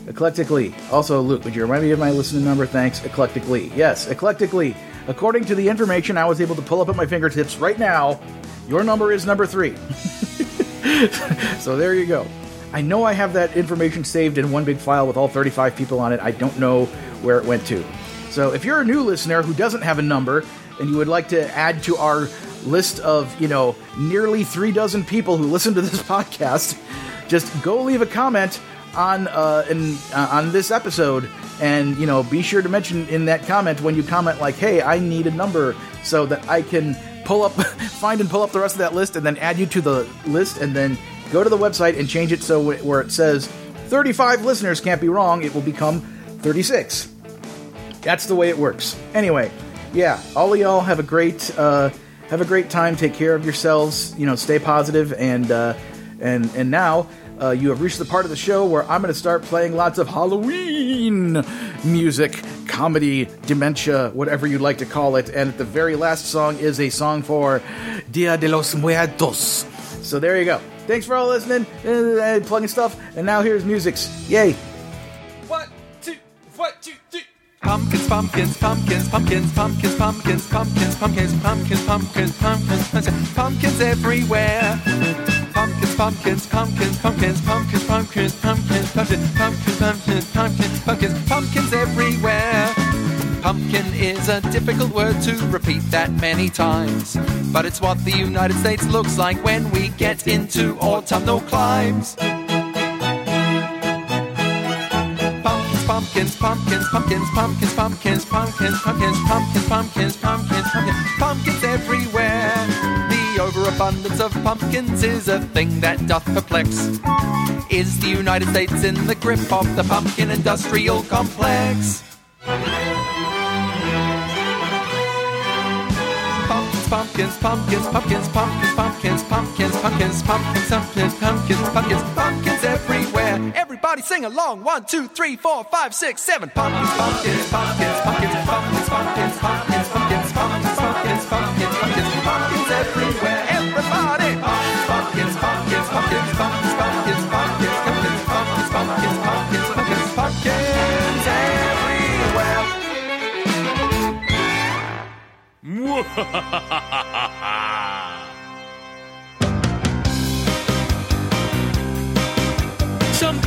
Eclectically. Also, Luke, would you remind me of my listening number? Thanks. Eclectically. Yes, eclectically. According to the information I was able to pull up at my fingertips right now, your number is number three. so there you go. I know I have that information saved in one big file with all 35 people on it. I don't know where it went to. So if you're a new listener who doesn't have a number and you would like to add to our list of, you know, nearly three dozen people who listen to this podcast, just go leave a comment on uh, in, uh, on this episode, and you know, be sure to mention in that comment when you comment like, "Hey, I need a number," so that I can pull up, find and pull up the rest of that list, and then add you to the list, and then go to the website and change it so wh- where it says 35 listeners can't be wrong, it will become 36. That's the way it works. Anyway, yeah, all of y'all have a great uh, have a great time. Take care of yourselves. You know, stay positive, and uh, and and now uh, you have reached the part of the show where I'm going to start playing lots of Halloween music, comedy, dementia, whatever you'd like to call it. And the very last song is a song for Dia de los Muertos. So there you go. Thanks for all listening and, plugging stuff. And now here's music's. Yay! Pumpkins, pumpkins, pumpkins, pumpkins, pumpkins, pumpkins, pumpkins, pumpkins, pumpkins, pumpkins, pumpkins, pumpkins, pumpkins everywhere. Pumpkins, pumpkins, pumpkins, pumpkins, pumpkins, pumpkins, pumpkins, pumpkins, pumpkins, pumpkins, pumpkins, pumpkins, pumpkins everywhere. Pumpkin is a difficult word to repeat that many times, but it's what the United States looks like when we get into autumnal climes. Pumpkins, pumpkins, pumpkins, pumpkins, pumpkins, pumpkins, pumpkins, pumpkins, pumpkins, pumpkins, pumpkins, pumpkins pumpkins everywhere. The overabundance of pumpkins is a thing that doth perplex. Is the United States in the grip of the pumpkin industrial complex? Pumpkins, pumpkins, pumpkins, pumpkins, pumpkins, pumpkins, pumpkins, pumpkins, pumpkins, pumpkins, pumpkins, pumpkins everywhere. Everybody sing along. One, two, three, four, five, six, seven. Pumpkins, pumpkins, pumpkins, pumpkins, pumpkins, pumpkins, pumpkins, Some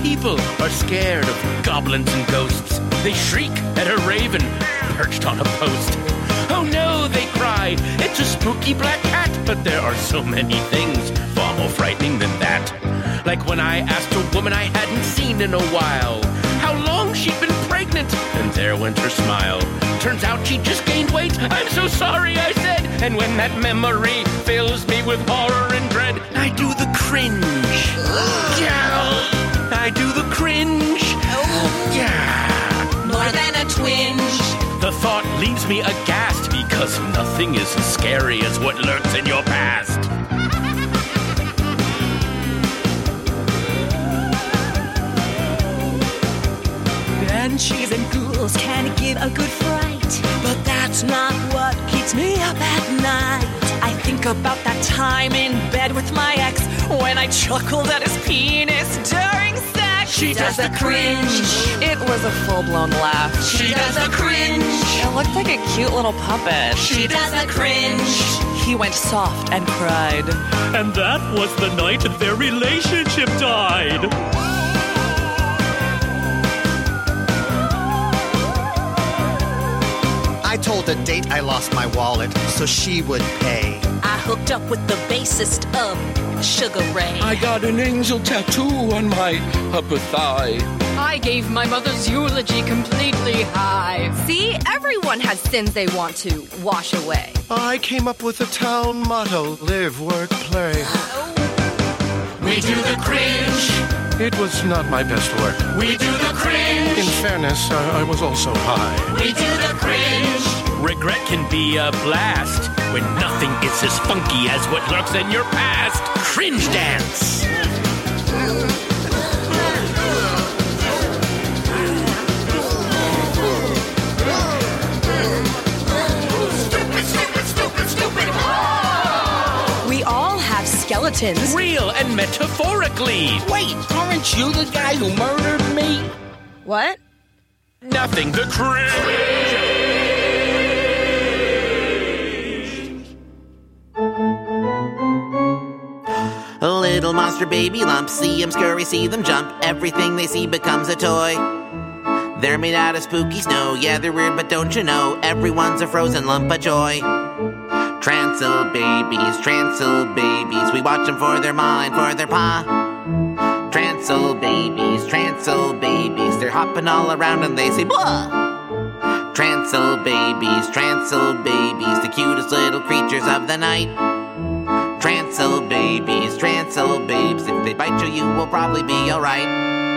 people are scared of goblins and ghosts. They shriek at a raven perched on a post. Oh no, they cry, it's a spooky black cat. But there are so many things far more frightening than that. Like when I asked a woman I hadn't seen in a while how long she'd been pregnant, and there went her smile. Turns out she just gained weight. I'm so sorry, I said. And when that memory fills me with horror and dread, I do the cringe. Yeah. I do the cringe. Oh. Yeah. More than a twinge. The thought leaves me aghast because nothing is as scary as what lurks in your past. Banshees and ghouls can give a good fright, but that's not what keeps me up at night. I think about that time in bed with my ex when I chuckled at his penis during sex. She does the cringe. It was a full blown laugh. She does the cringe. It looked like a cute little puppet. She does the cringe. He went soft and cried. And that was the night their relationship died. Told a date I lost my wallet, so she would pay. I hooked up with the bassist of Sugar Ray. I got an angel tattoo on my upper thigh. I gave my mother's eulogy completely high. See, everyone has sins they want to wash away. I came up with a town motto live, work, play. We do the cringe. It was not my best work. We do the cringe. In fairness, I, I was also high. We do the cringe. Regret can be a blast when nothing is as funky as what lurks in your past. Cringe dance. Skeletons. Real and metaphorically. Wait, aren't you the guy who murdered me? What? Nothing. The cringe. Little monster baby lumps, see them scurry, see them jump. Everything they see becomes a toy. They're made out of spooky snow. Yeah, they're weird, but don't you know? Everyone's a frozen lump of joy. Transil babies, transil babies. We watch them for their mind, for their pa. Transil babies, transil babies. They're hopping all around and they say blah. Transil babies, transil babies. The cutest little creatures of the night. Transil babies, transil babes. If they bite you, you will probably be alright.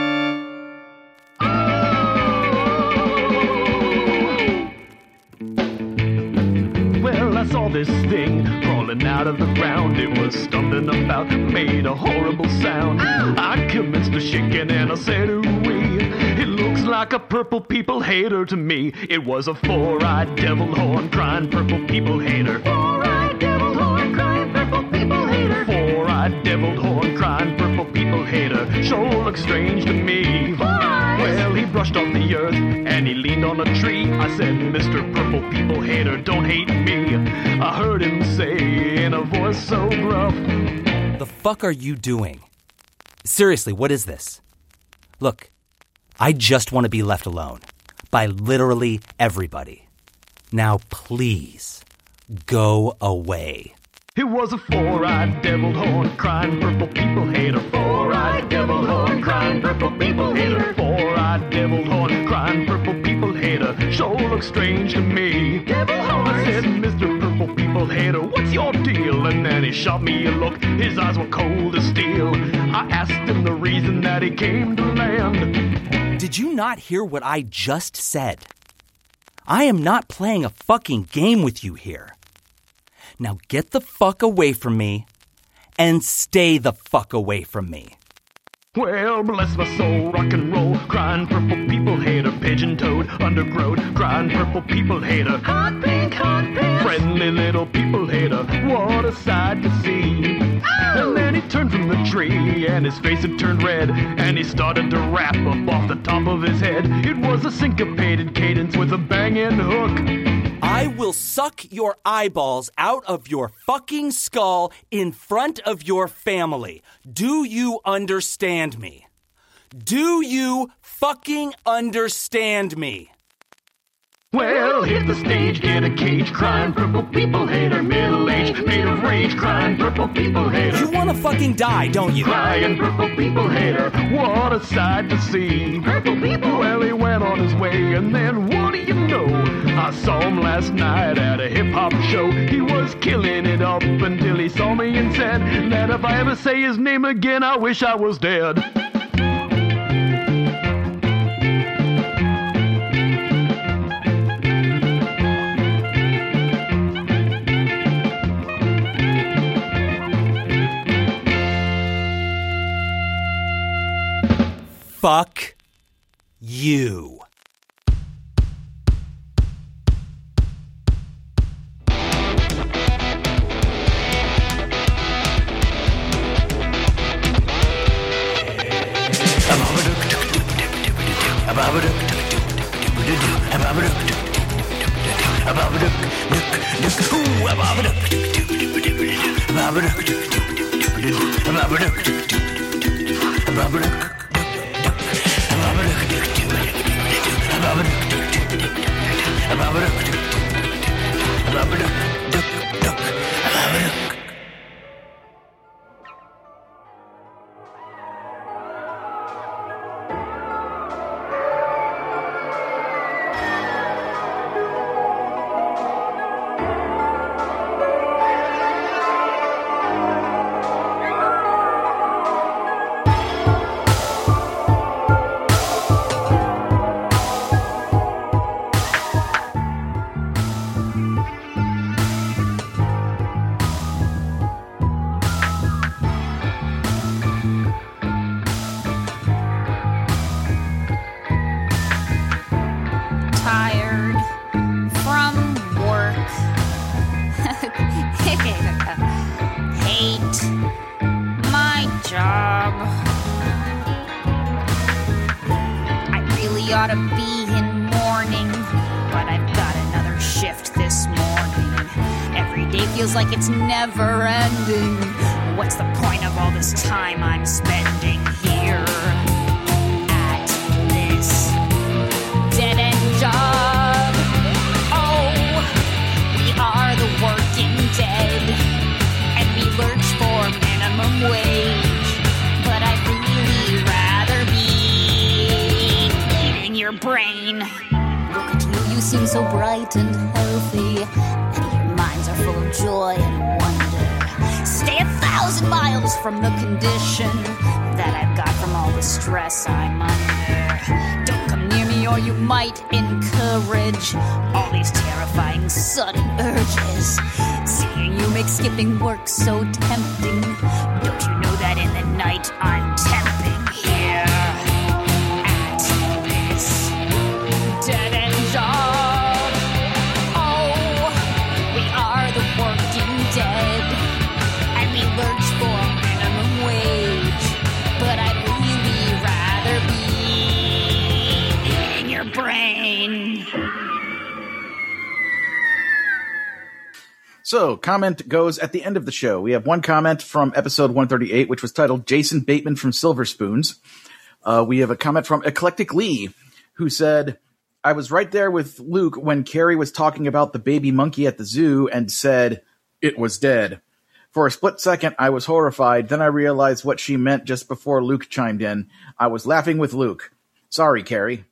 Saw this thing crawling out of the ground. It was stumbling about, made a horrible sound. I commenced to shaking and I said, ooh wee. It looks like a purple people hater to me. It was a four-eyed devil horn crying purple people hater. Four-eyed devil horn crying purple people hater. Four-eyed devil horn crying purple people hater. Sure looks strange to me. Well, he brushed off the earth and he leaned on a tree. I said, Mr. Purple People Hater, don't hate me. I heard him say in a voice so gruff. The fuck are you doing? Seriously, what is this? Look, I just want to be left alone by literally everybody. Now, please, go away. It was a four-eyed devil horn crying purple people hater. Four-eyed devil horn crying purple people hater. Four-eyed devil horn crying purple people hater. Sure looks strange to me. Devil horn. I said, Mr. Purple People Hater, what's your deal? And then he shot me a look. His eyes were cold as steel. I asked him the reason that he came to land. Did you not hear what I just said? I am not playing a fucking game with you here. Now get the fuck away from me and stay the fuck away from me. Well, bless my soul, rock and roll, crying purple people hater, pigeon toed, undergrowth, crying purple people hater, hot pink, hot pink, friendly little people hater, what a sight to see. And then he turned from the tree, and his face had turned red, and he started to rap up off the top of his head. It was a syncopated cadence with a banging hook. I will suck your eyeballs out of your fucking skull in front of your family. Do you understand me? Do you fucking understand me? Well, hit the stage, get a cage, crying purple people hater, middle age, made of rage, crying purple people hater. You wanna fucking die, don't you? Crying purple people hater, what a sight to see. Purple people. Well, he went on his way, and then what do you know? I saw him last night at a hip hop show. He was killing it up until he saw me and said that if I ever say his name again, I wish I was dead. Fuck you. Tired comment goes at the end of the show. We have one comment from episode 138, which was titled Jason Bateman from Silver Spoons. Uh, we have a comment from Eclectic Lee, who said, I was right there with Luke when Carrie was talking about the baby monkey at the zoo and said, it was dead. For a split second, I was horrified. Then I realized what she meant just before Luke chimed in. I was laughing with Luke. Sorry, Carrie.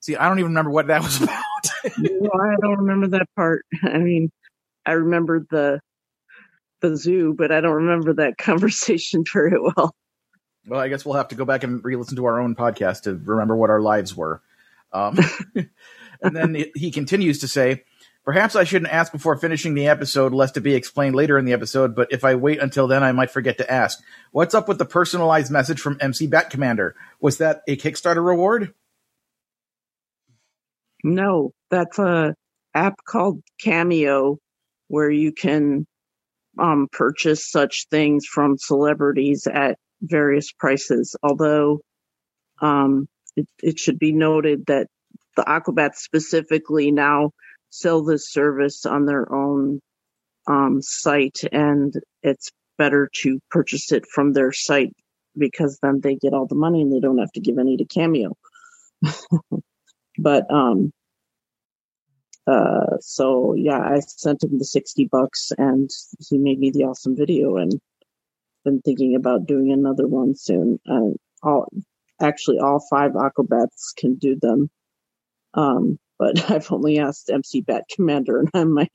See, I don't even remember what that was about. I don't remember that part. I mean, I remember the the zoo, but I don't remember that conversation very well. Well, I guess we'll have to go back and re-listen to our own podcast to remember what our lives were. Um, and then he- continues to say, "Perhaps I shouldn't ask before finishing the episode, lest it be explained later in the episode. But if I wait until then, I might forget to ask. What's up with the personalized message from MC Bat Commander? Was that a Kickstarter reward? No, that's a app called Cameo where you can um, purchase such things from celebrities at various prices. Although um, it, it should be noted that the Aquabats specifically now sell this service on their own um, site, and it's better to purchase it from their site because then they get all the money and they don't have to give any to Cameo. but um, uh, so yeah, I sent him the 60 bucks and he made me the awesome video and been thinking about doing another one soon. Uh, all, actually all five Aquabats can do them. Um, but I've only asked MC Bat Commander and I might,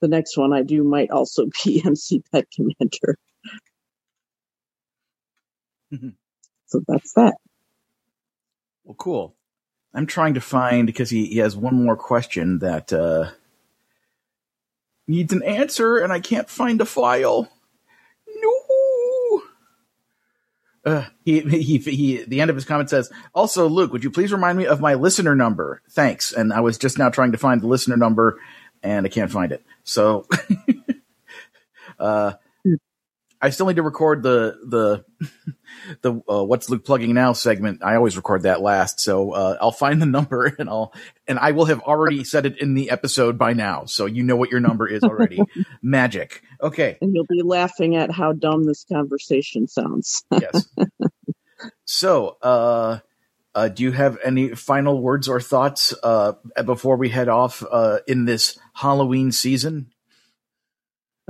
the next one I do might also be MC Bat Commander. so that's that. Well, cool. I'm trying to find because he, he has one more question that uh, needs an answer, and I can't find a file. No. Uh, he, he he the end of his comment says also Luke would you please remind me of my listener number thanks and I was just now trying to find the listener number and I can't find it so uh I still need to record the the the uh, what's Luke plugging now segment. I always record that last, so uh, I'll find the number and I'll and I will have already said it in the episode by now, so you know what your number is already. Magic. Okay. And you'll be laughing at how dumb this conversation sounds. yes. So, uh, uh, do you have any final words or thoughts uh, before we head off uh, in this Halloween season?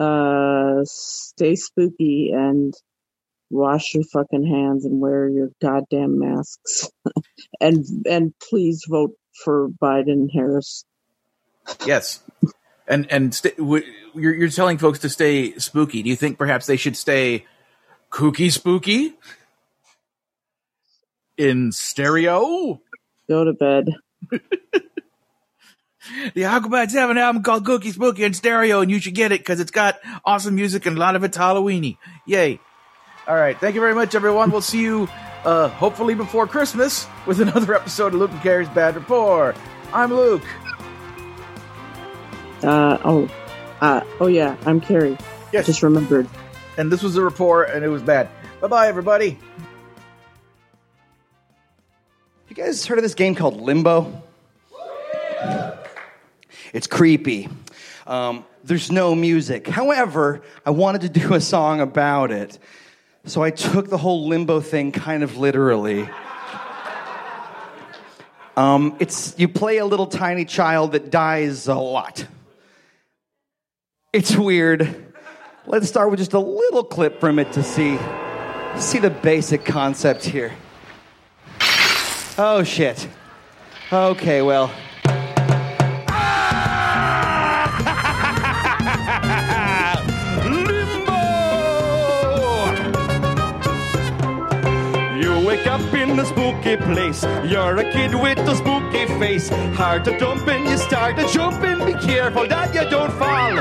Uh, stay spooky and wash your fucking hands and wear your goddamn masks. and and please vote for Biden Harris. Yes. And and st- w- you're you're telling folks to stay spooky. Do you think perhaps they should stay kooky spooky in stereo? Go to bed. The Aquabats have an album called Kooky Spooky in stereo, and you should get it because it's got awesome music and a lot of it's Halloweeny. Yay! All right, thank you very much, everyone. We'll see you uh, hopefully before Christmas with another episode of Luke and Carrie's Bad Rapport. I'm Luke. Uh oh. Uh oh yeah, I'm Carrie. Yes. Just remembered. and this was a report, and it was bad. Bye bye, everybody. You guys heard of this game called Limbo? It's creepy. Um, there's no music. However, I wanted to do a song about it. So I took the whole limbo thing kind of literally. Um, it's you play a little tiny child that dies a lot. It's weird. Let's start with just a little clip from it to see see the basic concept here. Oh shit. Okay, well. Spooky place. You're a kid with a spooky face. Hard to jump in, you start to jump in. Be careful that you don't fall.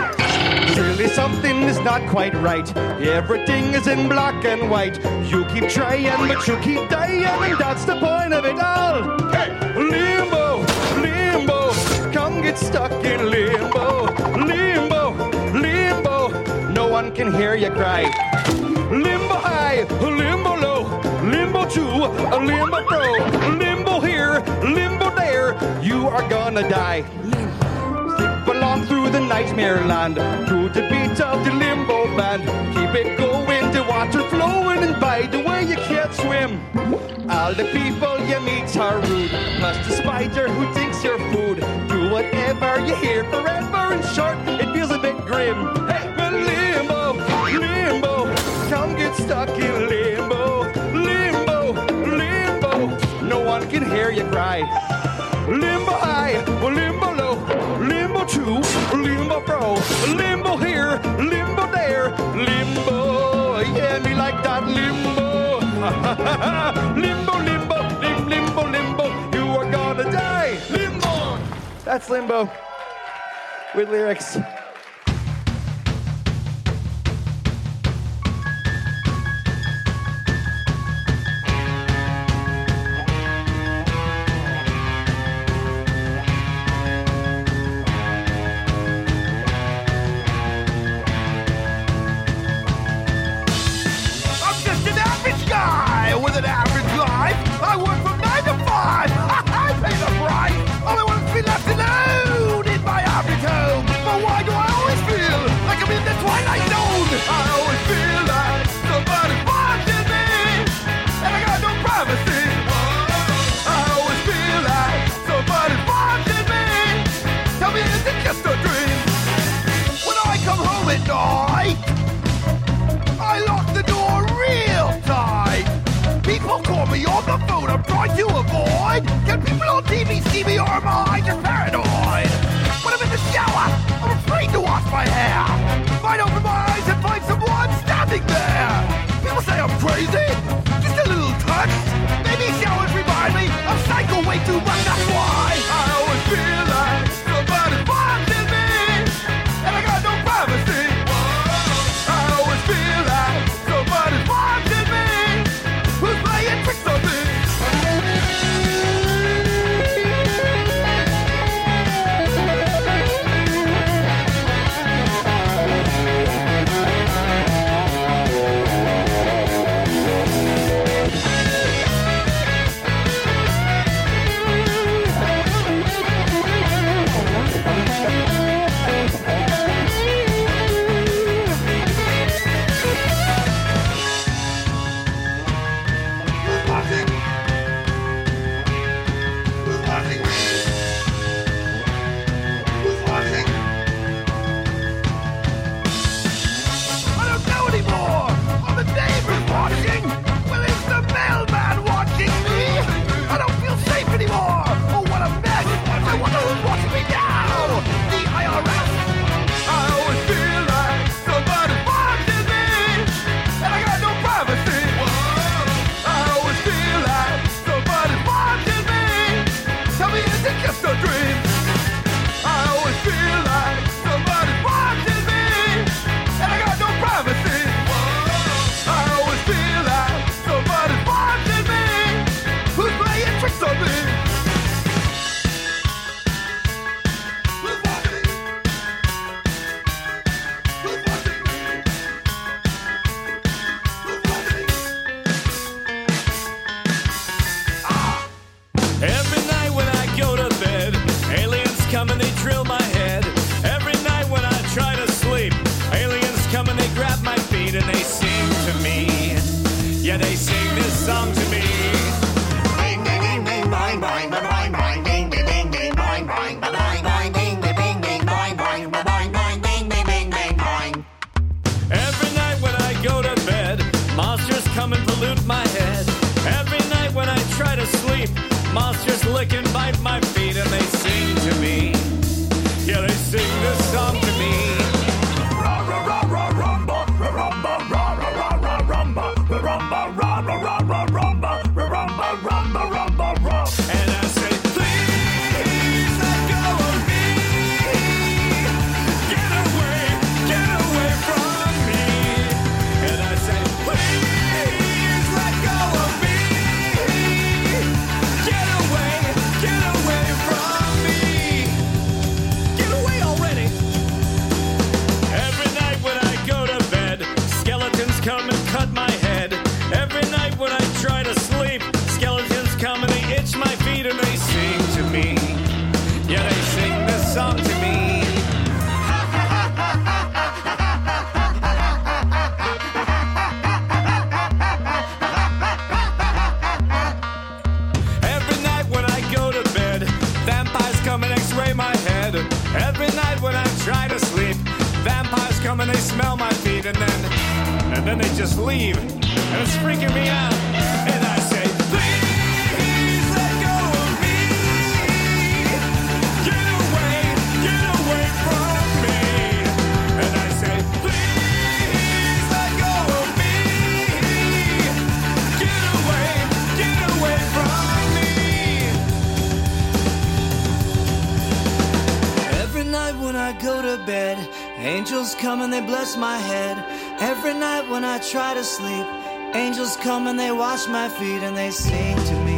Surely something is not quite right. Everything is in black and white. You keep trying, but you keep dying, and that's the point of it all. Hey, limbo, limbo, come get stuck in limbo, limbo, limbo. No one can hear you cry. Limbo high, limbo low, a limbo pro, limbo here, limbo there. You are gonna die. Slip along through the nightmare land, to the beat of the limbo band. Keep it going, the water flowing, and by the way, you can't swim. All the people you meet are rude, plus the spider who thinks you're food. Do whatever you hear forever. In short, it feels a bit grim. Hey, cry. Limbo high, limbo low, limbo two, limbo pro, limbo here, limbo there, limbo. Yeah, me like that limbo. limbo, limbo, lim, limbo, limbo. You are gonna die. Limbo. That's Limbo with lyrics. See me or am I just paranoid? Come and they wash my feet and they sing to me.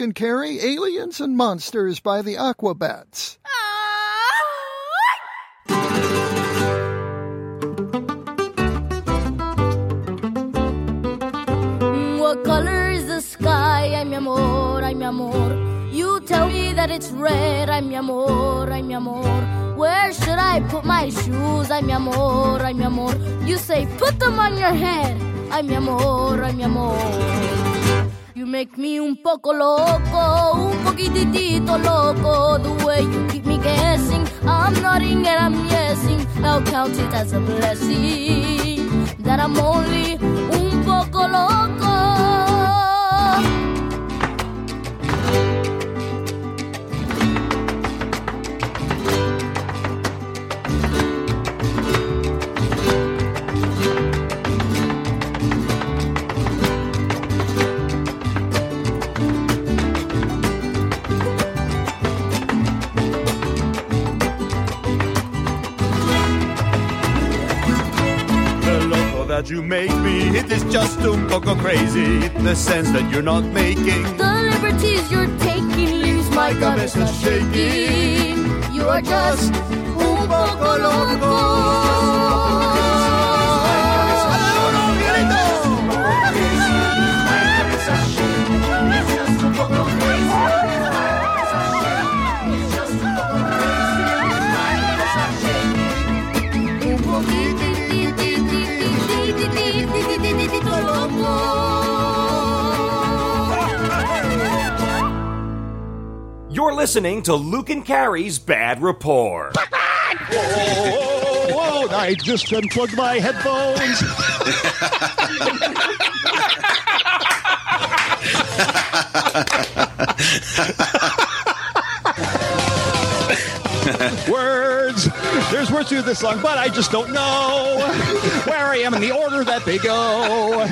For carry Aliens and Monsters by the Aquabats. What color is the sky? Mi amor, mi amor. You tell me that it's red. Mi amor, mi amor. Where should I put my shoes? Mi amor, mi amor. You say, put them on your head. Mi amor, mi amor. Make me un poco loco, un poquitito loco. The way you keep me guessing, I'm nodding and I'm yesing. I'll count it as a blessing that I'm only un poco loco. You make me, it is just un poco crazy. The sense that you're not making. The liberties you're taking leaves my cabeza shaking. You are just un poco loco. You're listening to Luke and Carrie's Bad Rapport. Whoa, whoa, I just unplugged my headphones. words. There's words to this song, but I just don't know where I am in the order that they go.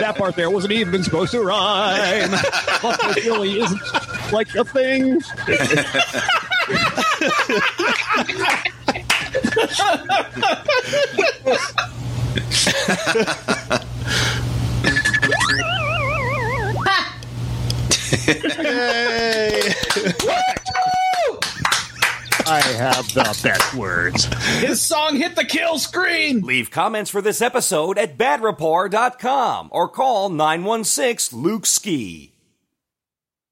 That part there wasn't even supposed to rhyme. Really isn't like a thing. Yay! I have the best words. His song hit the kill screen. Leave comments for this episode at badrapport.com or call 916 Luke Ski.